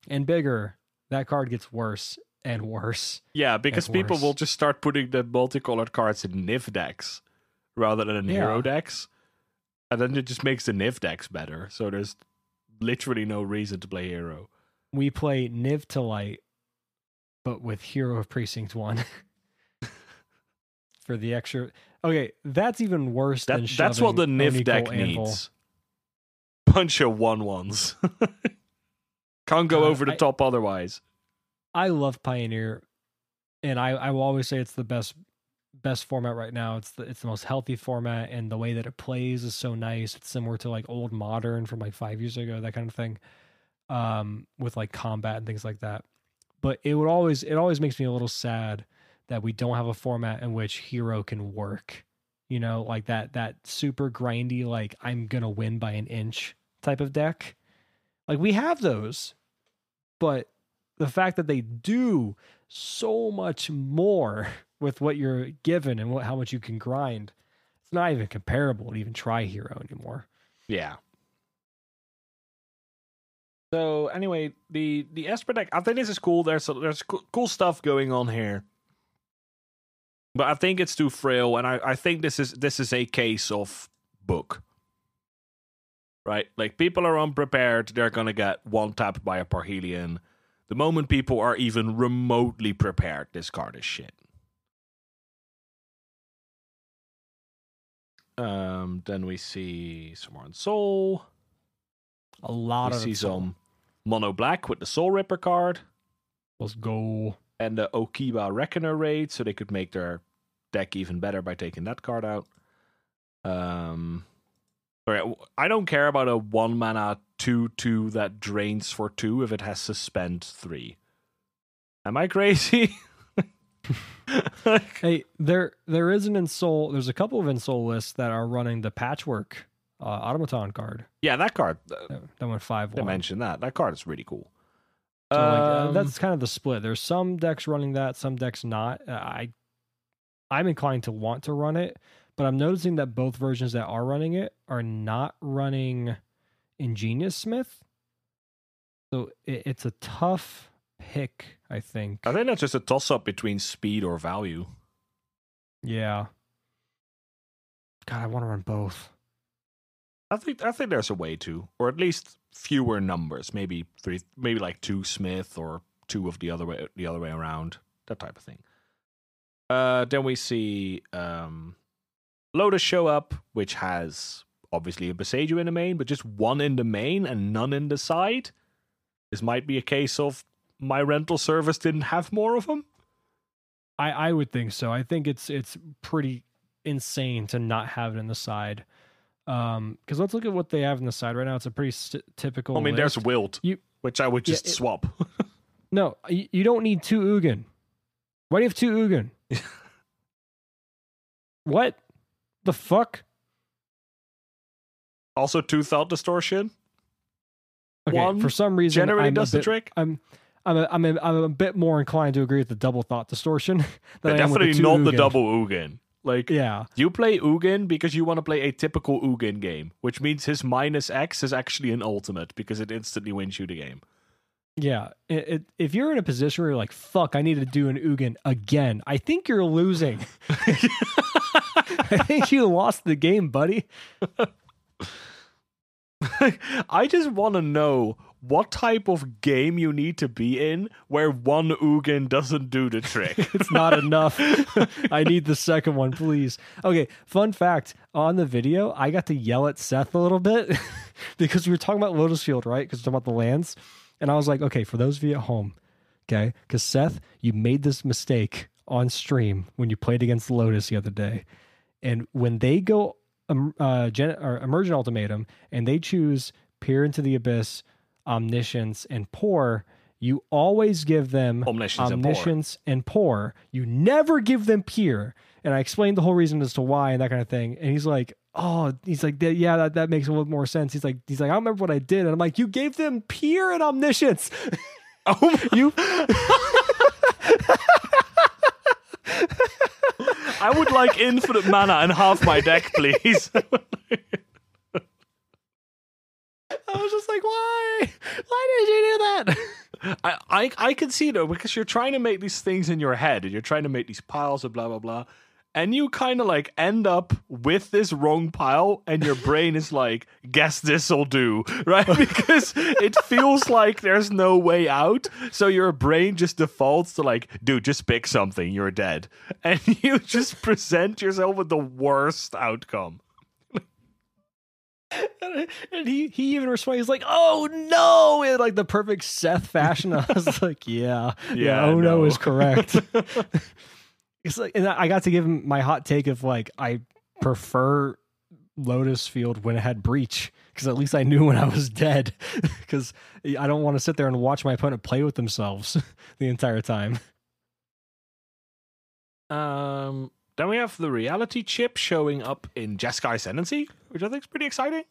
Speaker 1: and bigger, that card gets worse and worse.
Speaker 2: Yeah, because
Speaker 1: That's
Speaker 2: people
Speaker 1: worse.
Speaker 2: will just start putting the multicolored cards in Niv decks rather than in
Speaker 1: Yeah.
Speaker 2: hero decks. And then it just makes the Niv decks better. So there's literally no reason to play hero.
Speaker 1: We play Niv to Light, but with Hero of Precinct One for the extra. Okay, that's even worse
Speaker 2: That,
Speaker 1: than
Speaker 2: that's what the Niv deck
Speaker 1: anvil.
Speaker 2: needs. Bunch of one ones. Can't go
Speaker 1: God,
Speaker 2: over the
Speaker 1: I-
Speaker 2: top otherwise.
Speaker 1: I love Pioneer, and I, I will always say it's the best best format right now. It's the it's the most healthy format, and the way that it plays is so nice. It's similar to like old modern from like five years ago, that kind of thing, um, with like combat and things like that. But it would always it always makes me a little sad that we don't have a format in which hero can work. You know, like that that super grindy like I'm gonna win by an inch type of deck. Like we have those, but the fact that they do so much more with what you're given and what how much you can grind, it's not even comparable to even try hero anymore.
Speaker 2: Yeah. So anyway, the the Esper deck, I think this is cool. There's there's cool, stuff going on here, but I think it's too frail, and I, I think this is this is a case of book. Right, like people are unprepared. They're gonna get one tapped by a Parhelion. The moment people are even remotely prepared, this card is shit. Um, then we see some more Ensoul.
Speaker 1: A lot
Speaker 2: we
Speaker 1: of
Speaker 2: see some mono black with the Soul Ripper card
Speaker 1: Let's go.
Speaker 2: and the Okiba Reckoner raid, so they could make their deck even better by taking that card out. Um, all right, I don't care about a one mana two two that drains for two if it has suspend three. Am I crazy?
Speaker 1: Hey, there there is an Ensoul. There's a couple of Ensoul lists that are running the patchwork uh, automaton card.
Speaker 2: yeah, that card. Uh,
Speaker 1: That, that went five
Speaker 2: I mentioned that. That card is really cool.
Speaker 1: So like, uh,
Speaker 2: Um,
Speaker 1: that's kind of the split. There's some decks running that, some decks not. Uh, I I'm inclined to want to run it, but I'm noticing that both versions that are running it are not running Ingenious Smith. So it, it's a tough pick, I think.
Speaker 2: I think that's just a toss up between speed or value.
Speaker 1: Yeah. God, I want to run both.
Speaker 2: I think I think there's a way to, or at least fewer numbers. Maybe three, maybe like two Smith or two of the other way, the other way around, that type of thing. Uh, then we see um, Lotus show up, which has obviously a Boseiju in the main, but just one in the main and none in the side. This might be a case of my rental service didn't have more of them.
Speaker 1: I I would think so. I think it's it's pretty insane to not have it in the side. Um, because let's look at what they have in the side right now. It's a pretty st- typical.
Speaker 2: I mean, there's
Speaker 1: list.
Speaker 2: Wilt,
Speaker 1: You-
Speaker 2: which I would
Speaker 1: Yeah,
Speaker 2: just
Speaker 1: it-
Speaker 2: swap.
Speaker 1: no. You, you don't need two Ugin. Why do you have two Ugin? what the fuck?
Speaker 2: also, two Thought Distortion
Speaker 1: Okay,
Speaker 2: One
Speaker 1: for some reason, a
Speaker 2: does the trick.
Speaker 1: I'm I'm a, I'm a, I'm a bit more inclined to agree with the double thought distortion. than I am with
Speaker 2: Definitely
Speaker 1: two
Speaker 2: not the double Ugin. Like
Speaker 1: Yeah,
Speaker 2: you play Ugin because you want to play a typical Ugin game, which means his minus X is actually an ultimate because it instantly wins you the game.
Speaker 1: yeah. It, it, if you're in a position where you're like, "Fuck, I need to do an Ugin again," I think you're losing. I think you lost the game, buddy.
Speaker 2: I just want to know what type of game you need to be in where one Ugin doesn't do the trick.
Speaker 1: It's not enough. I need the second one, please. Okay, fun fact on the video, I got to yell at Seth a little bit because we were talking about Lotus Field, right? Because we're talking about the lands. And I was like, okay, for those of you at home, okay, because Seth, you made this mistake on stream when you played against Lotus the other day. And when they go um, uh, gen- or emergent ultimatum and they choose peer into the abyss, omniscience, and poor. you always give them
Speaker 2: Omniscience and
Speaker 1: poor. and pour. You never give them peer. And I explained the whole reason as to why and that kind of thing. And he's like, oh, he's like, yeah, that, that makes a little more sense. He's like, he's like, I don't remember what I did. And I'm like, you gave them peer and omniscience.
Speaker 2: oh,
Speaker 1: You
Speaker 2: I would like infinite mana and half my deck, please.
Speaker 1: I was just like, why? Why did you do that?
Speaker 2: I, I I can see though because you're trying to make these things in your head and you're trying to make these piles of blah blah blah, and you kind of like end up with this wrong pile, and your brain is like, guess this'll do, right? Because it feels like there's no way out, so your brain just defaults to like, dude, just pick something, you're dead, and you just present yourself with the worst outcome.
Speaker 1: And he he even responded. He's like, "Oh no!" in like the perfect Seth fashion. I was like, "Yeah, yeah,
Speaker 2: Yeah,
Speaker 1: oh no
Speaker 2: no.
Speaker 1: is correct." it's like, and I got to give him my hot take of like, I prefer Lotus Field when it had breach because at least I knew when I was dead. Because I don't want to sit there and watch my opponent play with themselves the entire time.
Speaker 2: Um, then we have the reality chip showing up in Jeskai Ascendancy, which I think is pretty exciting.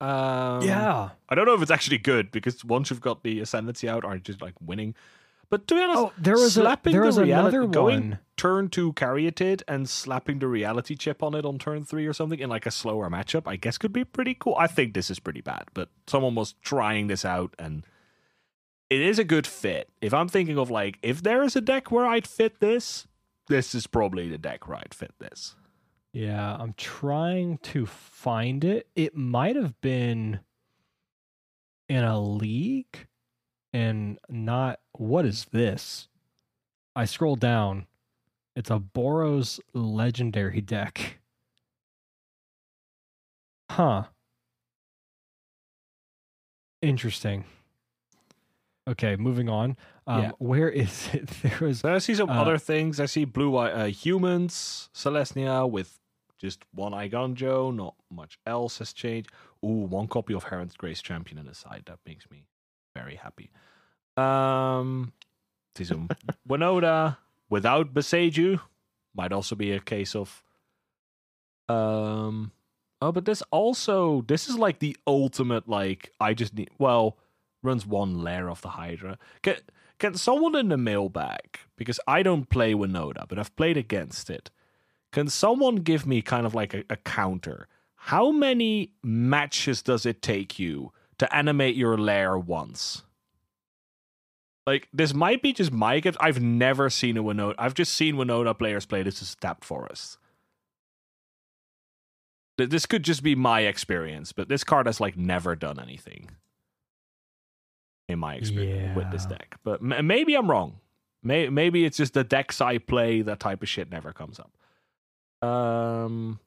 Speaker 2: Um,
Speaker 1: yeah.
Speaker 2: I don't know if it's actually good because once you've got the Ascendancy out, aren't just like winning. But to be honest,
Speaker 1: Oh, there was a,
Speaker 2: slapping
Speaker 1: there
Speaker 2: the
Speaker 1: was
Speaker 2: reality,
Speaker 1: another
Speaker 2: going
Speaker 1: one.
Speaker 2: turn two Caryatid and slapping the reality chip on it on turn three or something in like a slower matchup, I guess could be pretty cool. I think this is pretty bad, but someone was trying this out and it is a good fit. If I'm thinking of like, if there is a deck where I'd fit this, this is probably the deck where I'd fit this.
Speaker 1: Yeah, I'm trying to find it. It might have been in a league and not what is this? I scroll down. It's a Boros legendary deck. Huh. Interesting. Okay, moving on. Um,
Speaker 2: Yeah.
Speaker 1: Where is it? There was
Speaker 2: So I see some
Speaker 1: Uh,
Speaker 2: other things. I see blue eye uh, humans, Celestia with just one Igonjo. Not much else has changed. Ooh, one copy of Heron's Grace Champion in the side. That makes me very happy. Um, some Winota without Boseiju. Might also be a case of. Um. Oh, but this also this is like the ultimate like I just need well runs one lair of the Hydra. Can can someone in the mailbag because I don't play Winota, but I've played against it. Can someone give me kind of like a, a counter? How many matches does it take you to animate your lair once? Like this might be just my gift. I've never seen a Winota. I've just seen Winota players play this as Tap Forest. Th- This could just be my experience, but this card has like never done anything in my experience with this deck. But m- maybe I'm wrong. May- maybe it's just the decks I play that type of shit never comes up. Um,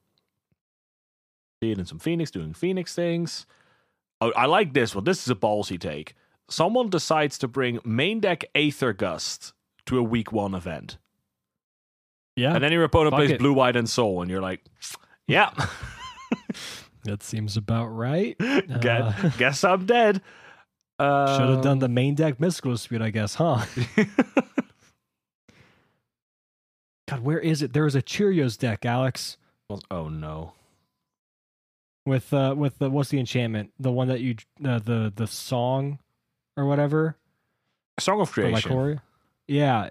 Speaker 2: see in some Phoenix doing Phoenix things. Oh, I like this one. This is a ballsy take. Someone decides to bring main deck Aether Gust to a week one event,
Speaker 1: yeah.
Speaker 2: and then your opponent plays
Speaker 1: it.
Speaker 2: Blue, White, Ensoul, and you're like, "Yeah,
Speaker 1: That seems about right.
Speaker 2: guess,
Speaker 1: Uh,
Speaker 2: guess I'm dead." Uh,
Speaker 1: Should have done the main deck mystical dispute, I guess, huh? God, where is it? There was a Cheerios deck, Alex,
Speaker 2: oh no!
Speaker 1: with uh with the what's the enchantment? The one that you uh, the the song or whatever
Speaker 2: Song of Creation.
Speaker 1: Lycoria. Yeah,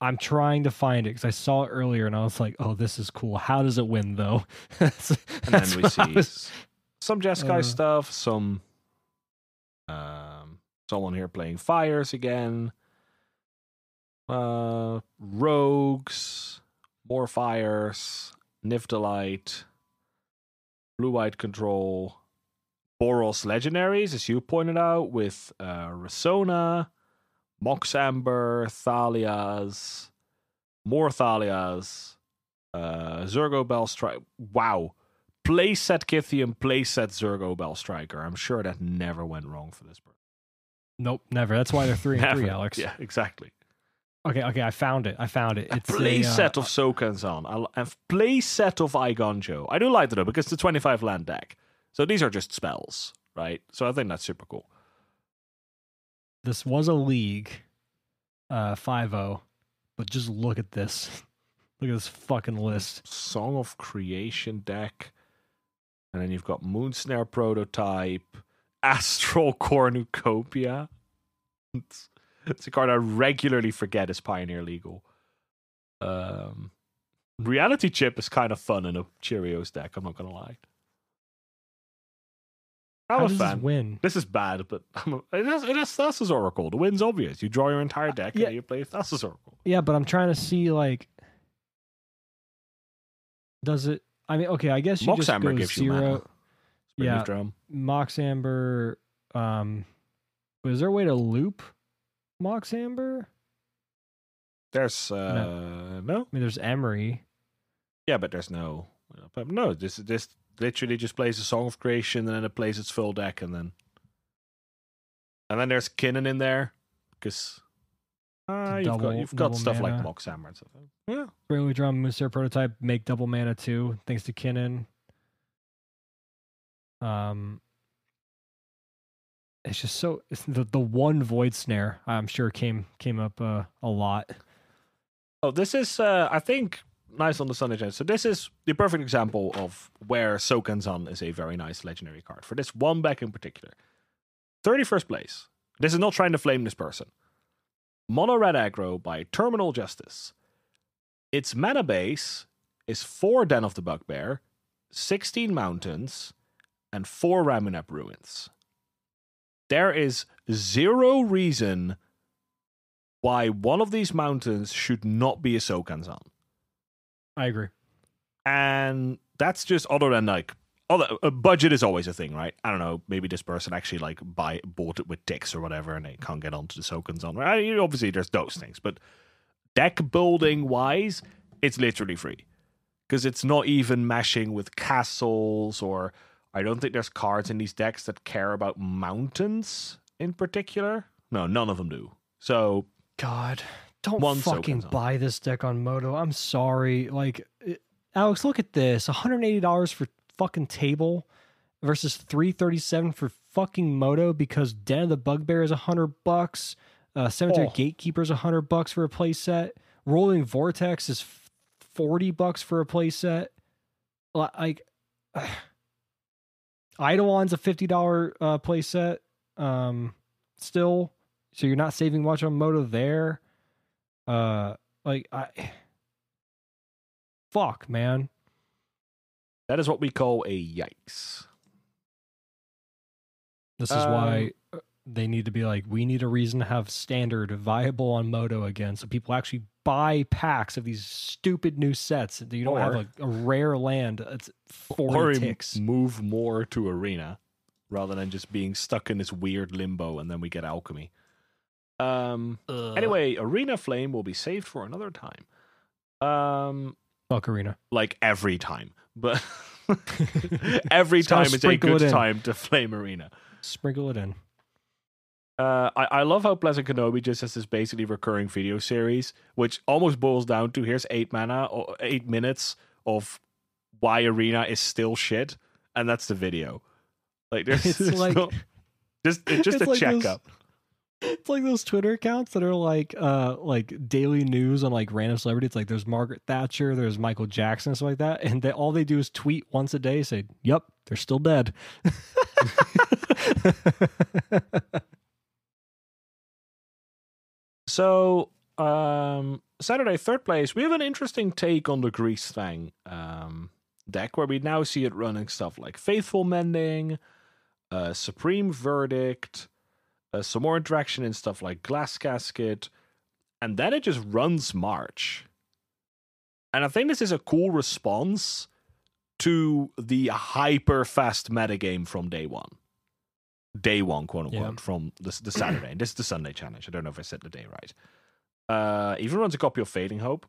Speaker 1: I'm trying to find it because I saw it earlier and I was like, oh, this is cool. How does it win though? That's-
Speaker 2: and
Speaker 1: that's
Speaker 2: then we see
Speaker 1: was-
Speaker 2: some Jeskai
Speaker 1: Uh.
Speaker 2: stuff, some um, someone here playing fires again, uh, rogues, more fires, Niftalite, blue white control, Boros legendaries, as you pointed out, with uh, Rasona, Mox Amber, Thalias, more Thalias, uh, Zurgo Bellstrike. Wow play playset Kytheon, playset Zurgo Bellstriker. I'm sure that never went wrong for this person.
Speaker 1: Nope, never. That's why they're three and three, Alex.
Speaker 2: Yeah, exactly.
Speaker 1: Okay, okay, I found it. I found it.
Speaker 2: A
Speaker 1: It's a,
Speaker 2: playset
Speaker 1: uh,
Speaker 2: of Sokenzan, a, a playset of Eiganjo. I do like that though because it's a 25 land deck. So these are just spells, right? So I think that's super cool.
Speaker 1: this was a league, uh, 5-0, but just look at this. Look at this fucking list.
Speaker 2: Song of Creation deck. And then you've got Moonsnare Prototype, Astral Cornucopia. It's, a card I regularly forget is Pioneer legal. Um, Reality Chip is kind of fun in a Cheerios deck, I'm not going to lie. I'm
Speaker 1: How
Speaker 2: a fan.
Speaker 1: this win?
Speaker 2: This is bad, but I'm a, it has, it has Thassa's Oracle. The win's obvious. You draw your entire deck
Speaker 1: Yeah.
Speaker 2: and you play Thassa's Oracle.
Speaker 1: Yeah, but I'm trying to see like, does it? I mean, okay, I guess you
Speaker 2: Mox
Speaker 1: just
Speaker 2: Amber
Speaker 1: go
Speaker 2: gives you
Speaker 1: zero.
Speaker 2: mana.
Speaker 1: Yeah.
Speaker 2: Drum.
Speaker 1: Mox Amber. Um, is there a way to loop Mox Amber?
Speaker 2: There's uh no.
Speaker 1: I mean, there's Emry.
Speaker 2: Yeah, but there's no. But no, this this literally just plays a Song of Creation and then it plays its full deck and then and then there's Kinnan in there because uh, you've
Speaker 1: double-
Speaker 2: got you've got stuff like. Mox Amber and stuff. Yeah,
Speaker 1: Railway Drum, Moonstone Prototype, make double mana too, thanks to Kinnan. Um, it's just so it's the the one void snare I'm sure came came up uh, a lot.
Speaker 2: Oh, this is uh, I think nice on the Sunday Gen. So this is the perfect example of where Sokenzan is a very nice legendary card for this one deck in particular. Thirty first place. This is not trying to flame this person. Mono red aggro by Terminal Justice. Its mana base is four Den of the Bugbear, sixteen mountains, and four Ramunap ruins. There is zero reason why one of these mountains should not be a Sokenzan.
Speaker 1: I agree.
Speaker 2: And that's just other than like other a budget is always a thing, right? I don't know, maybe this person actually like buy bought it with ticks or whatever and they can't get onto the Sokenzan. Right? You know, Obviously there's those things, but deck building wise, it's literally free. Because it's not even meshing with castles or I don't think there's cards in these decks that care about mountains in particular. No, none of them do. So
Speaker 1: God, don't
Speaker 2: One
Speaker 1: fucking buy this deck on Moto. I'm sorry. Like, Alex, look at this: 180 dollars for fucking table versus 337 for fucking Moto because Den of the Bugbear is 100 bucks. Uh, Cemetery
Speaker 2: Oh.
Speaker 1: Gatekeeper is 100 bucks for a playset. Roiling Vortex is 40 bucks for a playset. Li- Like, Eidolon's a $50 uh, playset. Um, still, so you're not saving much on Moto there. Uh, like I, fuck, man.
Speaker 2: that is what we call a yikes.
Speaker 1: This is why uh, they need to be like, we need a reason to have standard viable on Moto again, so people actually buy packs of these stupid new sets. You don't have
Speaker 2: Or-
Speaker 1: a, a rare land. It's forty ticks.
Speaker 2: move more to arena rather than just being stuck in this weird limbo and then we get alchemy. Um
Speaker 1: Ugh.
Speaker 2: anyway, arena flame will be saved for another time. Um
Speaker 1: fuck arena.
Speaker 2: like every time. But every time it's a good
Speaker 1: it
Speaker 2: time to flame arena.
Speaker 1: Sprinkle it in.
Speaker 2: Uh, I, I love how Pleasant Kenobi just has this basically recurring video series, which almost boils down to here's eight mana or eight minutes of why Arena is still shit, and that's the video. Like there's,
Speaker 1: It's
Speaker 2: there's
Speaker 1: like-
Speaker 2: no- just it's just
Speaker 1: It's
Speaker 2: a
Speaker 1: like those-
Speaker 2: checkup.
Speaker 1: It's like those Twitter accounts that are like uh like daily news on like random celebrities. Like there's Margaret Thatcher, there's Michael Jackson, stuff like that, and they all they do is tweet once a day, say, "Yep, they're still dead."
Speaker 2: So um, Saturday third place, we have an interesting take on the Greasefang um, deck, where we now see it running stuff like Faithful Mending, uh, Supreme Verdict, uh, some more interaction in stuff like Glass Casket, and then it just runs March. And I think this is a cool response to the hyper fast metagame from day one. Day one, quote unquote,
Speaker 1: Yeah.
Speaker 2: from the, the Saturday. and this is the Sunday challenge. I don't know if I said the day right. Uh, even runs a copy of Fading Hope.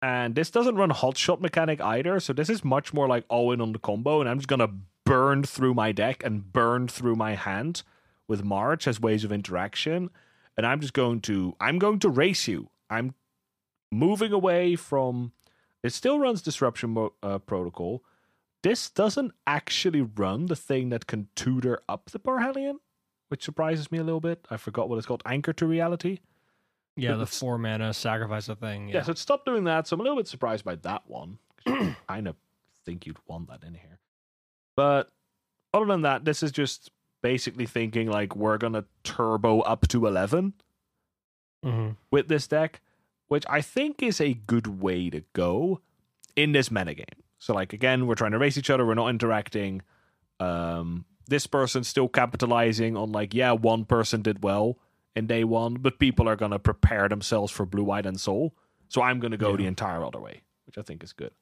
Speaker 2: And this doesn't run hotshot mechanic either, so this is much more like all in on the combo, and I'm just gonna burn through my deck and burn through my hand with March as ways of interaction. And I'm just going to I'm going to race you. I'm moving away from it still runs disruption uh, protocol. This doesn't actually run the thing that can tutor up the Parhelion, which surprises me a little bit. I forgot what it's called. Anchor to reality.
Speaker 1: yeah, the four mana sacrifice a thing.
Speaker 2: Yeah.
Speaker 1: Yeah,
Speaker 2: so it stopped doing that. So I'm a little bit surprised by that one. I kind of think you'd want that in here. But other than that, this is just basically thinking like we're gonna turbo up to eleven
Speaker 1: Mhm.
Speaker 2: with this deck, which I think is a good way to go in this metagame. So like again, we're trying to race each other, we're not interacting. Um, this person's still capitalizing on like, yeah, one person did well in day one, but people are gonna prepare themselves for Blue White Ensoul. So I'm gonna go
Speaker 1: Yeah.
Speaker 2: the entire other way, which I think is good.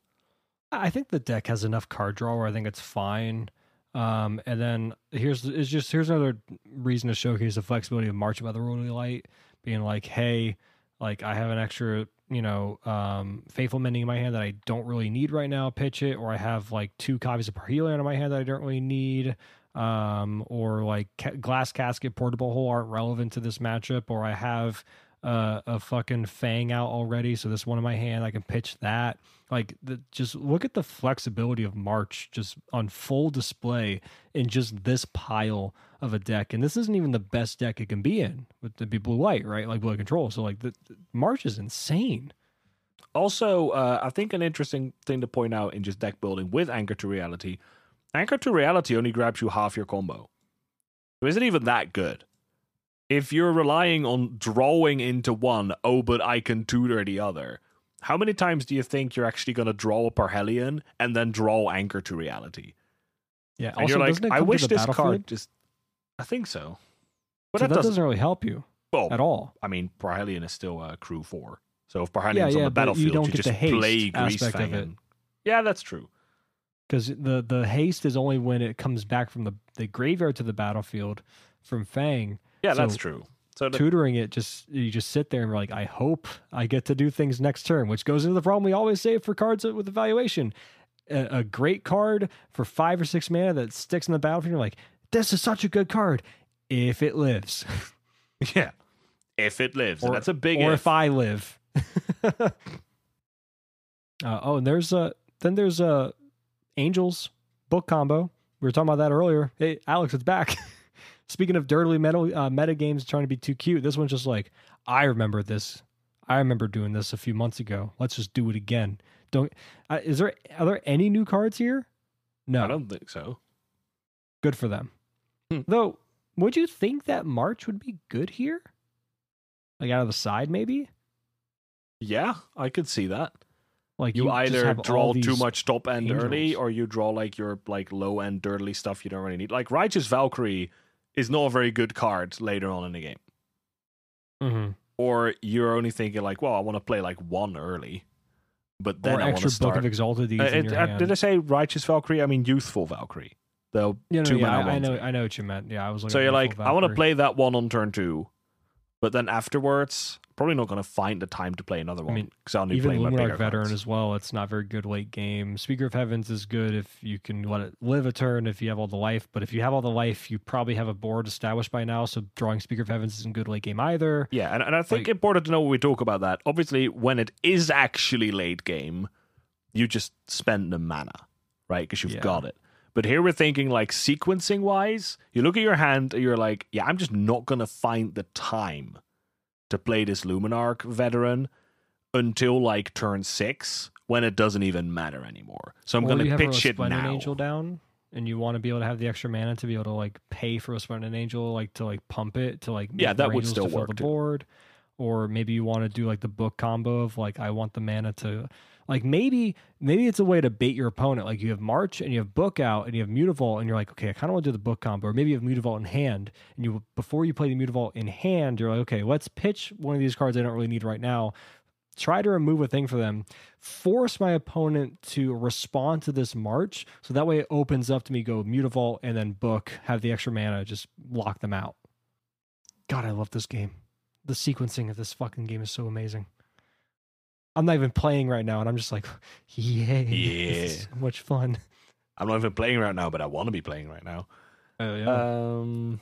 Speaker 1: I think the deck has enough card draw where I think it's fine. Um, and then here's it's just here's another reason to showcase the flexibility of March by the Rolling Light, being like, hey, like I have an extra, you know, um, faithful mending in my hand that I don't really need right now. Pitch it, or I have like two copies of Parhelion in my hand that I don't really need. Um, or like ca- glass casket, portable hole aren't relevant to this matchup, or I have uh, a fucking Fang out already, so this one in my hand I can pitch that like the, just look at the flexibility of march just on full display in just this pile of a deck. And this isn't even the best deck it can be in with the blue white right? Like blue control. So like the, the march is insane.
Speaker 2: Also, uh, I think an interesting thing to point out in just deck building with Anchor to Reality, Anchor to Reality only grabs you half your combo. So isn't even that good? If you're relying on drawing into one, oh, but I can tutor the other, how many times do you think you're actually going to draw a Parhelion and then draw Anchor to Reality?
Speaker 1: yeah
Speaker 2: And you're like, I wish this card just. I think so. But
Speaker 1: so
Speaker 2: that,
Speaker 1: that
Speaker 2: doesn't.
Speaker 1: doesn't really help you
Speaker 2: well,
Speaker 1: at all
Speaker 2: I mean, Parhelion is still uh, crew four. So if Parhelion's
Speaker 1: Yeah,
Speaker 2: on the
Speaker 1: but you
Speaker 2: battlefield,
Speaker 1: don't
Speaker 2: you,
Speaker 1: get
Speaker 2: just
Speaker 1: the haste
Speaker 2: play
Speaker 1: aspect of
Speaker 2: Greasefang.
Speaker 1: it.
Speaker 2: and- Yeah, that's true.
Speaker 1: because the the haste is only when it comes back from the, the graveyard to the battlefield from fang
Speaker 2: Yeah, that's true. So the,
Speaker 1: tutoring it just you just sit there and you're like i hope i get to do things next turn which goes into the problem we always say for cards with evaluation. A, a great card for five or six mana that sticks in the battlefield you're like this is such a good card. If it lives.
Speaker 2: Yeah, if it lives, and that's a big
Speaker 1: or
Speaker 2: if.
Speaker 1: if i live. Uh, oh and there's a then there's a angels book combo. We were talking about that earlier. Hey alex it's back speaking of dirtily meta, uh, meta games trying to be too cute this one's just like i remember this. I remember doing this a few months ago. Let's just do it again. Don't uh, is there are there any new cards here? No.
Speaker 2: I don't think so.
Speaker 1: good for them.
Speaker 2: Hmm.
Speaker 1: though would you think that march would be good here? Like out of the side maybe?
Speaker 2: Yeah, I could see that.
Speaker 1: like
Speaker 2: You,
Speaker 1: just
Speaker 2: either draw too much top end early, or you draw like your like low end dirtly stuff you don't really need. Like Righteous Valkyrie is not a very good card later on in the game.
Speaker 1: Mhm.
Speaker 2: Or you're only thinking like, well, I want to play like one early, but then
Speaker 1: or
Speaker 2: I want
Speaker 1: extra
Speaker 2: to
Speaker 1: book
Speaker 2: start.
Speaker 1: of exalted
Speaker 2: Uh, it- uh, did I say Righteous Valkyrie? I mean Youthful Valkyrie. The
Speaker 1: Yeah, no,
Speaker 2: two
Speaker 1: yeah, I, I know. I know what you meant. Yeah, I was.
Speaker 2: So you're like,
Speaker 1: full
Speaker 2: I want to play that one on turn two, but then afterwards, probably not going to find the time to play another one.
Speaker 1: mean,
Speaker 2: because I'll need
Speaker 1: even Luminarch veteran
Speaker 2: cards.
Speaker 1: as well. It's not very good late game. Speaker of Heavens is good if you can let it live a turn if you have all the life. But if you have all the life, you probably have a board established by now. So drawing Speaker of Heavens isn't good late game either.
Speaker 2: Yeah, and, and I think
Speaker 1: Like-
Speaker 2: important to know when we talk about that. Obviously, when it is actually late game, you just spend the mana, right? Because you've
Speaker 1: Yeah.
Speaker 2: got it. But here we're thinking like sequencing wise, you look at your hand and you're like, yeah, I'm just not gonna find the time to play this Luminarch veteran until like turn six when it doesn't even matter anymore. So I'm gonna pitch it now.
Speaker 1: Angel down, and you want to be able to have the extra mana to be able to like pay for a Resplendent Angel, like to like pump it to like
Speaker 2: Yeah, that would still
Speaker 1: to fill
Speaker 2: work,
Speaker 1: the board. Or maybe you want to do like the book combo of like I want the mana to like maybe maybe it's a way to bait your opponent. Like you have March and you have Book out and you have Mutavault and you're like, okay, I kind of want to do the book combo. Or maybe you have Mutavault in hand and you before you play the Mutavault in hand, you're like, okay, let's pitch one of these cards I don't really need right now. Try to remove a thing for them. Force my opponent to respond to this march, so that way it opens up to me. Go Mutavault and then Book, have the extra mana, just lock them out. God, I love this game. The sequencing of this fucking game is so amazing. I'm not even playing right now, and I'm just like, yay, this is
Speaker 2: Yeah.
Speaker 1: so much fun.
Speaker 2: I'm not even playing right now, but I want to be playing right now.
Speaker 1: Oh yeah,
Speaker 2: Um,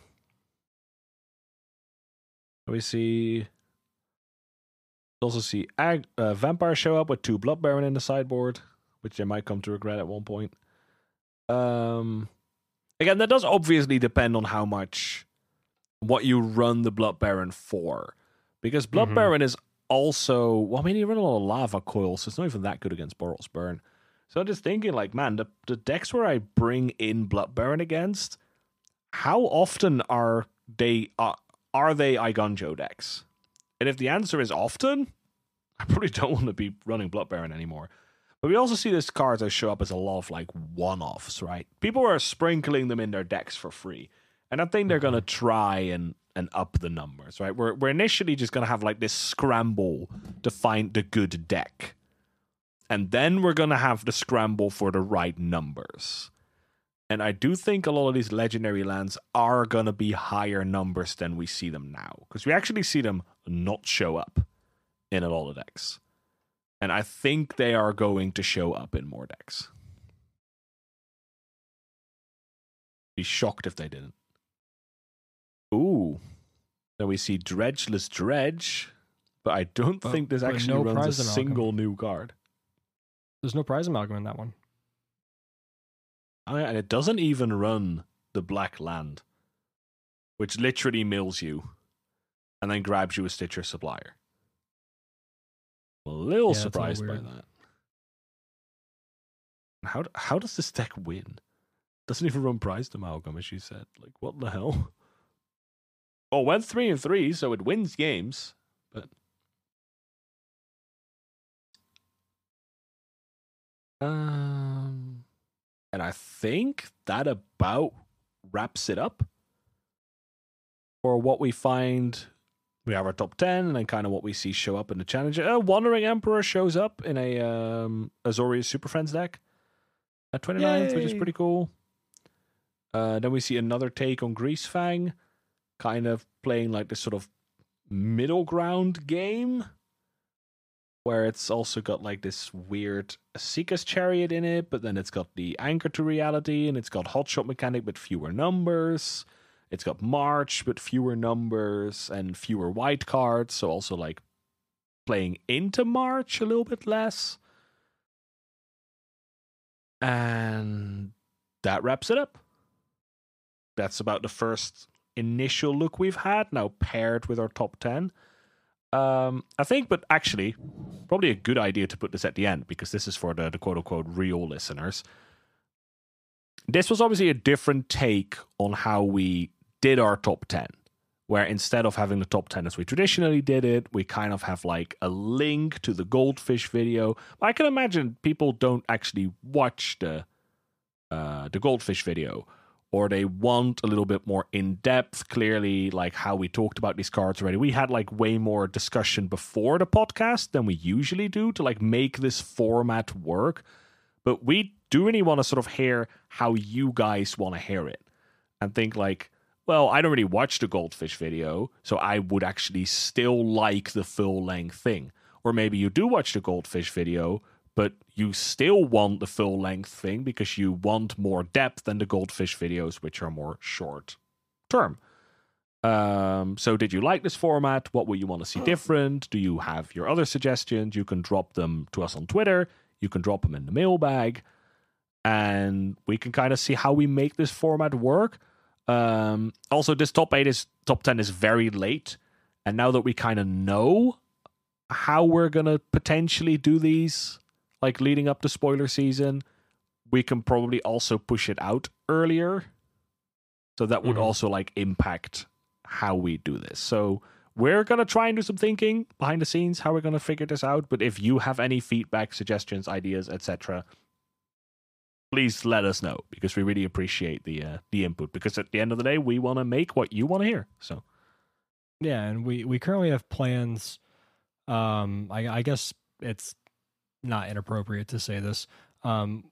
Speaker 2: we see. Also see Ag- uh, vampire show up with two blood baron in the sideboard, which they might come to regret at one point. Um, again, that does obviously depend on how much what you run the blood baron for, because blood
Speaker 1: Mhm.
Speaker 2: baron is also well. I mean, you run a lot of lava coils, so it's not even that good against Boros Burn. So I'm just thinking, like, man, the, the decks where I bring in Blood Baron against, how often are they uh, are they Eiganjo decks? And if the answer is often, I probably don't want to be running Blood Baron anymore. But we also see these cards that show up as a lot of like one offs, right? People are sprinkling them in their decks for free. And I think they're gonna try and and up the numbers, right? We're we're initially just gonna have like this scramble to find the good deck. And then we're gonna have the scramble for the right numbers. And I do think a lot of these legendary lands are gonna be higher numbers than we see them now. Because we actually see them not show up in a lot of decks. And I think they are going to show up in more decks. Be shocked if they didn't. Ooh. Then we see Dredgeless Dredge, but I don't
Speaker 1: But-
Speaker 2: think this actually
Speaker 1: no
Speaker 2: runs Prized
Speaker 1: Amalgam.
Speaker 2: single new card.
Speaker 1: There's no prized amalgam in that one.
Speaker 2: Oh, yeah, and it doesn't even run the Black Land, which literally mills you and then grabs you a Stitcher's Supplier. I'm a little
Speaker 1: Yeah, that's a little
Speaker 2: surprised by that. How how does this deck win? Doesn't even run prized amalgam, as you said. Like what the hell? Oh, went three and three, so it wins games. But um, and I think that about wraps it up for what we find. We have our top ten, and then kind of what we see show up in the challenger. Uh, Wandering Emperor shows up in a um, Azorius Super Friends deck at 29th, which is pretty cool. Uh, then we see another take on Greasefang, kind of playing like this sort of middle ground game where it's also got like this weird Esika's Chariot in it, but then it's got the Anchor to Reality and it's got Hotshot mechanic but fewer numbers. It's got March but fewer numbers and fewer white cards, so also like playing into March a little bit less. And that wraps it up. That's about the first initial look we've had, now paired with our top 10. Um, I think, but actually, probably a good idea to put this at the end because this is for the, the quote unquote real listeners. This was obviously a different take on how we did our top 10, where instead of having the top 10 as we traditionally did it, we kind of have like a link to the goldfish video. I can imagine people don't actually watch the uh, the goldfish video or they want a little bit more in depth. Clearly like how we talked about these cards already. We had like way more discussion before the podcast than we usually do to like make this format work. But we do really want to sort of hear how you guys want to hear it and think like well i don't really watch the goldfish video so i would actually still like the full length thing. Or maybe you do watch the goldfish video but you still want the full length thing because you want more depth than the goldfish videos, which are more short term. Um, so, did you like this format? What would you want to see different? Do you have your other suggestions? You can drop them to us on Twitter. You can drop them in the mailbag, and we can kind of see how we make this format work. Um, also, this top eight is top ten is very late, and now that we kind of know how we're gonna potentially do these like leading up to spoiler season, we can probably also push it out earlier. So that would
Speaker 1: Mhm.
Speaker 2: also like impact how we do this. So we're gonna try and do some thinking behind the scenes how we're gonna figure this out. But if you have any feedback, suggestions, ideas, etc., please let us know because we really appreciate the uh, the input. Because at the end of the day, we want to make what you want to hear. So
Speaker 1: Yeah, and we we currently have plans. Um, I, I guess it's not inappropriate to say this. Um,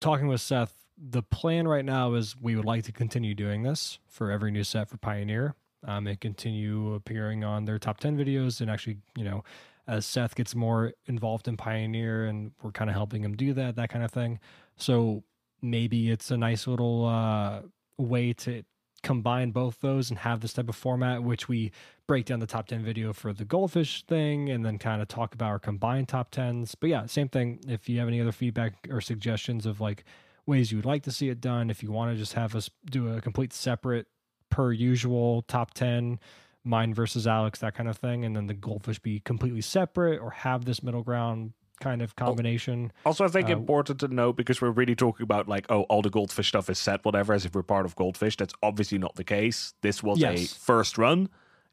Speaker 1: talking with Seth, the plan right now is we would like to continue doing this for every new set for Pioneer. Um, and continue appearing on their top ten videos, and actually, you know, as Seth gets more involved in Pioneer, and we're kind of helping him do that, that kind of thing. So maybe it's a nice little uh, way to combine both those and have this type of format, which we break down the top 10 video for the goldfish thing and then kind of talk about our combined top 10s. But yeah, same thing. If you have any other feedback or suggestions of like ways you would like to see it done, if you want to just have us do a complete separate per usual top 10, mine versus Alex, that kind of thing, and then the goldfish be completely separate or have this middle ground kind of combination.
Speaker 2: Also, I think
Speaker 1: Uh,
Speaker 2: important to note because we're really talking about like, oh, all the goldfish stuff is set, whatever, as if we're part of goldfish. That's obviously not the case. This was a first run.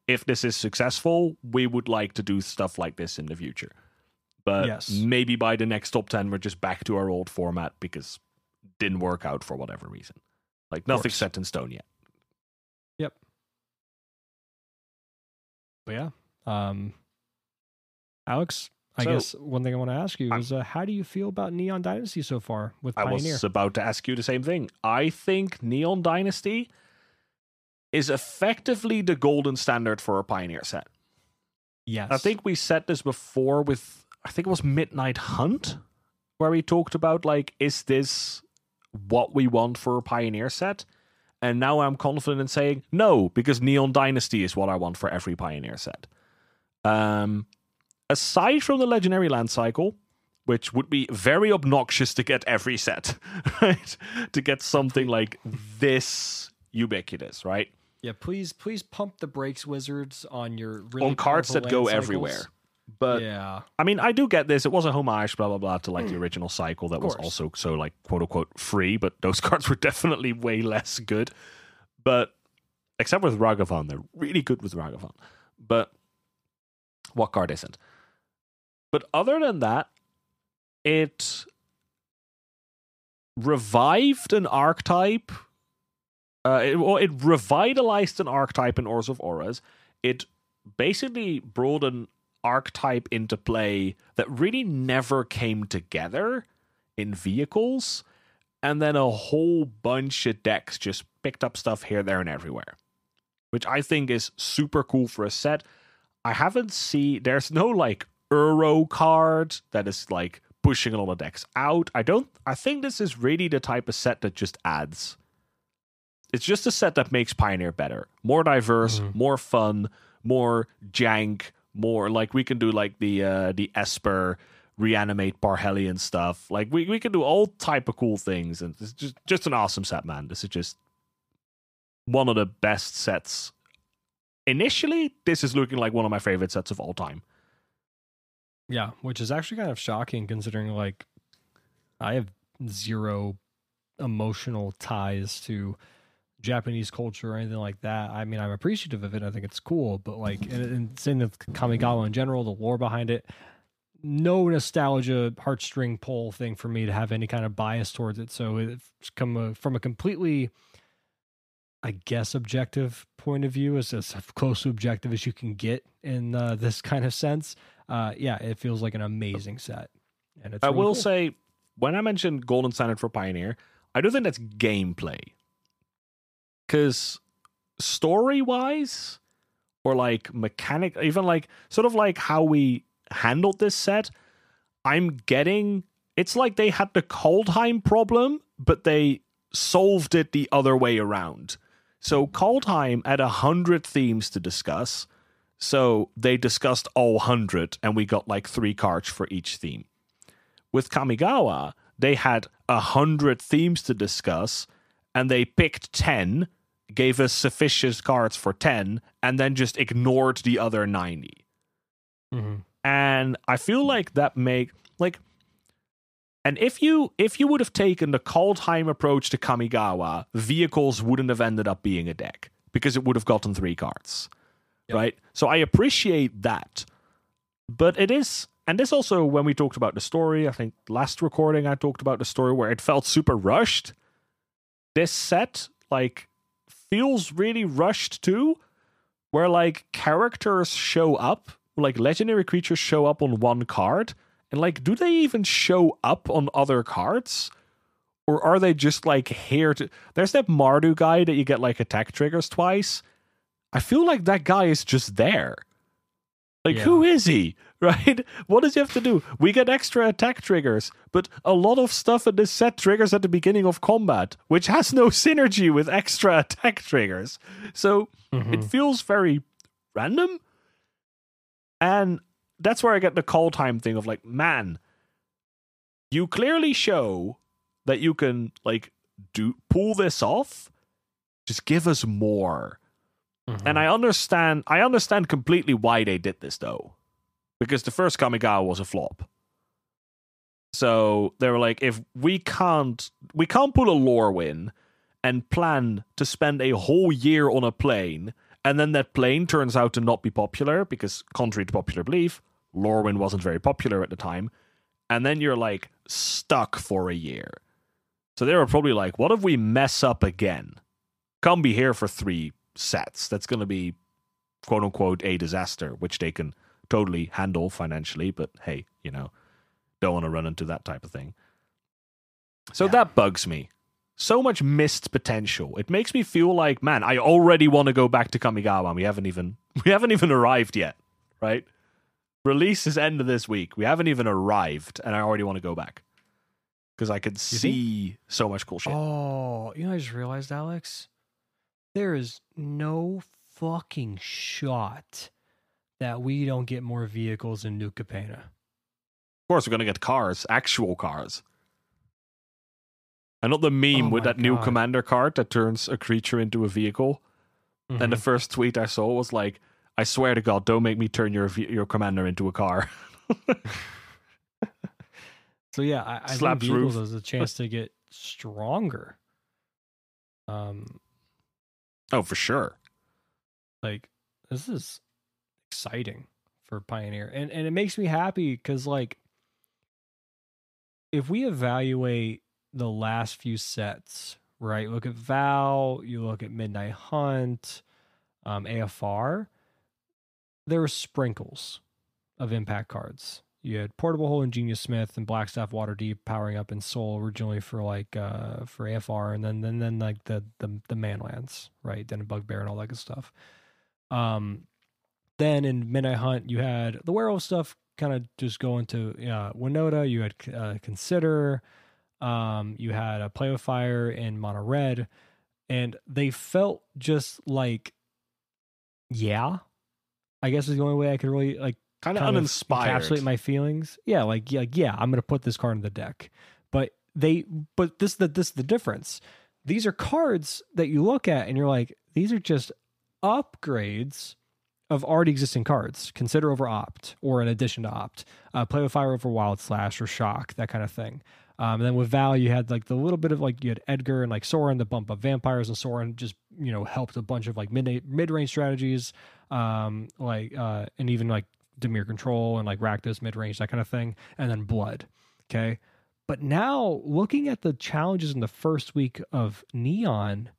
Speaker 2: If this is successful, we would like to do stuff like this in the future. But
Speaker 1: Yes.
Speaker 2: maybe by the next top 10, we're just back to our old format because it didn't work out for whatever reason. Like nothing's set in stone yet. Yep.
Speaker 1: But yeah. Um Alex, I
Speaker 2: So-
Speaker 1: guess one thing I want to ask you is uh, how do you feel about Neon Dynasty so far with
Speaker 2: I
Speaker 1: Pioneer?
Speaker 2: was about to ask you the same thing. I think Neon Dynasty is effectively the golden standard for a Pioneer set.
Speaker 1: yes.
Speaker 2: I think we said this before with I think it was Midnight Hunt, where we talked about like, is this what we want for a Pioneer set? And now I'm confident in saying no, because Neon Dynasty is what I want for every Pioneer set. Um, aside from the Legendary Land Cycle, which would be very obnoxious to get every set, right? to get something like this ubiquitous, right?
Speaker 1: Yeah, please please pump the brakes wizards on your really
Speaker 2: On cards that go
Speaker 1: cycles.
Speaker 2: everywhere. But
Speaker 1: yeah.
Speaker 2: I mean, I do get this. It was a homage, blah blah blah, to like the original cycle that was also so like quote unquote free, but those cards were definitely way less good. But except with Ragavan, they're really good with Ragavan. But what card isn't? But other than that, it revived an archetype. Uh, it, it revitalized an archetype in Orzhov Auras. It basically brought an archetype into play that really never came together in vehicles, and then a whole bunch of decks just picked up stuff here, there, and everywhere, which I think is super cool for a set. I haven't seen there's no like Uro card that is like pushing a lot of decks out. I don't. I think this is really the type of set that just adds. It's just a set that makes Pioneer better, more diverse,
Speaker 1: Mhm.
Speaker 2: more fun, more jank, more like we can do like the uh the Esper reanimate Parhelion stuff. Like we we can do all type of cool things, and it's just just an awesome set, man. This is just one of the best sets. Initially, this is looking like one of my favorite sets of all time.
Speaker 1: Yeah, which is actually kind of shocking considering like I have zero emotional ties to Japanese culture or anything like that. I mean, I'm appreciative of it. I think it's cool, but like, and, and same with Kamigawa in general, the lore behind it, no nostalgia heartstring pull thing for me to have any kind of bias towards it. So it's come a, from a completely, I guess, objective point of view, as, as close to objective as you can get in uh, this kind of sense. Uh, yeah, it feels like an amazing set, and it's.
Speaker 2: I
Speaker 1: really
Speaker 2: will
Speaker 1: cool.
Speaker 2: say, when I mentioned Golden Standard for Pioneer, I do think that's gameplay. Because story wise, or like mechanic, even like sort of like how we handled this set, I'm getting. It's like they had the Kaldheim problem, but they solved it the other way around. So Kaldheim had a hundred themes to discuss. So they discussed all hundred, and we got like three cards for each theme. With Kamigawa, they had a hundred themes to discuss, and they picked ten, gave us sufficient cards for ten, and then just ignored the other ninety.
Speaker 1: Mhm.
Speaker 2: And I feel like that make like and if you if you would have taken the Kaldheim approach to Kamigawa, vehicles wouldn't have ended up being a deck because it would have gotten three cards.
Speaker 1: Yep.
Speaker 2: Right? So I appreciate that. But it is and this also when we talked about the story, I think last recording I talked about the story where it felt super rushed. This set like feels really rushed too, where like characters show up, like legendary creatures show up on one card, and like, do they even show up on other cards? Or are they just like here to. There's that Mardu guy that you get like attack triggers twice. I feel like that guy is just there. Like,
Speaker 1: Yeah.
Speaker 2: who is he? Right? What does he have to do? We get extra attack triggers, but a lot of stuff in this set triggers at the beginning of combat, which has no synergy with extra attack triggers. So it
Speaker 1: Mhm.
Speaker 2: feels very random. And that's where I get the Kaldheim thing of like, man, you clearly show that you can like do pull this off. Just give us more.
Speaker 1: Mhm.
Speaker 2: And I understand I understand completely why they did this though. Because the first Kamigawa was a flop. So they were like, if we can't we can't pull a Lorwyn and plan to spend a whole year on a plane, and then that plane turns out to not be popular because contrary to popular belief, Lorwyn wasn't very popular at the time. And then you're like stuck for a year. So they were probably like, what if we mess up again? Come be here for three sets. That's going to be quote unquote a disaster, which they can totally handle financially. But hey, you know, don't want to run into that type of thing. So
Speaker 1: Yeah.
Speaker 2: that bugs me. So much missed potential. It makes me feel like, man, I already want to go back to Kamigawa. and We haven't even we haven't even arrived yet, right? Release is end of this week. We haven't even arrived, and I already want to go back because I could see so much cool shit.
Speaker 1: Oh, you know, I just realized, Alex, there is no fucking shot that we don't get more vehicles in New Capenna.
Speaker 2: Of course, we're gonna get cars, actual cars. And not the meme
Speaker 1: Oh
Speaker 2: with that new commander card that turns a creature into a vehicle. And
Speaker 1: Mm-hmm.
Speaker 2: the first tweet I saw was like, "I swear to God, don't make me turn your your commander into a car."
Speaker 1: So yeah, I, I think vehicles
Speaker 2: roof.
Speaker 1: has a chance to get stronger. Um,
Speaker 2: oh, for sure.
Speaker 1: like this is exciting for Pioneer, and and it makes me happy because like if we evaluate the last few sets, right? Look at Val, you look at Midnight Hunt, um, AFR. There were sprinkles of impact cards. You had Portable Hole and Genius Smith and Blackstaff Waterdeep powering up Ensoul originally for like uh for AFR and then then then like the the the Manlands, right? Then Bugbear and all that good stuff. Um then in Midnight Hunt you had the werewolf stuff kind of just going to uh Winota, you had uh, Consider, um you had a Play with Fire in Mono Red and they felt just like yeah. I guess is the only way I could really like
Speaker 2: Kind of uninspired.
Speaker 1: encapsulate my feelings. Yeah, like yeah, like, yeah, I'm gonna put this card in the deck. But they but this the this is the difference. These are cards that you look at and you're like, these are just upgrades of already existing cards. Consider over opt or an addition to opt. Uh, play with fire over wild slash or shock, that kind of thing. Um, and then with Val, you had like the little bit of like you had Edgar and like Sorin to bump up vampires, and Sorin just you know helped a bunch of like mid mid range strategies, um, like uh, and even like Dimir control and like Rakdos mid range that kind of thing, and then Blood. Okay, but now looking at the challenges in the first week of Neon,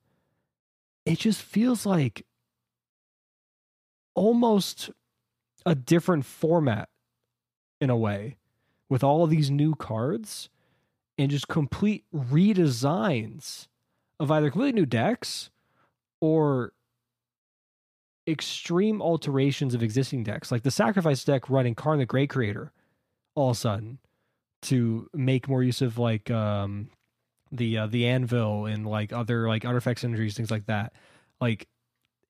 Speaker 1: it just feels like almost a different format in a way with all of these new cards and just complete redesigns of either completely new decks or extreme alterations of existing decks like the sacrifice deck running Karn the Great Creator all of a sudden to make more use of like um the uh, the anvil and like other like artifacts energies things like that. Like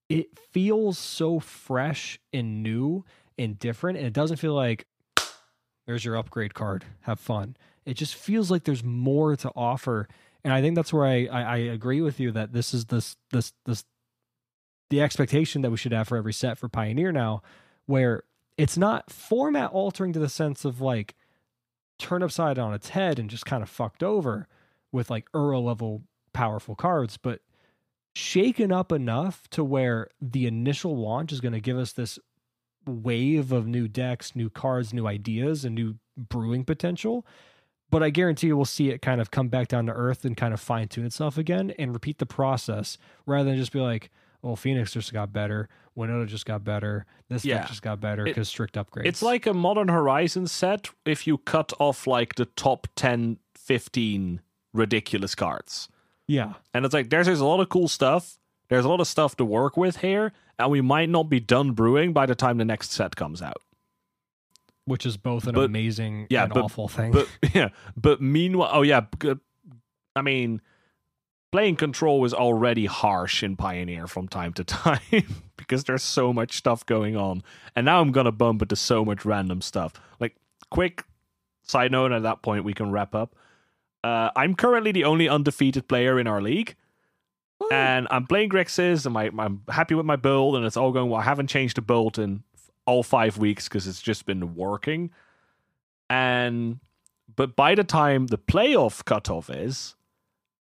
Speaker 1: it feels so fresh and new and different and it doesn't feel like there's your upgrade card. Have fun. It just feels like there's more to offer and i think that's where i i, I agree with you that this is this this this the expectation that we should have for every set for pioneer now where it's not format altering to the sense of like turn upside on its head and just kind of fucked over with like Uro level powerful cards, but shaken up enough to where the initial launch is going to give us this wave of new decks, new cards, new ideas, and new brewing potential. But I guarantee you we'll see it kind of come back down to earth and kind of fine tune itself again and repeat the process rather than just be like, oh, Phoenix just got better. Winota just got better. This
Speaker 2: Yeah.
Speaker 1: deck just got better because strict upgrades.
Speaker 2: It's like a Modern Horizon set if you cut off like the top 10, 15 ridiculous cards.
Speaker 1: yeah.
Speaker 2: And it's like there's, there's a lot of cool stuff. There's a lot of stuff to work with here, and we might not be done brewing by the time the next set comes out.
Speaker 1: which is both an
Speaker 2: But-
Speaker 1: amazing
Speaker 2: yeah,
Speaker 1: and
Speaker 2: but-
Speaker 1: awful thing.
Speaker 2: But yeah, but meanwhile, oh yeah, I mean, playing control was already harsh in Pioneer from time to time because there's so much stuff going on, and now I'm gonna bump into so much random stuff. Like, quick side note, at that point we can wrap up. Uh, I'm currently the only undefeated player in our league. And I'm playing Grixis, and my, I'm happy with my build, and it's all going well. I haven't changed the build in all five weeks because it's just been working. And but by the time the playoff cutoff is,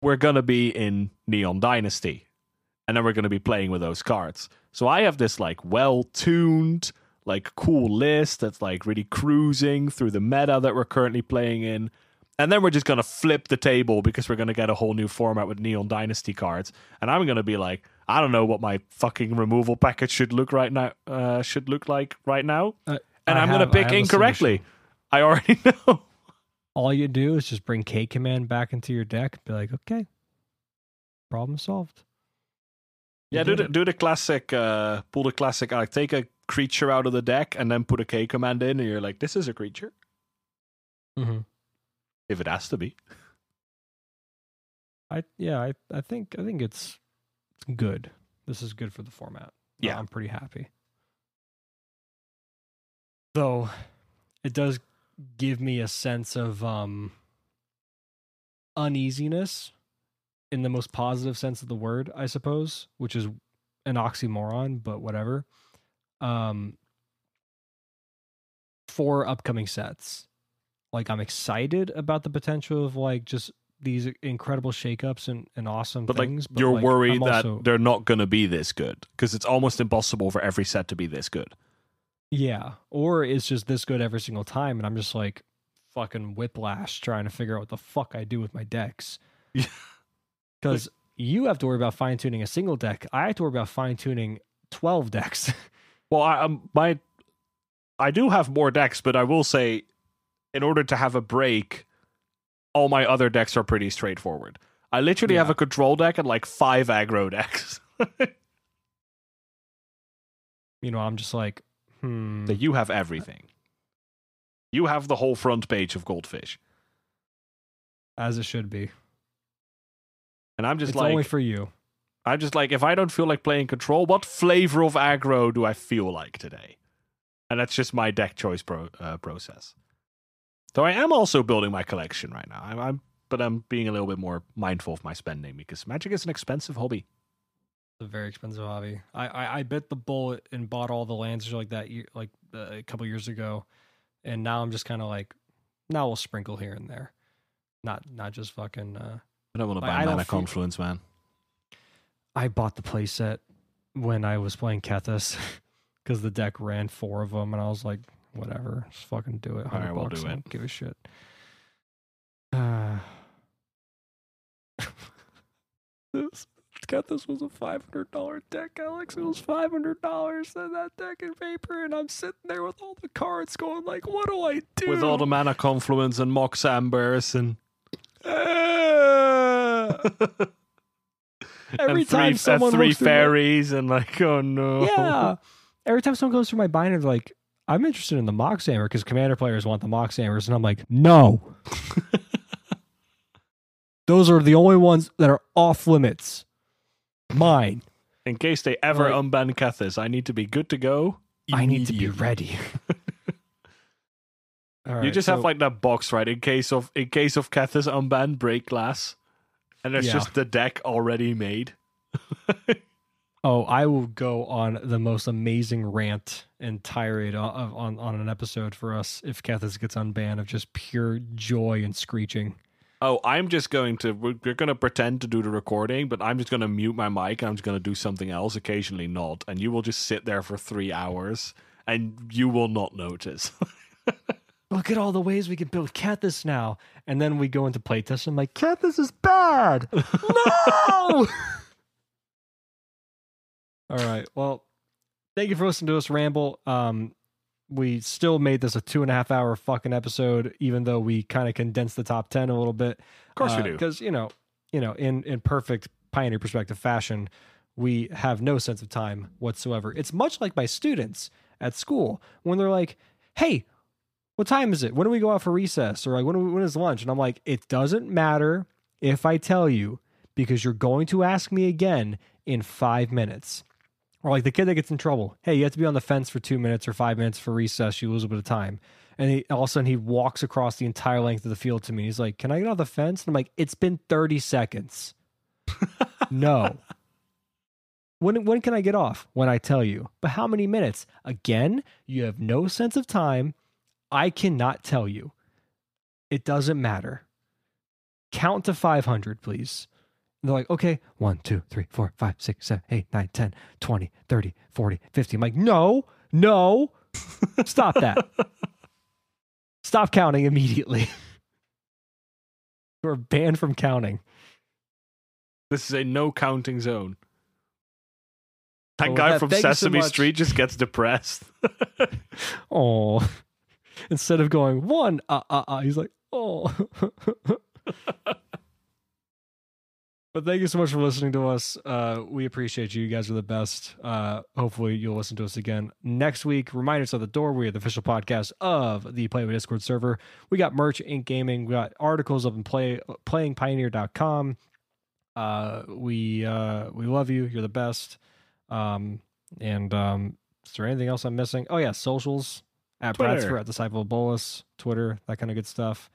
Speaker 2: we're gonna be in Neon Dynasty, and then we're gonna be playing with those cards. So I have this like well tuned, like cool list that's like really cruising through the meta that we're currently playing in. And then we're just going to flip the table because we're going to get a whole new format with Neon Dynasty cards. And I'm going to be like, I don't know what my fucking removal package should look right now. Uh, should look like right now,
Speaker 1: Uh,
Speaker 2: and
Speaker 1: I
Speaker 2: I'm going to pick incorrectly. I already know.
Speaker 1: All you do is just bring K command back into your deck. and Be like, okay, problem solved. You
Speaker 2: Yeah, do the,
Speaker 1: it.
Speaker 2: do the classic. Uh, pull the classic. Like take a creature out of the deck and then put a K command in, and you're like, this is a creature.
Speaker 1: Mhm.
Speaker 2: If it has to be.
Speaker 1: I yeah, I I think I think it's it's good. This is good for the format.
Speaker 2: Yeah.
Speaker 1: I'm pretty happy. Though it does give me a sense of um uneasiness in the most positive sense of the word, I suppose, which is an oxymoron, but whatever. Um for upcoming sets. Like I'm excited about the potential of like just these incredible shakeups and, and awesome
Speaker 2: But
Speaker 1: things.
Speaker 2: like, you're
Speaker 1: like,
Speaker 2: worried that they're not going to be this good because it's almost impossible for every set to be this good.
Speaker 1: Yeah. Or it's just this good every single time. And I'm just like fucking whiplash trying to figure out what the fuck I do with my decks.
Speaker 2: Yeah.
Speaker 1: Because you have to worry about fine tuning a single deck. I have to worry about fine tuning 12 decks.
Speaker 2: Well, I um, my I do have more decks, but I will say, in order to have a break, all my other decks are pretty straightforward. I literally have a control deck and like five aggro decks.
Speaker 1: you know, I'm just like, hmm.
Speaker 2: that you have everything. You have the whole front page of Goldfish,
Speaker 1: As it should be.
Speaker 2: and I'm just
Speaker 1: it's
Speaker 2: like,
Speaker 1: only for you.
Speaker 2: I'm just like, if I don't feel like playing control, what flavor of aggro do I feel like today? And that's just my deck choice pro- uh, process. Though I am also building my collection right now. I'm, I'm, but I'm being a little bit more mindful of my spending because Magic is an expensive hobby.
Speaker 1: It's a very expensive hobby. I, I, I bit the bullet and bought all the lands like that year, like uh, a couple years ago, and now I'm just kind of like, now we'll sprinkle here and there, not not just fucking. Uh,
Speaker 2: I don't want to buy Mana
Speaker 1: feel-
Speaker 2: Confluence, man.
Speaker 1: I bought the playset when I was playing Kethis because the deck ran four of them, and I was like, whatever, just fucking do it.
Speaker 2: All
Speaker 1: 100
Speaker 2: we'll
Speaker 1: bucks,
Speaker 2: do it.
Speaker 1: don't give a shit. Uh, this was a five hundred dollar deck, Alex. It was five hundred dollars in that deck in paper, and I'm sitting there with all the cards, going like, what do I do
Speaker 2: With all the Mana Confluence and Mox Ambers and!
Speaker 1: Every
Speaker 2: and
Speaker 1: time
Speaker 2: and
Speaker 1: someone
Speaker 2: three
Speaker 1: through my-
Speaker 2: fairies and like, oh no.
Speaker 1: Yeah. Every time someone goes through my binder, like, I'm interested in the Mox Amber because commander players want the Mox Ambers. And I'm like, no. Those are the only ones that are off limits. Mine.
Speaker 2: In case they ever
Speaker 1: Like-
Speaker 2: unban Kethis, I need to be good to go.
Speaker 1: I need to be ready. All
Speaker 2: you just
Speaker 1: so-
Speaker 2: have like that box, right? In case of in case of Kethis unban, break glass, and there's
Speaker 1: Yeah.
Speaker 2: just the deck already made.
Speaker 1: Oh, I will go on the most amazing rant and tirade on, on, on an episode for us if Kethis gets unbanned of just pure joy and screeching.
Speaker 2: Oh, I'm just going to we're, we're going to pretend to do the recording, but I'm just going to mute my mic and I'm just going to do something else, occasionally not, and you will just sit there for three hours and you will not notice.
Speaker 1: look at all the ways we can build Kethis now. And then we go into playtest and I'm like, Kethis is bad. no! all right. Well, thank you for listening to us ramble. Um, we still made this a two and a half hour fucking episode, even though we kind of condensed the top 10 a little bit.
Speaker 2: Of course we uh, do.
Speaker 1: Because, you know, you know, in, in perfect pioneer perspective fashion, we have no sense of time whatsoever. It's much like my students at school when they're like, hey, what time is it? When do we go out for recess? Or like, when, we, when is lunch? And I'm like, it doesn't matter if I tell you because you're going to ask me again in five minutes. Or like the kid that gets in trouble. Hey, you have to be on the fence for two minutes or five minutes for recess. You lose a bit of time. And he, all of a sudden he walks across the entire length of the field to me. He's like, Can I get on the fence? And I'm like, It's been 30 seconds. no. When, when can I get off? When I tell you. But how many minutes? Again, you have no sense of time. I cannot tell you. It doesn't matter. Count to 500, please. They're like, okay, 1, 2, 3, 4, 5, 6, 7, 8, 9, 10, 20, 30, 40, 50. I'm like, no, no, Stop that. Stop counting immediately. You're banned from counting.
Speaker 2: This is a no counting zone. That guy
Speaker 1: that,
Speaker 2: from
Speaker 1: you so
Speaker 2: Sesame. Street just gets depressed.
Speaker 1: Oh, instead of going one, uh, uh, uh, he's like, oh. but thank you so much for listening to us. Uh, we appreciate you. You guys are the best. Uh, hopefully, you'll listen to us again next week. Reminders at the door. We are the official podcast of the Play with Discord server. We got merch, Inked Gaming. We got articles up in play playingpioneer.com. Uh, we uh, we love you. You're the best. Um, and um, is there anything else I'm missing? Oh yeah, socials at
Speaker 2: Twitter.
Speaker 1: Bradcifer, at Disciple of Bolas, Twitter, that kind of good stuff.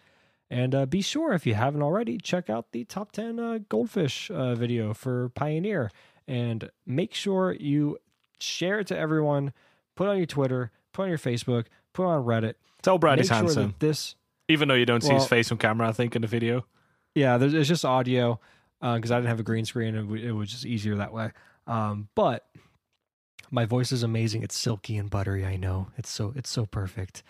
Speaker 1: And uh, be sure if you haven't already, check out the top ten uh, goldfish uh, video for Pioneer, and make sure you share it to everyone. Put it on your Twitter, put it on your Facebook, put it on Reddit.
Speaker 2: Tell Brad he's handsome.
Speaker 1: this
Speaker 2: Even though you don't see his face on camera, I think, in the video.
Speaker 1: Yeah, there's it's just audio because I didn't have a green screen and it was just easier that way. Um, but my voice is amazing. It's silky and buttery. I know it's so it's so perfect.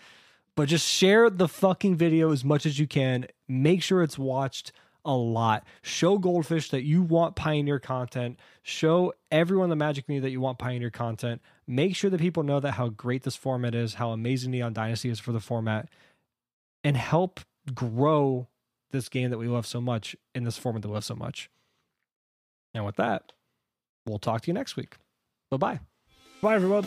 Speaker 1: But just share the fucking video as much as you can. Make sure it's watched a lot. Show Goldfish that you want Pioneer content. Show everyone the Magic community that you want Pioneer content. Make sure that people know that how great this format is, how amazing Neon Dynasty is for the format, and help grow this game that we love so much in this format that we love so much. And with that, we'll talk to you next week. Bye bye.
Speaker 2: Bye, everyone.